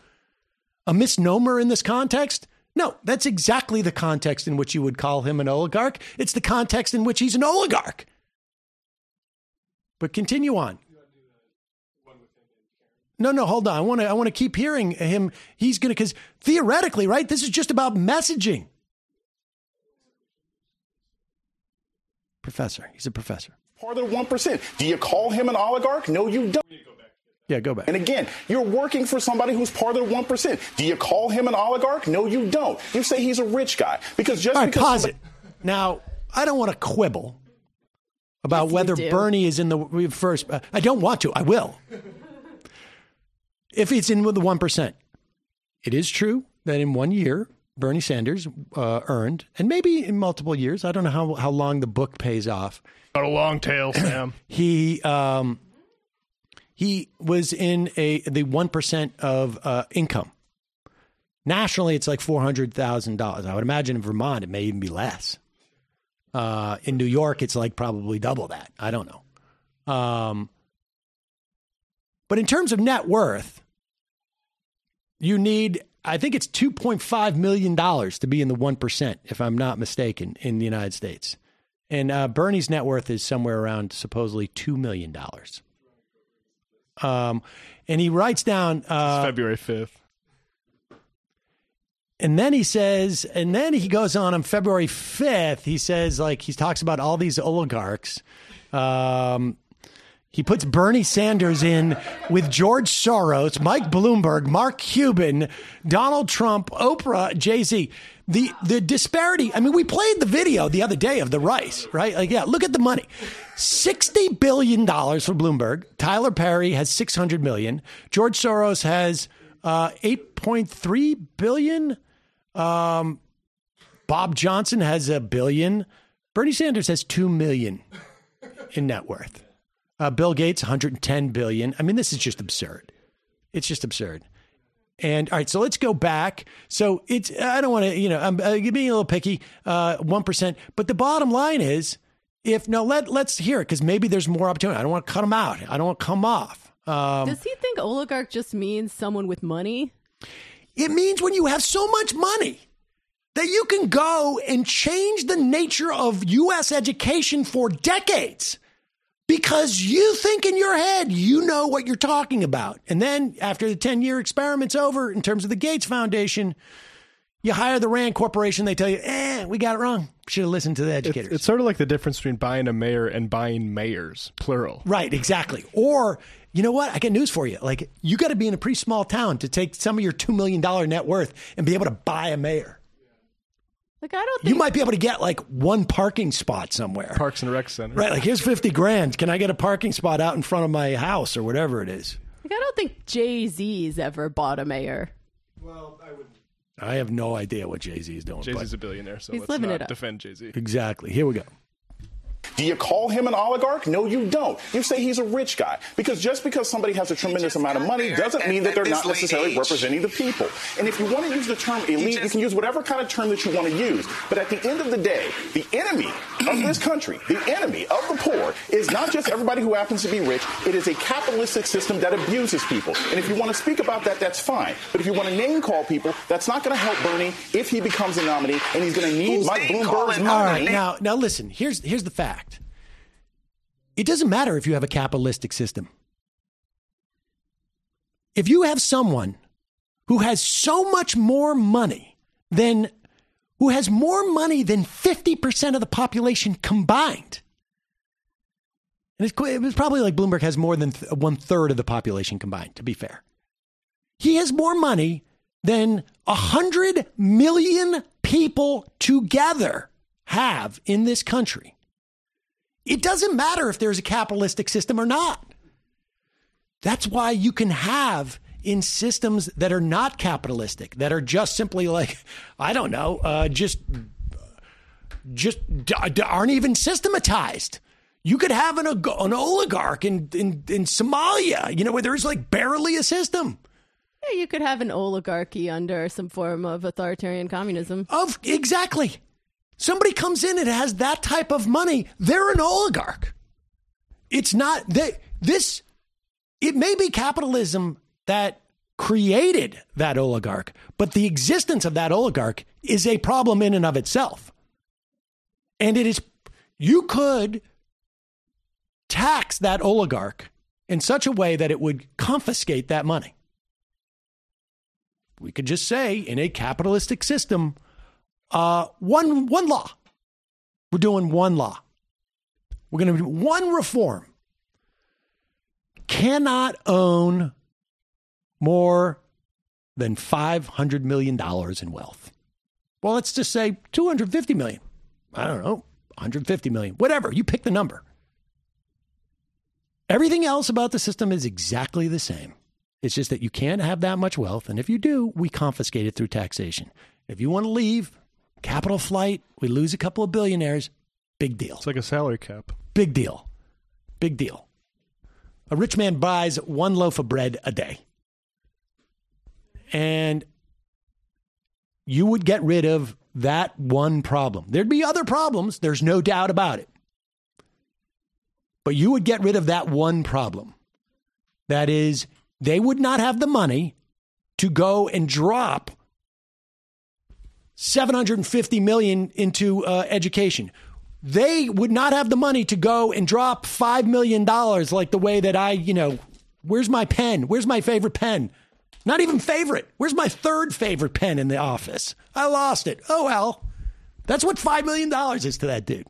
A misnomer in this context? No, that's exactly the context in which you would call him an oligarch. It's the context in which he's an oligarch. But continue on. No, no, hold on. I want to. I want to keep hearing him. He's going to because theoretically, right? This is just about messaging. Professor, he's a professor. Part of the 1%. Do you call him an oligarch? No, you don't. Yeah, go back. And again, you're working for somebody who's part of the 1%. Do you call him an oligarch? No, you don't. You say he's a rich guy. Because just All right, because. pause somebody- it. Now, I don't want to quibble about Yes, whether. Bernie is in the first. uh, I don't want to. I will. If it's in with the one percent, it is true that in one year Bernie Sanders uh, earned, and maybe in multiple years. I don't know how how long the book pays off. Got a long tail, Sam. He um, he was in a the one percent of uh, income. Nationally, it's like four hundred thousand dollars. I would imagine in Vermont it may even be less. Uh, in New York, it's like probably double that. I don't know. Um, but in terms of net worth, you need, I think it's $2.5 million to be in the 1%, if I'm not mistaken, in the United States. And uh, Bernie's net worth is somewhere around supposedly $2 million. Um, and he writes down uh, February 5th. and then he says, and then he goes on on February 5th, he says, like, he talks about all these oligarchs. Um, he puts Bernie Sanders in with George Soros, Mike Bloomberg, Mark Cuban, Donald Trump, Oprah, Jay Z. The the disparity. I mean, we played the video the other day of the rice, right? Like, yeah, look at the money. Sixty billion dollars for Bloomberg. Tyler Perry has six hundred million. George Soros has uh, eight point three billion. Um, Bob Johnson has a billion. Bernie Sanders has two million in net worth. Uh, Bill Gates, 110 billion. I mean, this is just absurd. It's just absurd. And all right, so let's go back. So it's I don't want to, you know, I'm uh, being a little picky, uh, one but the bottom line is, if no, let let's hear it because maybe there's more opportunity. I don't want to cut them out. I don't want to come off. Um, Does he think oligarch just means someone with money? it means when you have so much money that you can go and change the nature of U.S. education for decades because you think in your head you know what you're talking about. And then after the 10 year experiment's over, in terms of the Gates Foundation, you hire the Rand Corporation, they tell you, eh, we got it wrong. Should have listened to the It's, educators. it's sort of like the difference between buying a mayor and buying mayors, plural. Right, exactly. Or, you know what? I got news for you. Like, you got to be in a pretty small town to take some of your $2 million net worth and be able to buy a mayor. Like I don't. You might be able to get like one parking spot somewhere. Parks and Rec Center. Right, like here's fifty grand. Can I get a parking spot out in front of my house or whatever it is? Like I don't think Jay Z's ever bought a mayor. Well, I would. I have no idea what Jay Z is doing. Jay but- Z's a billionaire, so He's let's living not it up. defend Jay Z. Exactly. Here we go. Do you call him an oligarch? No, you don't. You say he's a rich guy. Because just because somebody has a tremendous amount of money doesn't mean that they're not necessarily representing the people. And if you want to use the term elite, you can use whatever kind of term that you want to use. But at the end of the day, the enemy of this country, the enemy of the poor, is not just everybody who happens to be rich. It is a capitalistic system that abuses people. And if you want to speak about that, that's fine. But if you want to name call people, that's not going to help Bernie if he becomes a nominee, and he's going to need Mike Bloomberg's All right, now now listen. Here's here's the fact. It doesn't matter if you have a capitalistic system. If you have someone who has so much more money than who has more money than 50% of the population combined. And it was probably like Bloomberg has more than th- one third of the population combined, to be fair. He has more money than 100 million people together have in this country. It doesn't matter if there's a capitalistic system or not. That's why you can have in systems that are not capitalistic, that are just simply like, I don't know, uh, just just aren't even systematized. You could have an, an oligarch in, in, in Somalia, you know, where there's like barely a system. Yeah, you could have an oligarchy under some form of authoritarian communism. Of exactly. Somebody comes in and has that type of money, they're an oligarch. It's not they, this it may be capitalism that created that oligarch, but the existence of that oligarch is a problem in and of itself. And it is you could tax that oligarch in such a way that it would confiscate that money. We could just say in a capitalistic system, uh, one one law. We're doing one law. We're going to do one reform. Cannot own more than five hundred million dollars in wealth. Well, let's just say two hundred fifty million. I don't know, one hundred fifty million, whatever. You pick the number. Everything else about the system is exactly the same. It's just that you can't have that much wealth, and if you do, we confiscate it through taxation. If you want to leave, capital flight, we lose a couple of billionaires, big deal. It's like a salary cap. Big deal. Big deal. A rich man buys one loaf of bread a day. And you would get rid of that one problem. There'd be other problems, there's no doubt about it. But you would get rid of that one problem. That is, they would not have the money to go and drop 750 million into uh, education. They would not have the money to go and drop 5 million dollars like the way that I, you know, where's my pen? Where's my favorite pen? Not even favorite. Where's my third favorite pen in the office? I lost it. Oh well. That's what 5 million dollars is to that dude.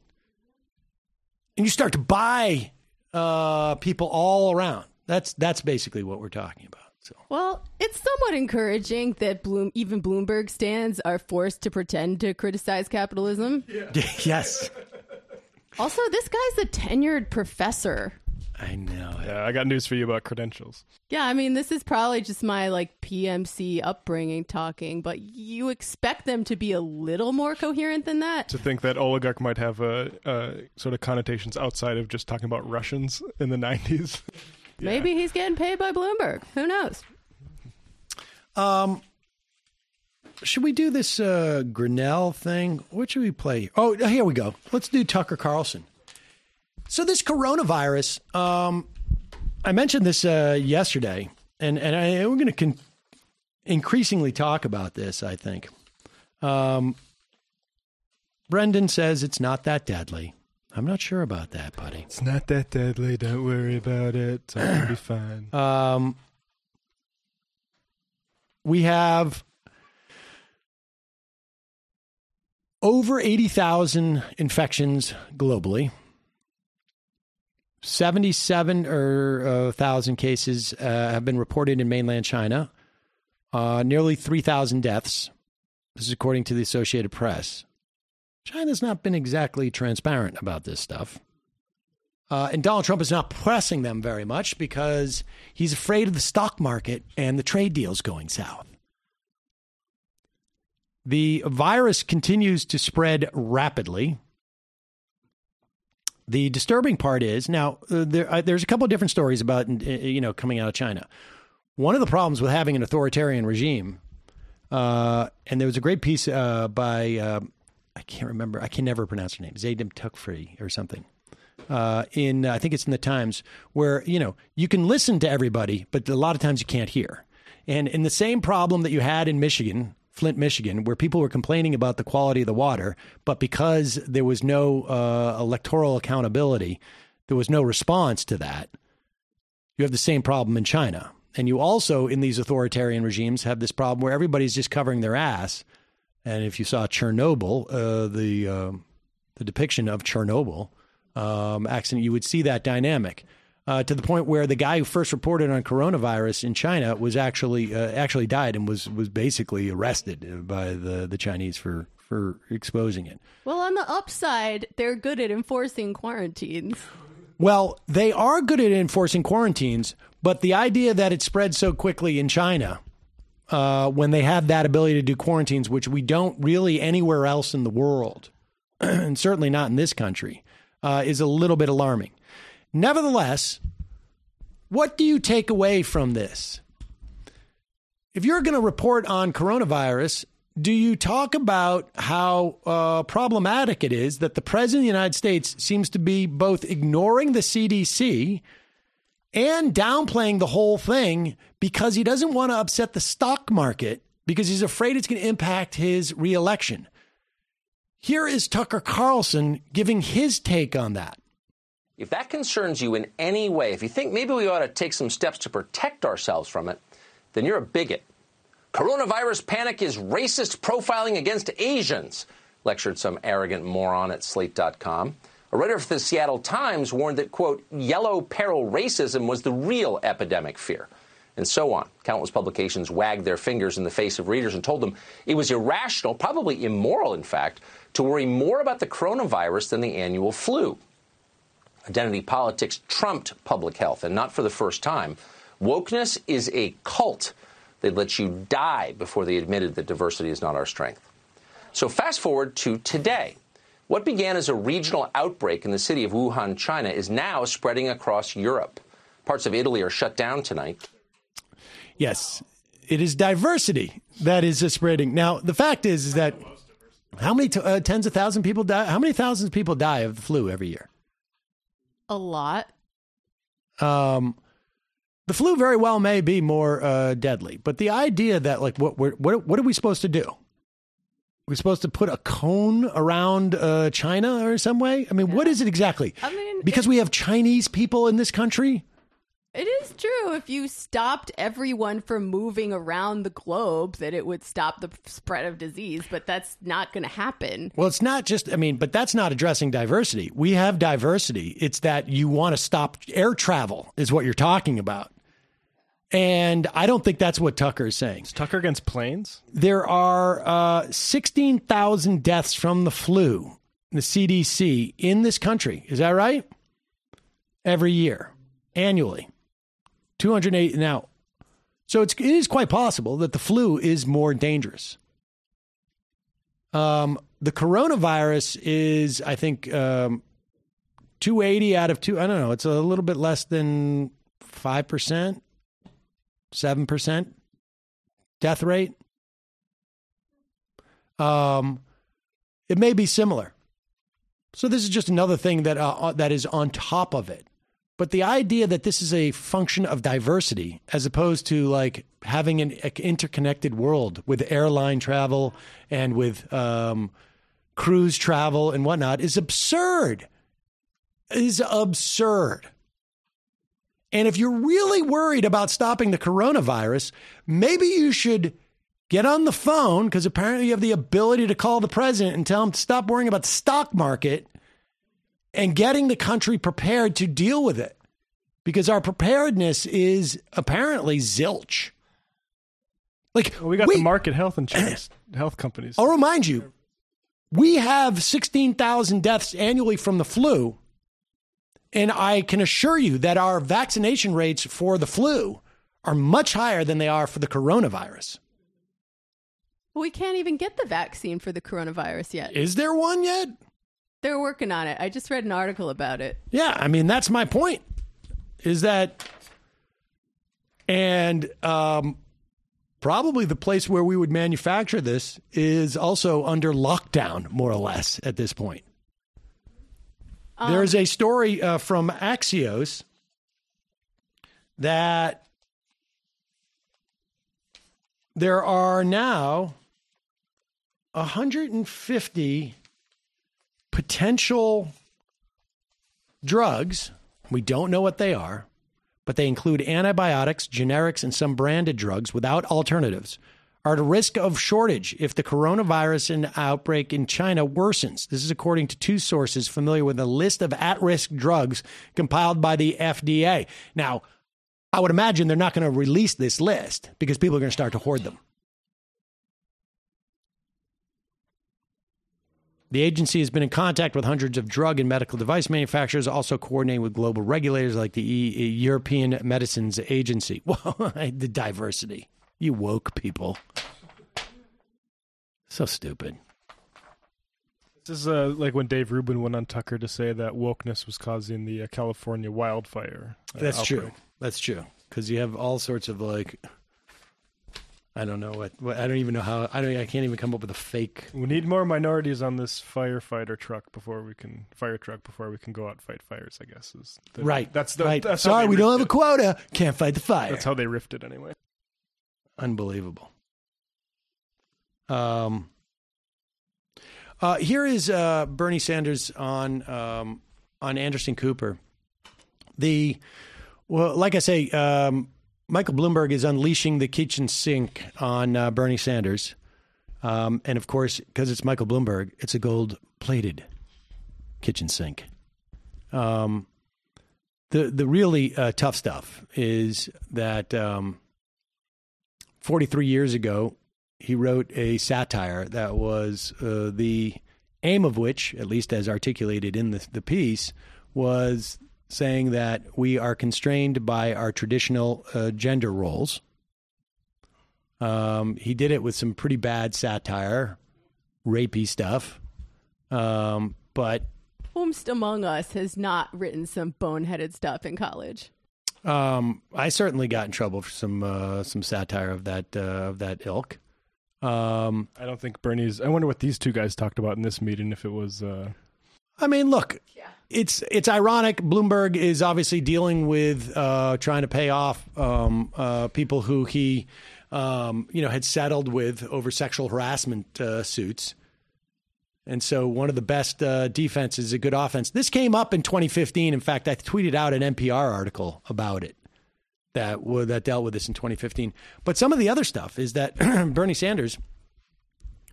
And you start to buy uh, people all around. That's that's basically what we're talking about. So Well, it's somewhat encouraging that Bloom, even Bloomberg stands are forced to pretend to criticize capitalism. yes. Also, this guy's a tenured professor. I know. Yeah, I got news for you about credentials. Yeah, I mean, this is probably just my like PMC upbringing talking, but you expect them to be a little more coherent than that. To think that oligarch might have uh, uh, sort of connotations outside of just talking about Russians in the 90s. Maybe he's getting paid by Bloomberg. Who knows? Um, should we do this uh, Grenell thing? What should we play? Oh, here we go. Let's do Tucker Carlson. So this coronavirus, um, I mentioned this uh, yesterday, and and I, we're going to con- increasingly talk about this. I think. Um, Brendan says it's not that deadly. I'm not sure about that, buddy. It's not that deadly. Don't worry about it. It's to be fine. Um, we have over 80,000 infections globally. 77 or uh, thousand cases uh, have been reported in mainland China. Uh, nearly 3,000 deaths. This is according to the Associated Press. China's not been exactly transparent about this stuff. Uh, and Donald Trump is not pressing them very much because he's afraid of the stock market and the trade deals going south. The virus continues to spread rapidly. The disturbing part is now uh, there, uh, there's a couple of different stories about uh, you know coming out of China. One of the problems with having an authoritarian regime, uh, and there was a great piece uh, by uh, I can't remember I can never pronounce her name Zaydem Tukfri or something. Uh, in I think it's in the Times where you know you can listen to everybody, but a lot of times you can't hear. And in the same problem that you had in Michigan, Flint, Michigan, where people were complaining about the quality of the water, but because there was no uh, electoral accountability, there was no response to that. You have the same problem in China. And you also, in these authoritarian regimes, have this problem where everybody's just covering their ass. And if you saw Chernobyl, uh, the uh, the depiction of Chernobyl um, accident, you would see that dynamic uh, to the point where the guy who first reported on coronavirus in China was actually uh, actually died and was was basically arrested by the the Chinese for for exposing it. Well, on the upside, they're good at enforcing quarantines. Well, they are good at enforcing quarantines, but the idea that it spread so quickly in China, uh, when they have that ability to do quarantines, which we don't really anywhere else in the world, and certainly not in this country, uh, is a little bit alarming. Nevertheless, what do you take away from this? If you're going to report on coronavirus, do you talk about how uh, problematic it is that the president of the United States seems to be both ignoring the CDC and downplaying the whole thing because he doesn't want to upset the stock market because he's afraid it's going to impact his reelection? Here is Tucker Carlson giving his take on that. If that concerns you in any way, if you think maybe we ought to take some steps to protect ourselves from it, then you're a bigot. Coronavirus panic is racist profiling against Asians, lectured some arrogant moron at slate.com. A writer for the Seattle Times warned that, quote, yellow peril racism was the real epidemic fear, and so on. Countless publications wagged their fingers in the face of readers and told them it was irrational, probably immoral, in fact, to worry more about the coronavirus than the annual flu. Identity politics trumped public health, and not for the first time. Wokeness is a cult. They'd let you die before they admitted that diversity is not our strength. So, fast forward to today. What began as a regional outbreak in the city of Wuhan, China, is now spreading across Europe. Parts of Italy are shut down tonight. Yes, it is diversity that is spreading. Now, the fact is, is that how many t- uh, tens of thousands of people die? How many thousands of people die of the flu every year? A lot. Um, the flu very well may be more uh, deadly, but the idea that like what what what are we supposed to do? We're supposed to put a cone around uh, China or some way. I mean, what is it exactly? I mean, because we have Chinese people in this country. It is true. If you stopped everyone from moving around the globe, that it would stop the spread of disease, but that's not going to happen. Well, it's not just, I mean, but that's not addressing diversity. We have diversity. It's that you want to stop air travel, is what you're talking about. And I don't think that's what Tucker is saying. Is Tucker against planes? There are uh, 16,000 deaths from the flu, the CDC, in this country. Is that right? Every year, annually. 208. Now, so it's, it is quite possible that the flu is more dangerous. Um, the coronavirus is, I think, um, 280 out of two. I don't know. It's a little bit less than 5%, 7% death rate. Um, it may be similar. So this is just another thing that uh, that is on top of it. But the idea that this is a function of diversity as opposed to like having an interconnected world with airline travel and with um, cruise travel and whatnot is absurd. Is absurd. And if you're really worried about stopping the coronavirus, maybe you should get on the phone because apparently you have the ability to call the president and tell him to stop worrying about the stock market and getting the country prepared to deal with it because our preparedness is apparently zilch. Like well, we got we, the market health insurance health companies. I'll remind you, We have 16,000 deaths annually from the flu. And I can assure you that our vaccination rates for the flu are much higher than they are for the coronavirus. We can't even get the vaccine for the coronavirus yet. Is there one yet? They're working on it. I just read an article about it. Yeah, I mean that's my point. Is that and um, probably the place where we would manufacture this is also under lockdown, more or less, at this point. Um, There's a story uh, from Axios that there are now 150 potential drugs. We don't know what they are, but they include antibiotics, generics, and some branded drugs without alternatives. Are at risk of shortage if the coronavirus outbreak in China worsens. This is according to two sources familiar with a list of at risk drugs compiled by the FDA. Now, I would imagine they're not going to release this list because people are going to start to hoard them. The agency has been in contact with hundreds of drug and medical device manufacturers, also coordinating with global regulators like the e- European Medicines Agency. Well, the diversity. You woke people. So stupid. This is uh, like when Dave Rubin went on Tucker to say that wokeness was causing the uh, California wildfire. uh, That's true. That's true. Because you have all sorts of like, I don't know what, what. I don't even know how. I don't. I can't even come up with a fake. We need more minorities on this firefighter truck before we can fire truck before we can go out fight fires. I guess is the, right. That's the right. That's Sorry, we don't have a quota. Can't fight the fire. That's how they riffed it anyway. Unbelievable. Um, uh, here is uh, Bernie Sanders on um, on Anderson Cooper. The well, like I say, um, Michael Bloomberg is unleashing the kitchen sink on uh, Bernie Sanders, um, and of course, because it's Michael Bloomberg, it's a gold plated kitchen sink. Um, the the really uh, tough stuff is that. Um, 43 years ago, he wrote a satire that was uh, the aim of which, at least as articulated in the, the piece, was saying that we are constrained by our traditional uh, gender roles. Um, he did it with some pretty bad satire, rapey stuff. Um, but Whomst among us has not written some boneheaded stuff in college? Um, I certainly got in trouble for some uh, some satire of that uh, of that ilk. Um, I don't think Bernie's. I wonder what these two guys talked about in this meeting. If it was, uh, I mean, look, it's it's ironic. Bloomberg is obviously dealing with uh, trying to pay off um, uh, people who he um, you know had settled with over sexual harassment uh, suits. And so, one of the best uh, defenses is a good offense. This came up in 2015. In fact, I tweeted out an NPR article about it that that dealt with this in 2015. But some of the other stuff is that Bernie Sanders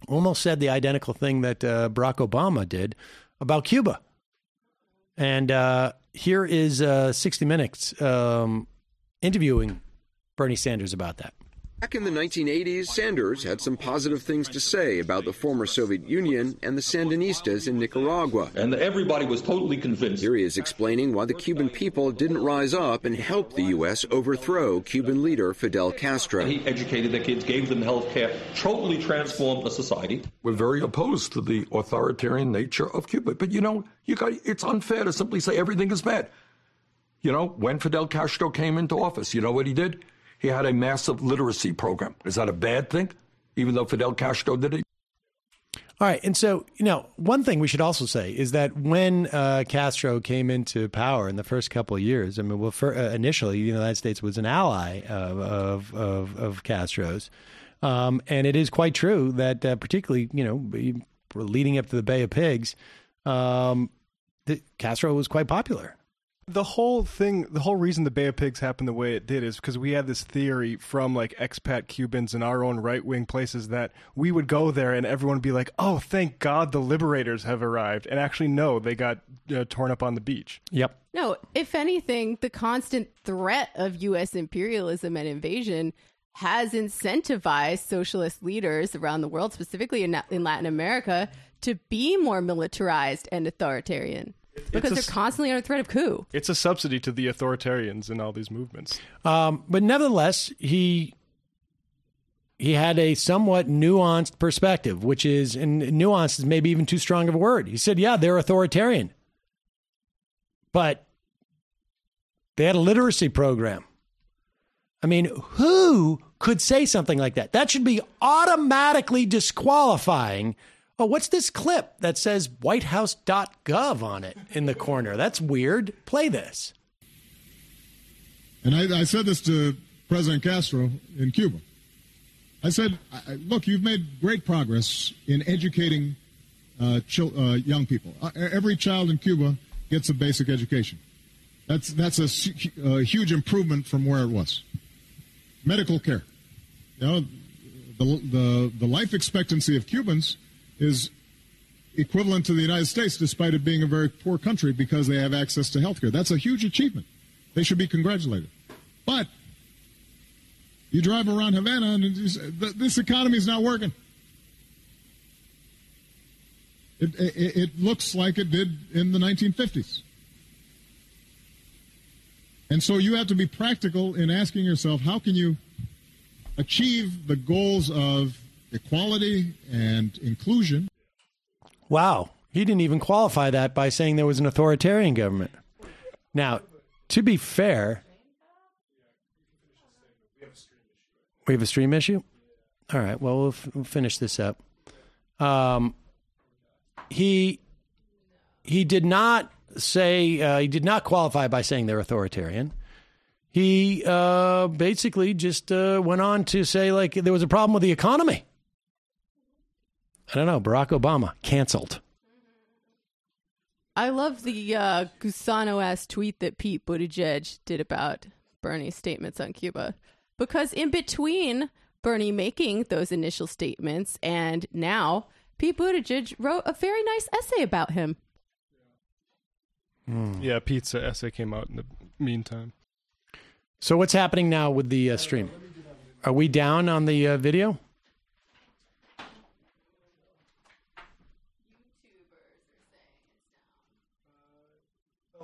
almost said the identical thing that uh, Barack Obama did about Cuba. And uh, here is uh, 60 Minutes um, interviewing Bernie Sanders about that. Back in the 1980s, Sanders had some positive things to say about the former Soviet Union and the Sandinistas in Nicaragua. And everybody was totally convinced. Here he is explaining why the Cuban people didn't rise up and help the U.S. overthrow Cuban leader Fidel Castro. He educated the kids, gave them health care, totally transformed the society. We're very opposed to the authoritarian nature of Cuba. But you know, you got it's unfair to simply say everything is bad. You know, when Fidel Castro came into office, you know what he did? He had a massive literacy program. Is that a bad thing? Even though Fidel Castro did it? All right. And so, you know, one thing we should also say is that when uh, Castro came into power in the first couple of years, I mean, well, for, uh, initially, the United States was an ally of, of, of, of Castro's. Um, and it is quite true that, uh, particularly, you know, leading up to the Bay of Pigs, um, Castro was quite popular. The whole thing, the whole reason the Bay of Pigs happened the way it did is because we had this theory from like expat Cubans in our own right wing places that we would go there and everyone would be like, "Oh, thank God the liberators have arrived," and actually, no, they got uh, torn up on the beach. Yep. No, if anything, the constant threat of U.S. imperialism and invasion has incentivized socialist leaders around the world, specifically in, in Latin America, to be more militarized and authoritarian because a they're constantly under threat of coup. It's a subsidy to the authoritarians in all these movements. Um, but nevertheless, he he had a somewhat nuanced perspective, which is and nuanced is maybe even too strong of a word. He said, "Yeah, they're authoritarian, but they had a literacy program." I mean, who could say something like that? That should be automatically disqualifying. Oh, what's this clip that says whitehouse.gov on it in the corner? That's weird. Play this. And I, I said this to President Castro in Cuba. I said, look, you've made great progress in educating uh, uh, young people. Uh, every child in Cuba gets a basic education. That's, that's a, a huge improvement from where it was. Medical care. You know, the, the, the life expectancy of Cubans is equivalent to the United States, despite it being a very poor country, because they have access to health care. That's a huge achievement. They should be congratulated. But you drive around Havana and this economy is not working. It, it, it looks like it did in the 1950s. And so you have to be practical in asking yourself how can you achieve the goals of equality and inclusion Wow. He didn't even qualify that by saying there was an authoritarian government. Now, to be fair, we have a stream issue? All right. Well, we'll, f- we'll finish this up. Um, he he did not say uh, he did not qualify by saying they're authoritarian. He uh, basically just uh, went on to say like there was a problem with the economy. I don't know. Barack Obama canceled. I love the uh, Gusano ass tweet that Pete Buttigieg did about Bernie's statements on Cuba. Because in between Bernie making those initial statements and now, Pete Buttigieg wrote a very nice essay about him. Yeah, pizza essay came out in the meantime. So what's happening now with the uh, stream? Are we down on the uh, video?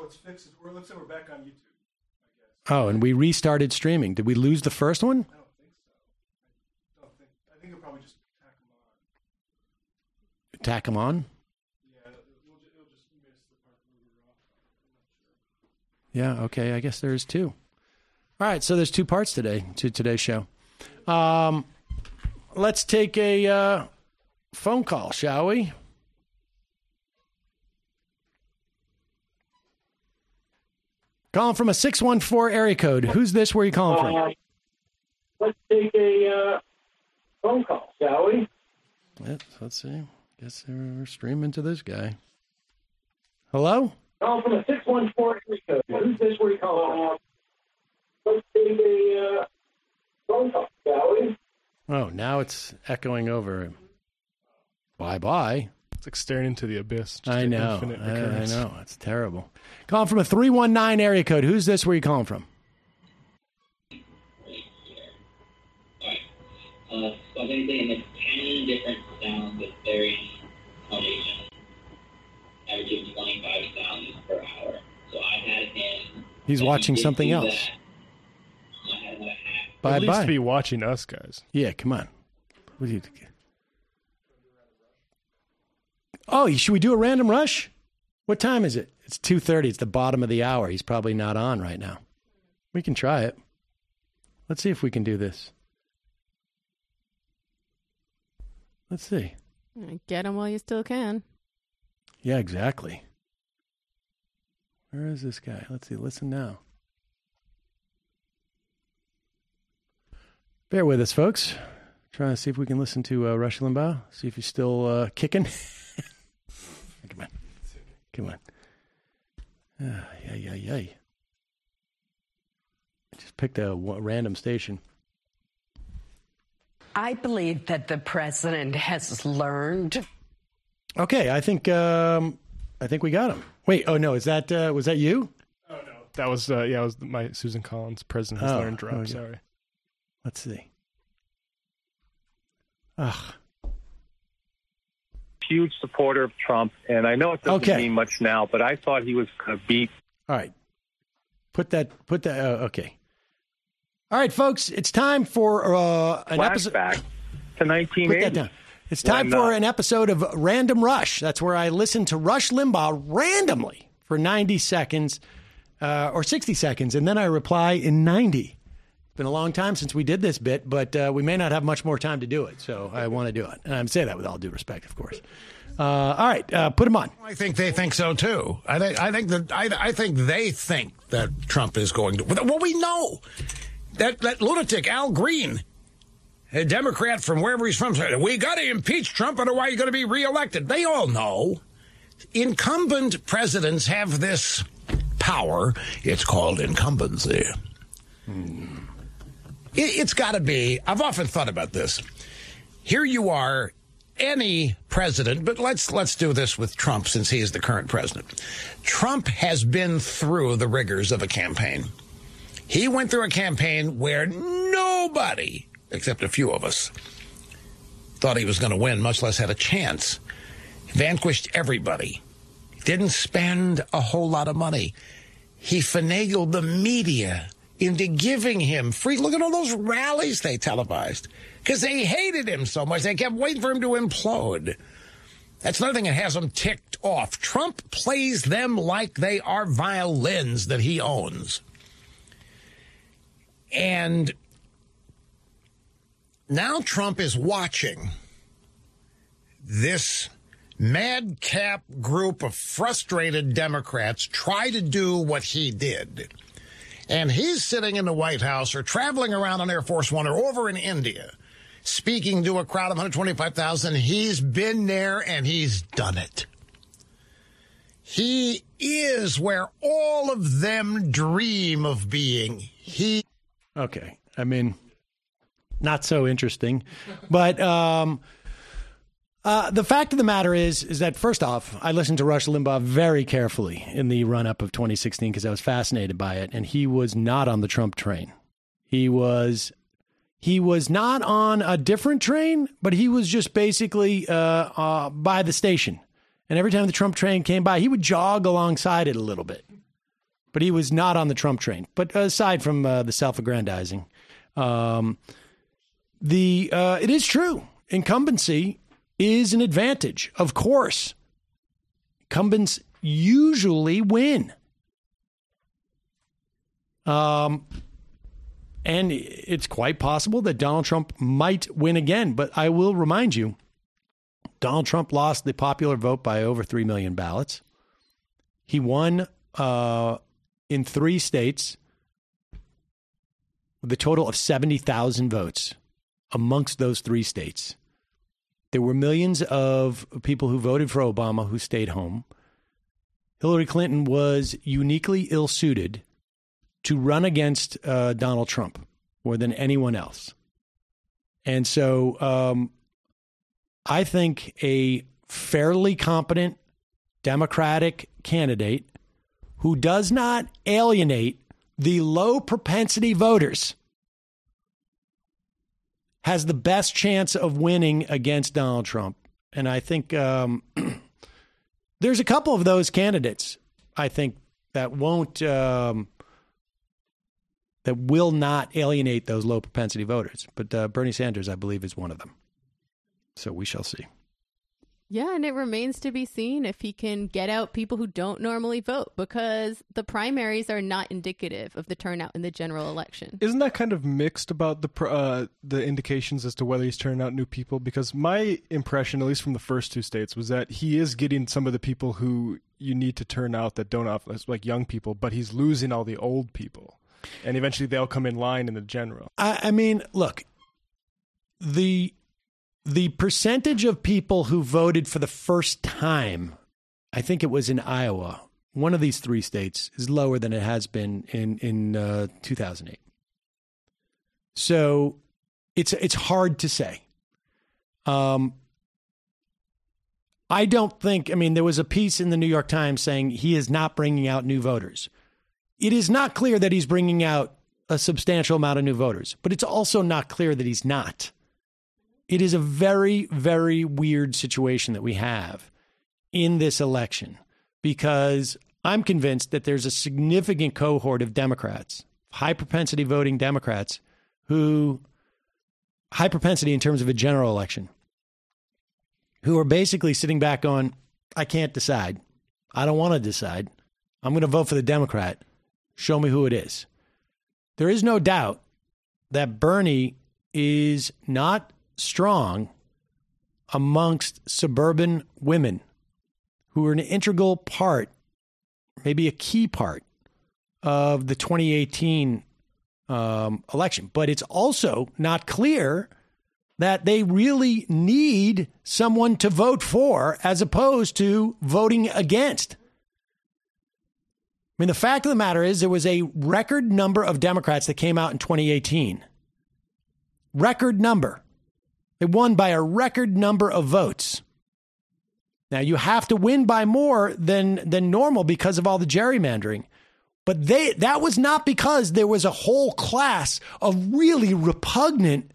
Oh, it's fixed. We're, looks like we're back on YouTube. Oh, and we restarted streaming. Did we lose the first one? I don't think so. I think you'll probably just Tack them on? Tack them on. Yeah, it'll, it'll just miss the part we were off. Sure. Yeah, okay. I guess there's two. All right, so there's two parts today to today's show. Um, let's take a uh, phone call, shall we? Calling from a 614 area code. Who's this? Where are you calling from? Let's take a uh, phone call, shall we? Let's, let's see. Guess we're streaming to this guy. Hello? Call from a 614 area code. Who's this? Where are you calling from? Let's take a uh, phone call, shall we? Oh, now it's echoing over. Bye bye. Like staring into the abyss. I know. I, I know. It's terrible. Calling from a 319 area code. Who's this? Where are you calling from? Uh, so I'm going to say like 10 different sounds with varying tonations, averaging 25 sounds per hour. So I had him. He's when he watching something else. that, I had another. Bye At least bye. be watching us, guys. Yeah, come on. What do you Oh, should we do a random rush? What time is it? It's 2:30. It's the bottom of the hour. He's probably not on right now. We can try it. Let's see if we can do this. Let's see. Get him while you still can. Yeah, exactly. Where is this guy? Let's see. Listen now. Bear with us, folks. Trying to see if we can listen to uh, Rush Limbaugh. See if he's still uh, kicking. Come on. Come on. Ah, yeah, yeah, yeah. Just picked a random station. I believe that the president has learned. Okay, I think um, I think we got him. Wait, oh no, is that uh, was that you? Oh no, that was uh, yeah, it was my Susan Collins president has Oh, learned drop. okay. Sorry. Let's see. Ugh. Huge supporter of Trump, and I know it doesn't Okay. mean much now, but I thought he was going to beat. All right. Put that. Put that. Uh, okay. All right, folks. It's time for uh, an episode. Flashback to 1980. Put that down. It's time for an episode of Random Rush. That's where I listen to Rush Limbaugh randomly for 90 seconds uh, or 60 seconds, and then I reply in 90. It's been a long time since we did this bit, but uh, we may not have much more time to do it, so I want to do it. And I say that with all due respect, of course. Uh, all right, uh, put them on. I think they think so too. I think I think that I, I think they think that Trump is going to. Well, we know that that lunatic Al Green, a Democrat from wherever he's from, said we got to impeach Trump, otherwise he's going to be reelected. They all know incumbent presidents have this power. It's called incumbency. It, it's got to be. I've often thought about this. Here you are, any president, but let's let's do this with Trump since he is the current president. Trump has been through the rigors of a campaign. He went through a campaign where nobody, except a few of us, thought he was going to win, much less had a chance. Vanquished everybody. Didn't spend a whole lot of money. He finagled the media into giving him free. Look at all those rallies they televised because they hated him so much. They kept waiting for him to implode. That's another thing that has them ticked off. Trump plays them like they are violins that he owns. And now Trump is watching this madcap group of frustrated Democrats try to do what he did. And he's sitting in the White House or traveling around on Air Force One or over in India speaking to a crowd of 125,000. He's been there and he's done it. He is where all of them dream of being. He Okay. I mean, not so interesting. But um, uh, the fact of the matter is, is that first off, I listened to Rush Limbaugh very carefully in the run up of 2016 because I was fascinated by it, and he was not on the Trump train. He was. He was not on a different train, but he was just basically uh, uh, by the station. And every time the Trump train came by, he would jog alongside it a little bit but he was not on the Trump train. But aside from uh, the self-aggrandizing, um, the uh, it is true incumbency is an advantage. Of course, incumbents usually win. Um, and it's quite possible that Donald Trump might win again. But I will remind you, Donald Trump lost the popular vote by over three million ballots. He won uh, in three states with a total of 70,000 votes amongst those three states. There were millions of people who voted for Obama who stayed home. Hillary Clinton was uniquely ill suited to run against uh, Donald Trump more than anyone else. And so um, I think a fairly competent Democratic candidate who does not alienate the low propensity voters has the best chance of winning against Donald Trump. And I think um, there's a couple of those candidates, I think, that won't, um, that will not alienate those low propensity voters. But uh, Bernie Sanders, I believe, is one of them. So we shall see. Yeah, and it remains to be seen if he can get out people who don't normally vote because the primaries are not indicative of the turnout in the general election. Isn't that kind of mixed about the uh, the indications as to whether he's turning out new people? Because my impression, at least from the first two states, was that he is getting some of the people who you need to turn out that don't off like young people, but he's losing all the old people, and eventually they'll come in line in the general. I, I mean, look, the the percentage of people who voted for the first time, I think it was in Iowa, one of these three states, is lower than it has been in in uh, 2008. So it's it's hard to say. Um, I don't think. I mean, there was a piece in the New York Times saying he is not bringing out new voters. It is not clear that he's bringing out a substantial amount of new voters, but it's also not clear that he's not. It is a very, very weird situation that we have in this election because I'm convinced that there's a significant cohort of Democrats, high propensity voting Democrats, who, high propensity in terms of a general election, who are basically sitting back on, I can't decide. I don't want to decide. I'm going to vote for the Democrat. Show me who it is. There is no doubt that Bernie is not strong amongst suburban women who are an integral part, maybe a key part of the 2018 um, election. But it's also not clear that they really need someone to vote for as opposed to voting against. I mean, the fact of the matter is, there was a record number of Democrats that came out in 2018. Record number. They won by a record number of votes. Now, you have to win by more than, than normal because of all the gerrymandering. But they, that was not because there was a whole class of really repugnant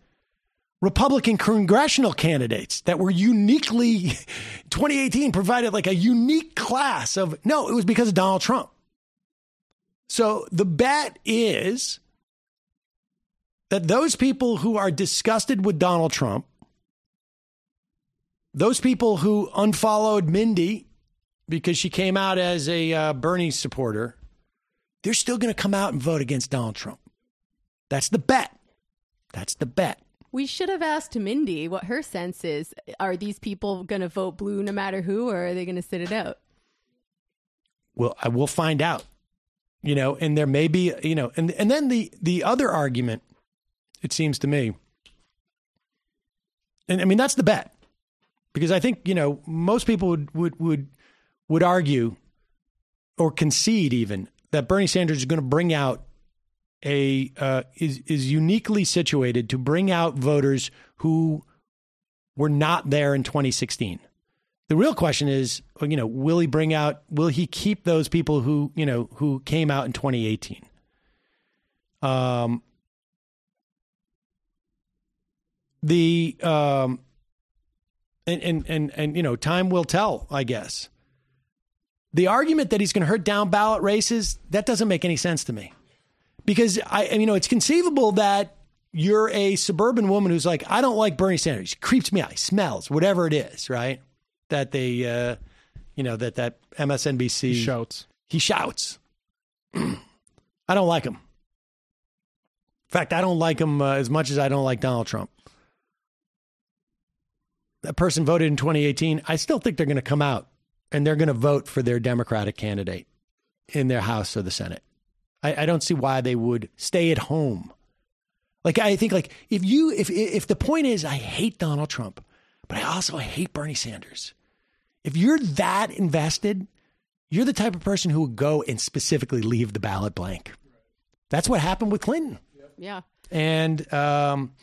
Republican congressional candidates that were uniquely 2018 provided like a unique class of no, it was because of Donald Trump. So the bet is that those people who are disgusted with Donald Trump, those people who unfollowed Mindy because she came out as a uh, Bernie supporter, they're still going to come out and vote against Donald Trump. That's the bet. That's the bet. We should have asked Mindy what her sense is. Are these people going to vote blue no matter who, or are they going to sit it out? Well, I will find out. You know, and there may be, you know, and and then the the other argument, it seems to me, and I mean that's the bet, because I think you know most people would would would would argue, or concede even that Bernie Sanders is going to bring out a uh, is is uniquely situated to bring out voters who were not there in 2016. The real question is, you know, will he bring out? Will he keep those people who you know who came out in 2018? Um, the um, and and and and you know, time will tell, I guess. The argument that he's going to hurt down ballot races that doesn't make any sense to me because I, you know, it's conceivable that you're a suburban woman who's like, I don't like Bernie Sanders. He creeps me out. He smells, whatever it is, right? That they, uh, you know, that that MSNBC He shouts. He shouts. I don't like him. In fact, I don't like him uh, as much as I don't like Donald Trump. That person voted in 2018. I still think they're going to come out and they're going to vote for their Democratic candidate in their House or the Senate. I, I don't see why they would stay at home. Like I think, like if you if if the point is I hate Donald Trump, but I also hate Bernie Sanders. If you're that invested, you're the type of person who would go and specifically leave the ballot blank. That's what happened with Clinton. Yeah. And um,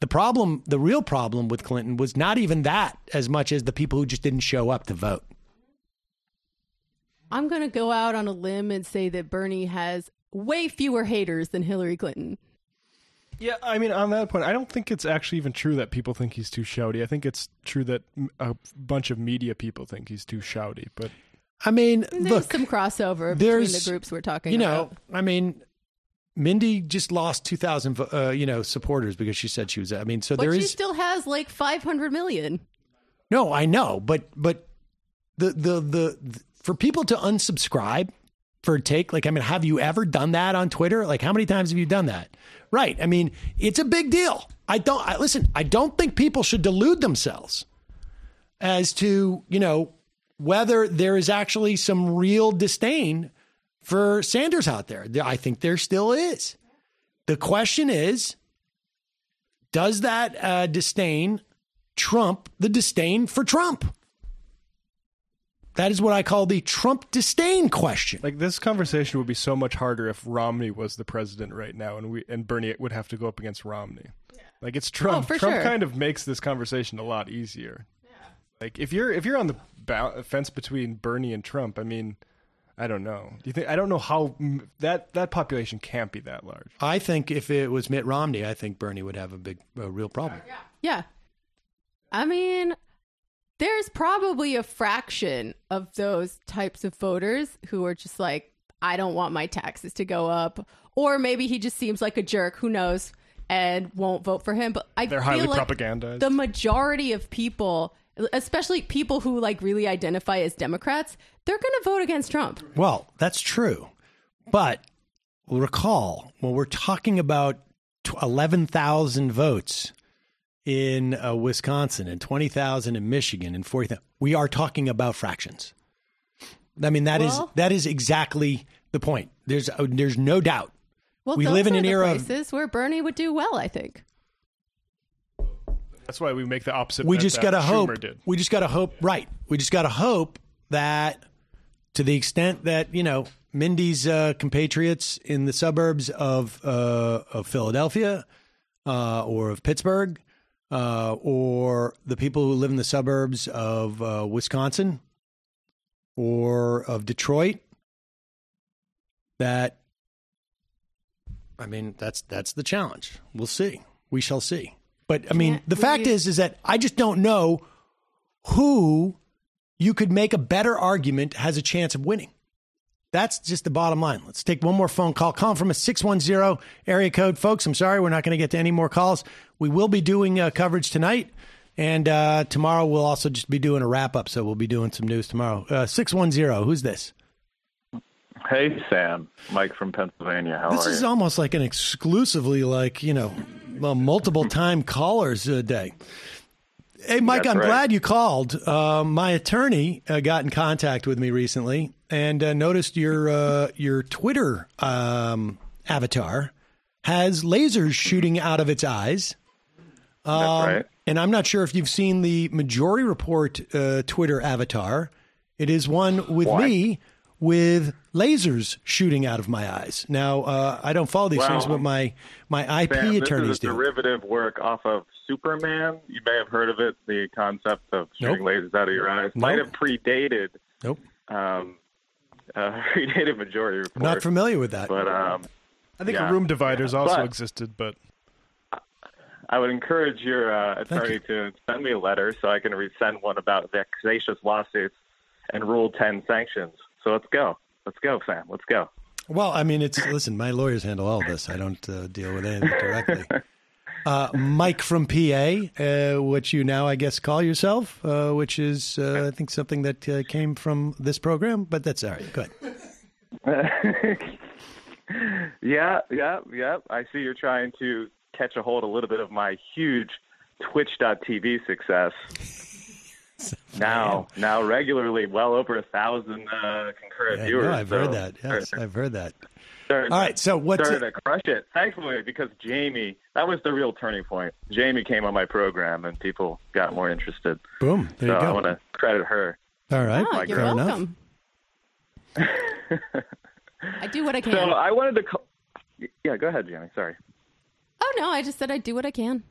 the problem, the real problem with Clinton was not even that as much as the people who just didn't show up to vote. I'm going to go out on a limb and say that Bernie has way fewer haters than Hillary Clinton. Yeah, I mean, on that point, I don't think it's actually even true that people think he's too shouty. I think it's true that a bunch of media people think he's too shouty. But I mean, There's look, some crossover between the groups we're talking you know, about. I mean, Mindy just lost 2,000, uh, you know, supporters because she said she was. I mean, so there is. But there she is still has like 500 million. no, I know, but but the the the, the for people to unsubscribe for a take, like I mean, have you ever done that on Twitter? Like, how many times have you done that? Right. I mean, it's a big deal. I don't. I, listen. I don't think people should delude themselves as to you know whether there is actually some real disdain for Sanders out there. I think there still is. The question is, does that uh, disdain trump the disdain for Trump? That is what I call the Trump disdain question. like this conversation would be so much harder if Romney was the president right now, and we and Bernie would have to go up against Romney. Like it's Trump. Oh, for Trump sure. kind of makes this conversation a lot easier. Like if you're if you're on the ba- fence between Bernie and Trump, I mean, I don't know. Do you think? I don't know how that that population can't be that large. I think if it was Mitt Romney, I think Bernie would have a big, a real problem. Yeah. I mean, there's probably a fraction of those types of voters who are just like, I don't want my taxes to go up. Or maybe he just seems like a jerk, who knows, and won't vote for him. But I They're feel highly like propagandized. The majority of people, especially people who like really identify as Democrats, they're going to vote against Trump. Well, that's true. But recall, when we're talking about 11,000 votes in uh, Wisconsin and 20,000 in Michigan and 40,000, we are talking about fractions. I mean, that is Well- that is exactly the point. There's uh, there's no doubt. Well, we live in are an era of where Bernie would do well, I think. That's why we make the opposite. we just got to hope. Did. We just got to hope. Right. We just got to hope that, to the extent that you know Mindy's uh, compatriots in the suburbs of uh, of Philadelphia uh, or of Pittsburgh, uh, or the people who live in the suburbs of uh, Wisconsin or of Detroit, that I mean, that's that's the challenge. We'll see. We shall see. But I mean, Can't the fact is, is that I just don't know who you could make a better argument has a chance of winning. That's just the bottom line. Let's take one more phone call. Call from a 610 area code. Folks, I'm sorry, we're not going to get to any more calls. We will be doing uh, coverage tonight. And uh, tomorrow we'll also just be doing a wrap up. So we'll be doing some news tomorrow. Uh, 610, who's this? Hey, Sam. Mike from Pennsylvania. How are you? this is almost like an exclusively like you know multiple time callers a day hey mike That's i'm right. glad you called uh, my attorney uh, got in contact with me recently and uh, noticed your uh, your twitter um, avatar has lasers shooting out of its eyes um, right. and i'm not sure if you've seen the majority report uh, twitter avatar it is one with Why? me with lasers shooting out of my eyes. Now, uh, I don't follow these Well, things, but my my IP Sam, this is a do. derivative work off of Superman. You may have heard of it. The concept of shooting Nope. lasers out of your eyes might have predated. Nope. Um, uh, predated Majority Report. Not familiar with that. But um, I think yeah. room dividers also But- existed, but I would encourage your uh, attorney to send me a letter so I can resend one about vexatious lawsuits and Rule 10 sanctions. So let's go. Let's go, Sam. Let's go. Well, I mean, it's listen. My lawyers handle all this. I don't uh, deal with anything directly. Uh, Mike from PA, uh, which you now, I guess, call yourself, uh, which is, uh, I think, something that uh, came from this program. But that's all right. Good. yeah, yeah, yeah. I see you're trying to catch a hold a little bit of my huge Twitch.tv success. Now, now regularly, well over a thousand uh, concurrent Yeah, viewers. no, I've so heard that. Yes, I've heard that. starting- All right, so what's starting it- to crush it? Thankfully, because Jamie, that was the real turning point. Jamie came on my program, and people got more interested. Boom. There so you I want to credit her. All right. Oh, you're God. Fair enough. welcome. I do what I can. So I wanted to. Call, yeah, go ahead, Jamie. Sorry. oh no, I just said I do what I can.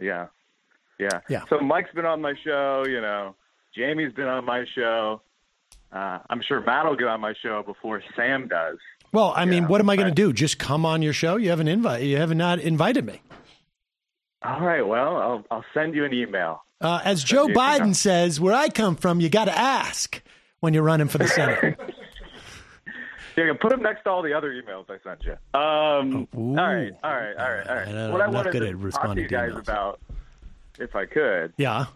Yeah. Yeah. Yeah. So Mike's been on my show, you know. Jamie's been on my show. Uh, I'm sure Matt will get on my show before Sam does. Well, I mean, what am I going to do? Just come on your show? You haven't invite. You have not invited me. All right. Well, I'll I'll send you an email. Uh, as Joe Biden says, where I come from, you got to ask when you're running for the Senate. Yeah, put them next to all the other emails I sent you. Um, all right, all right, all right, all right. I what I I'm not wanted good to at talk to you guys emails. about, if I could, yeah.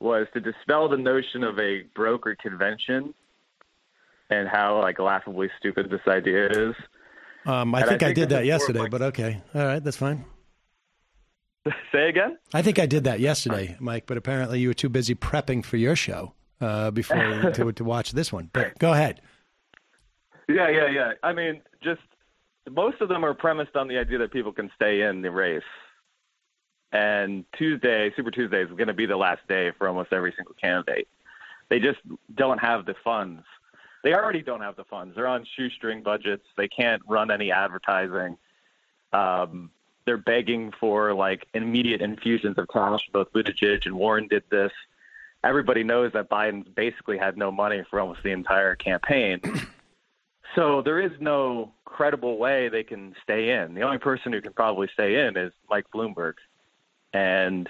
was to dispel the notion of a broker convention and how like laughably stupid this idea is. Um, I And I think I, did that that is more yesterday, but okay. All right, that's fine. Say again? I think I did that yesterday, Mike, but apparently you were too busy prepping for your show uh, before to, to watch this one. But go ahead. Yeah, yeah, yeah. I mean, just most of them are premised on the idea that people can stay in the race. And Tuesday, Super Tuesday, is going to be the last day for almost every single candidate. They just don't have the funds. They already don't have the funds. They're on shoestring budgets. They can't run any advertising. Um, they're begging for like immediate infusions of cash. Both Buttigieg and Warren did this. everybody knows that Biden's basically had no money for almost the entire campaign. so there is no credible way they can stay in. The only person who can probably stay in is Mike Bloomberg, and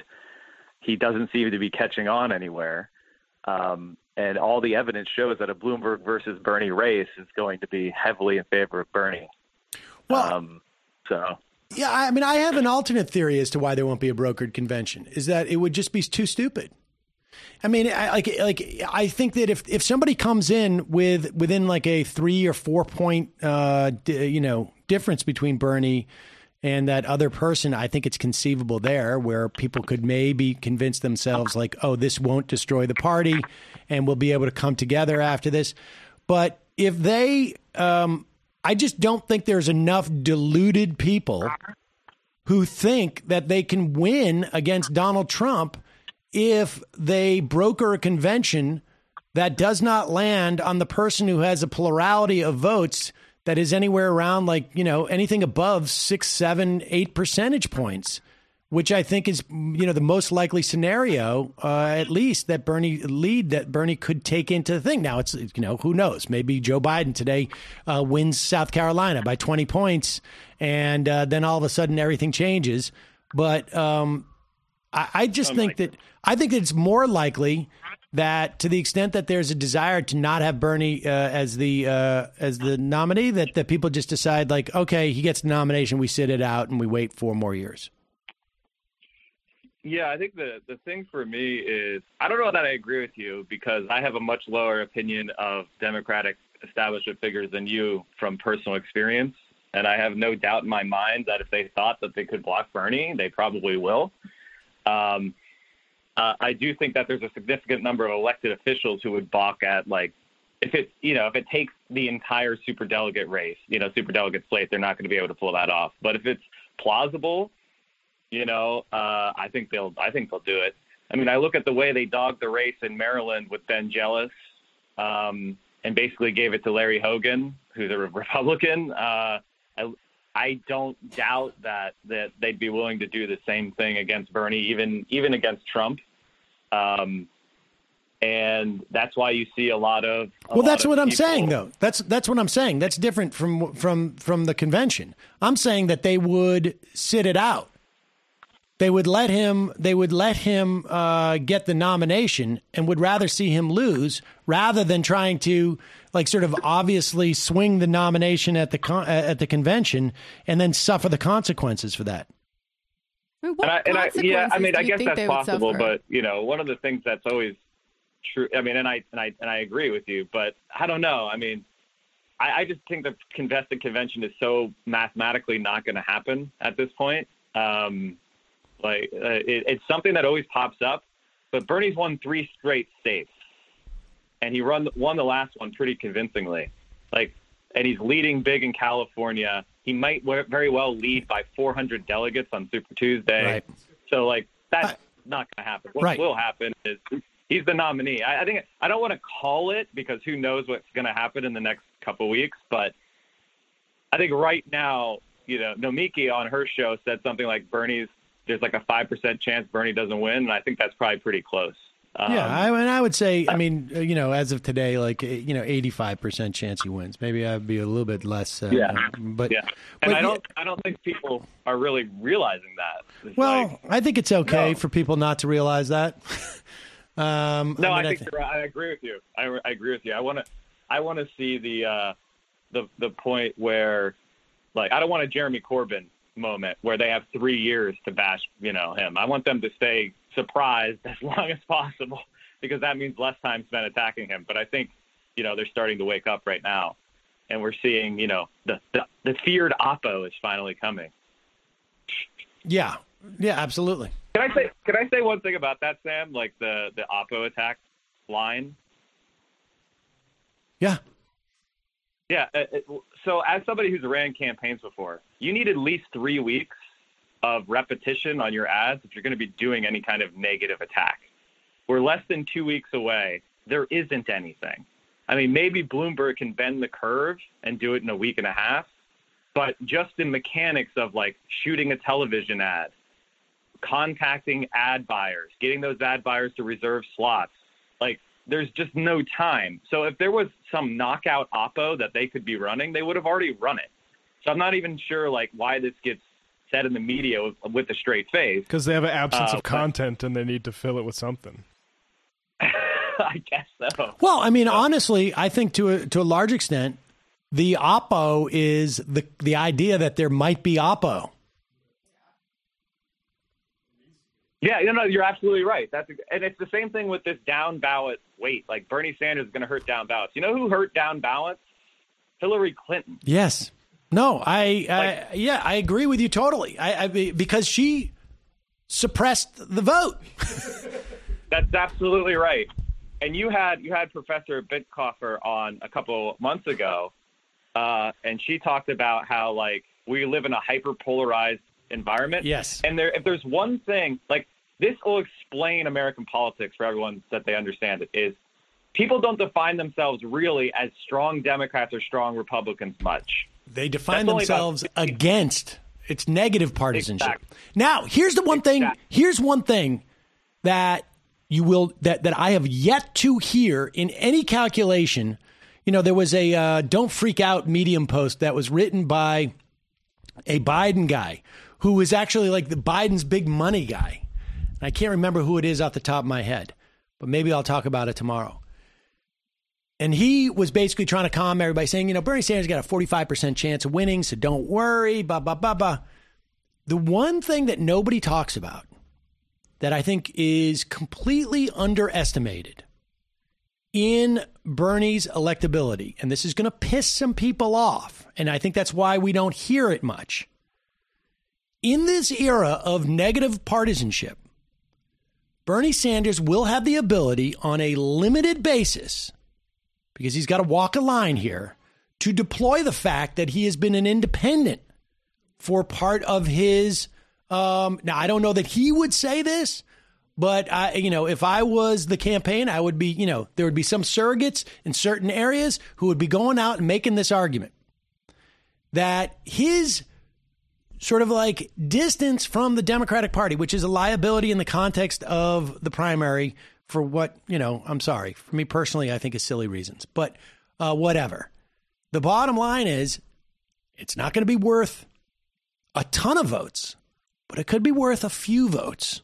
he doesn't seem to be catching on anywhere. Um, and all the evidence shows that a Bloomberg versus Bernie race is going to be heavily in favor of Bernie. Well, um, so Yeah, I mean, I have an alternate theory as to why there won't be a brokered convention. Is that it would just be too stupid. I mean, I, like, like I think that if if somebody comes in with within like a three or four point, uh, d- you know, difference between Bernie and that other person, I think it's conceivable there where people could maybe convince themselves like, oh, this won't destroy the party, and we'll be able to come together after this. But if they, um, I just don't think there's enough deluded people who think that they can win against Donald Trump if they broker a convention that does not land on the person who has a plurality of votes that is anywhere around like, you know, anything above six, seven, eight percentage points, which I think is, you know, the most likely scenario, uh, at least that Bernie lead that Bernie could take into the thing. Now it's, you know, who knows? Maybe Joe Biden today uh, wins South Carolina by 20 points and uh, then all of a sudden everything changes. But um, I, I just think that I think it's more likely that to the extent that there's a desire to not have Bernie uh, as the uh, as the nominee, that that people just decide like, okay, he gets the nomination, we sit it out, and we wait four more years. Yeah, I think the the thing for me is I don't know that I agree with you because I have a much lower opinion of Democratic establishment figures than you from personal experience, and I have no doubt in my mind that if they thought that they could block Bernie, they probably will. Um, uh, I do think that there's a significant number of elected officials who would balk at like if it you know if it takes the entire superdelegate race, you know, superdelegate slate, they're not going to be able to pull that off. But if it's plausible, you know, uh, I think they'll I think they'll do it. I mean, I look at the way they dogged the race in Maryland with Ben Jealous, um, and basically gave it to Larry Hogan, who's a Republican. Uh, I, don't doubt that that they'd be willing to do the same thing against Bernie, even even against Trump. Um, and that's why you see a lot of. a well, that's what I'm people- saying, though. That's that's what I'm saying. That's different from from from the convention. I'm saying that they would sit it out. They would let him. They would let him uh, get the nomination, and would rather see him lose rather than trying to like sort of obviously swing the nomination at the con- at the convention and then suffer the consequences for that. And I, and I, yeah, I mean, I guess that's possible, but you know, one of the things that's always true. I mean, and I and I and I agree with you, but I don't know. I mean, I, I just think the contested convention is so mathematically not going to happen at this point. Um, like, uh, it, it's something that always pops up, but Bernie's won three straight states, and he run won the last one pretty convincingly. Like, and he's leading big in California. He might very well lead by 400 delegates on Super Tuesday. Right. So, like, that's not going to happen. What Right. will happen is he's the nominee. I, I think I don't want to call it because who knows what's going to happen in the next couple weeks. But I think right now, you know, Nomiki on her show said something like Bernie's. There's like a five percent chance Bernie doesn't win, and I think that's probably pretty close. Um, yeah, I mean, I would say, I mean, uh, you know, as of today, like uh, you know, eighty-five percent chance he wins. Maybe I'd be a little bit less. Uh, Yeah. but yeah, and but I don't. I don't think people are really realizing that. It's Well, like- I think it's okay for people not to realize that. um, No, I, mean, think you're right. I agree with you. I, I agree with you. I want to, I want to see the, uh, the the point where, like, I don't want a Jeremy Corbyn moment where they have three years to bash, you know, him. I want them to stay surprised as long as possible because that means less time spent attacking him. But I think, you know, they're starting to wake up right now, and we're seeing, you know, the the, the feared Oppo is finally coming. yeah, yeah, absolutely. Can I say can I say one thing about that, Sam? Like the the Oppo attack line. Yeah. Yeah. uh, So, as somebody who's ran campaigns before, you need at least three weeks of repetition on your ads if you're going to be doing any kind of negative attack. We're less than two weeks away. There isn't anything. I mean, maybe Bloomberg can bend the curve and do it in a week and a half, but just in mechanics of like shooting a television ad, contacting ad buyers, getting those ad buyers to reserve slots, Like, there's just no time. So if there was some knockout oppo that they could be running, they would have already run it. So I'm not even sure like why this gets said in the media with, with a straight face. Because they have an absence Uh, of but- content and they need to fill it with something. I guess so. Well, I mean, honestly, I think to a, to a large extent, the oppo is the the idea that there might be oppo. Yeah, you know, you're absolutely right. That's and it's the same thing with this down ballot weight. Like Bernie Sanders is going to hurt down ballots. You know who hurt down ballots? Hillary Clinton. Yes. No, I, I yeah, I agree with you totally. I, I because she suppressed the vote. That's absolutely right. And you had you had Professor Bitecofer on a couple months ago, uh, and she talked about how like we live in a hyper polarized environment. Yes. And there, if there's one thing, like this will explain American politics for everyone that they understand it. Is people don't define themselves really as strong Democrats or strong Republicans much. They define That's only about themselves against its negative partisanship. Exactly. Now, here's the one thing. Here's one thing that you will that that I have yet to hear in any calculation. You know, there was a uh, "Don't Freak Out" Medium post that was written by a Biden guy who was actually like the Biden's big money guy. I can't remember who it is off the top of my head, but maybe I'll talk about it tomorrow. And he was basically trying to calm everybody, saying, you know, Bernie Sanders got a 45% chance of winning, so don't worry, blah, blah, blah, blah. The one thing that nobody talks about that I think is completely underestimated in Bernie's electability, and this is going to piss some people off, and I think that's why we don't hear it much. In this era of negative partisanship, Bernie Sanders will have the ability on a limited basis, because he's got to walk a line here, to deploy the fact that he has been an independent for part of his. Um, now, I don't know that he would say this, but I, you know, if I was the campaign, I would be, you know, there would be some surrogates in certain areas who would be going out and making this argument that his sort of like distance from the Democratic Party, which is a liability in the context of the primary for what, you know, I'm sorry. For me personally, I think is silly reasons, but uh, whatever. The bottom line is it's not going to be worth a ton of votes, but it could be worth a few votes.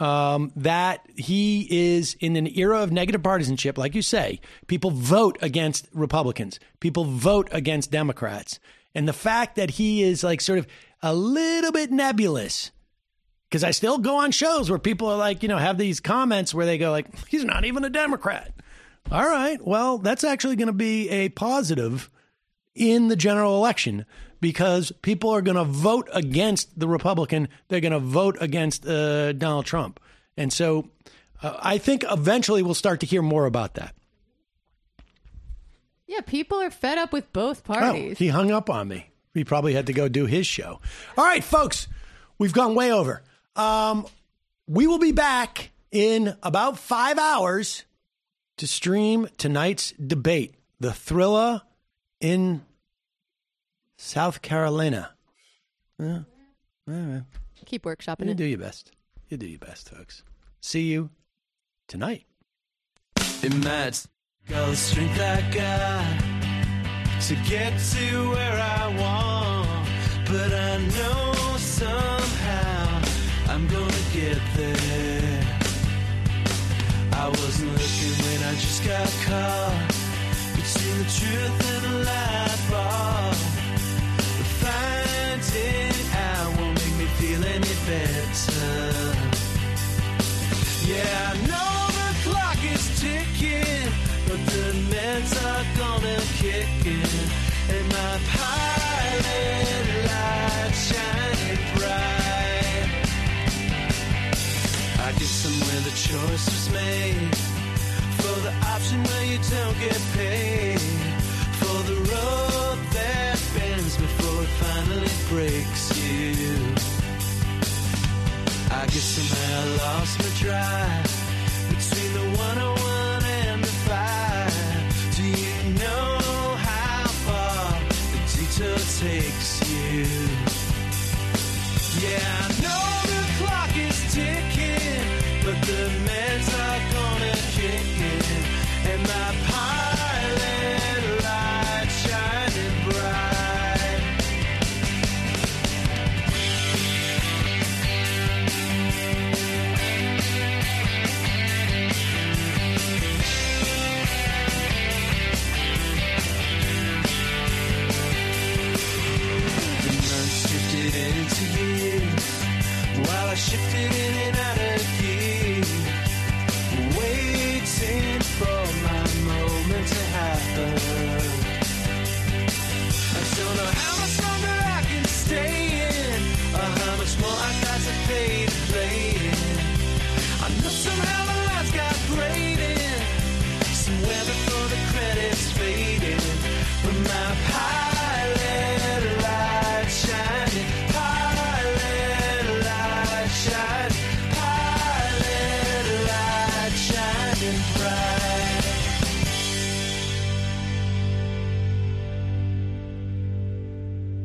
Um, that he is in an era of negative partisanship, like you say, people vote against Republicans, people vote against Democrats. And the fact that he is like sort of a little bit nebulous, because I still go on shows where people are like, you know, have these comments where they go like, he's not even a Democrat. All right, well, that's actually going to be a positive in the general election because people are going to vote against the Republican. They're going to vote against uh, Donald Trump. And so uh, I think eventually we'll start to hear more about that. Yeah, people are fed up with both Oh, parties. he hung up on me. He probably had to go do his show. All right, folks, we've gone way over. Um, we will be back in about five hours to stream tonight's debate, the thriller in South Carolina. Yeah. All right. Keep workshopping You it. do your best. You do your best, folks. See you tonight. It might go the strength I got to get to where I want, but I know somehow I'm gonna get there. I wasn't looking when I just got caught between the truth and the light bulb. But finding out won't make me feel any better. Yeah, I know choice was made for the option where you don't get paid for the rope that bends before it finally breaks you. I guess somehow I lost my drive between the 101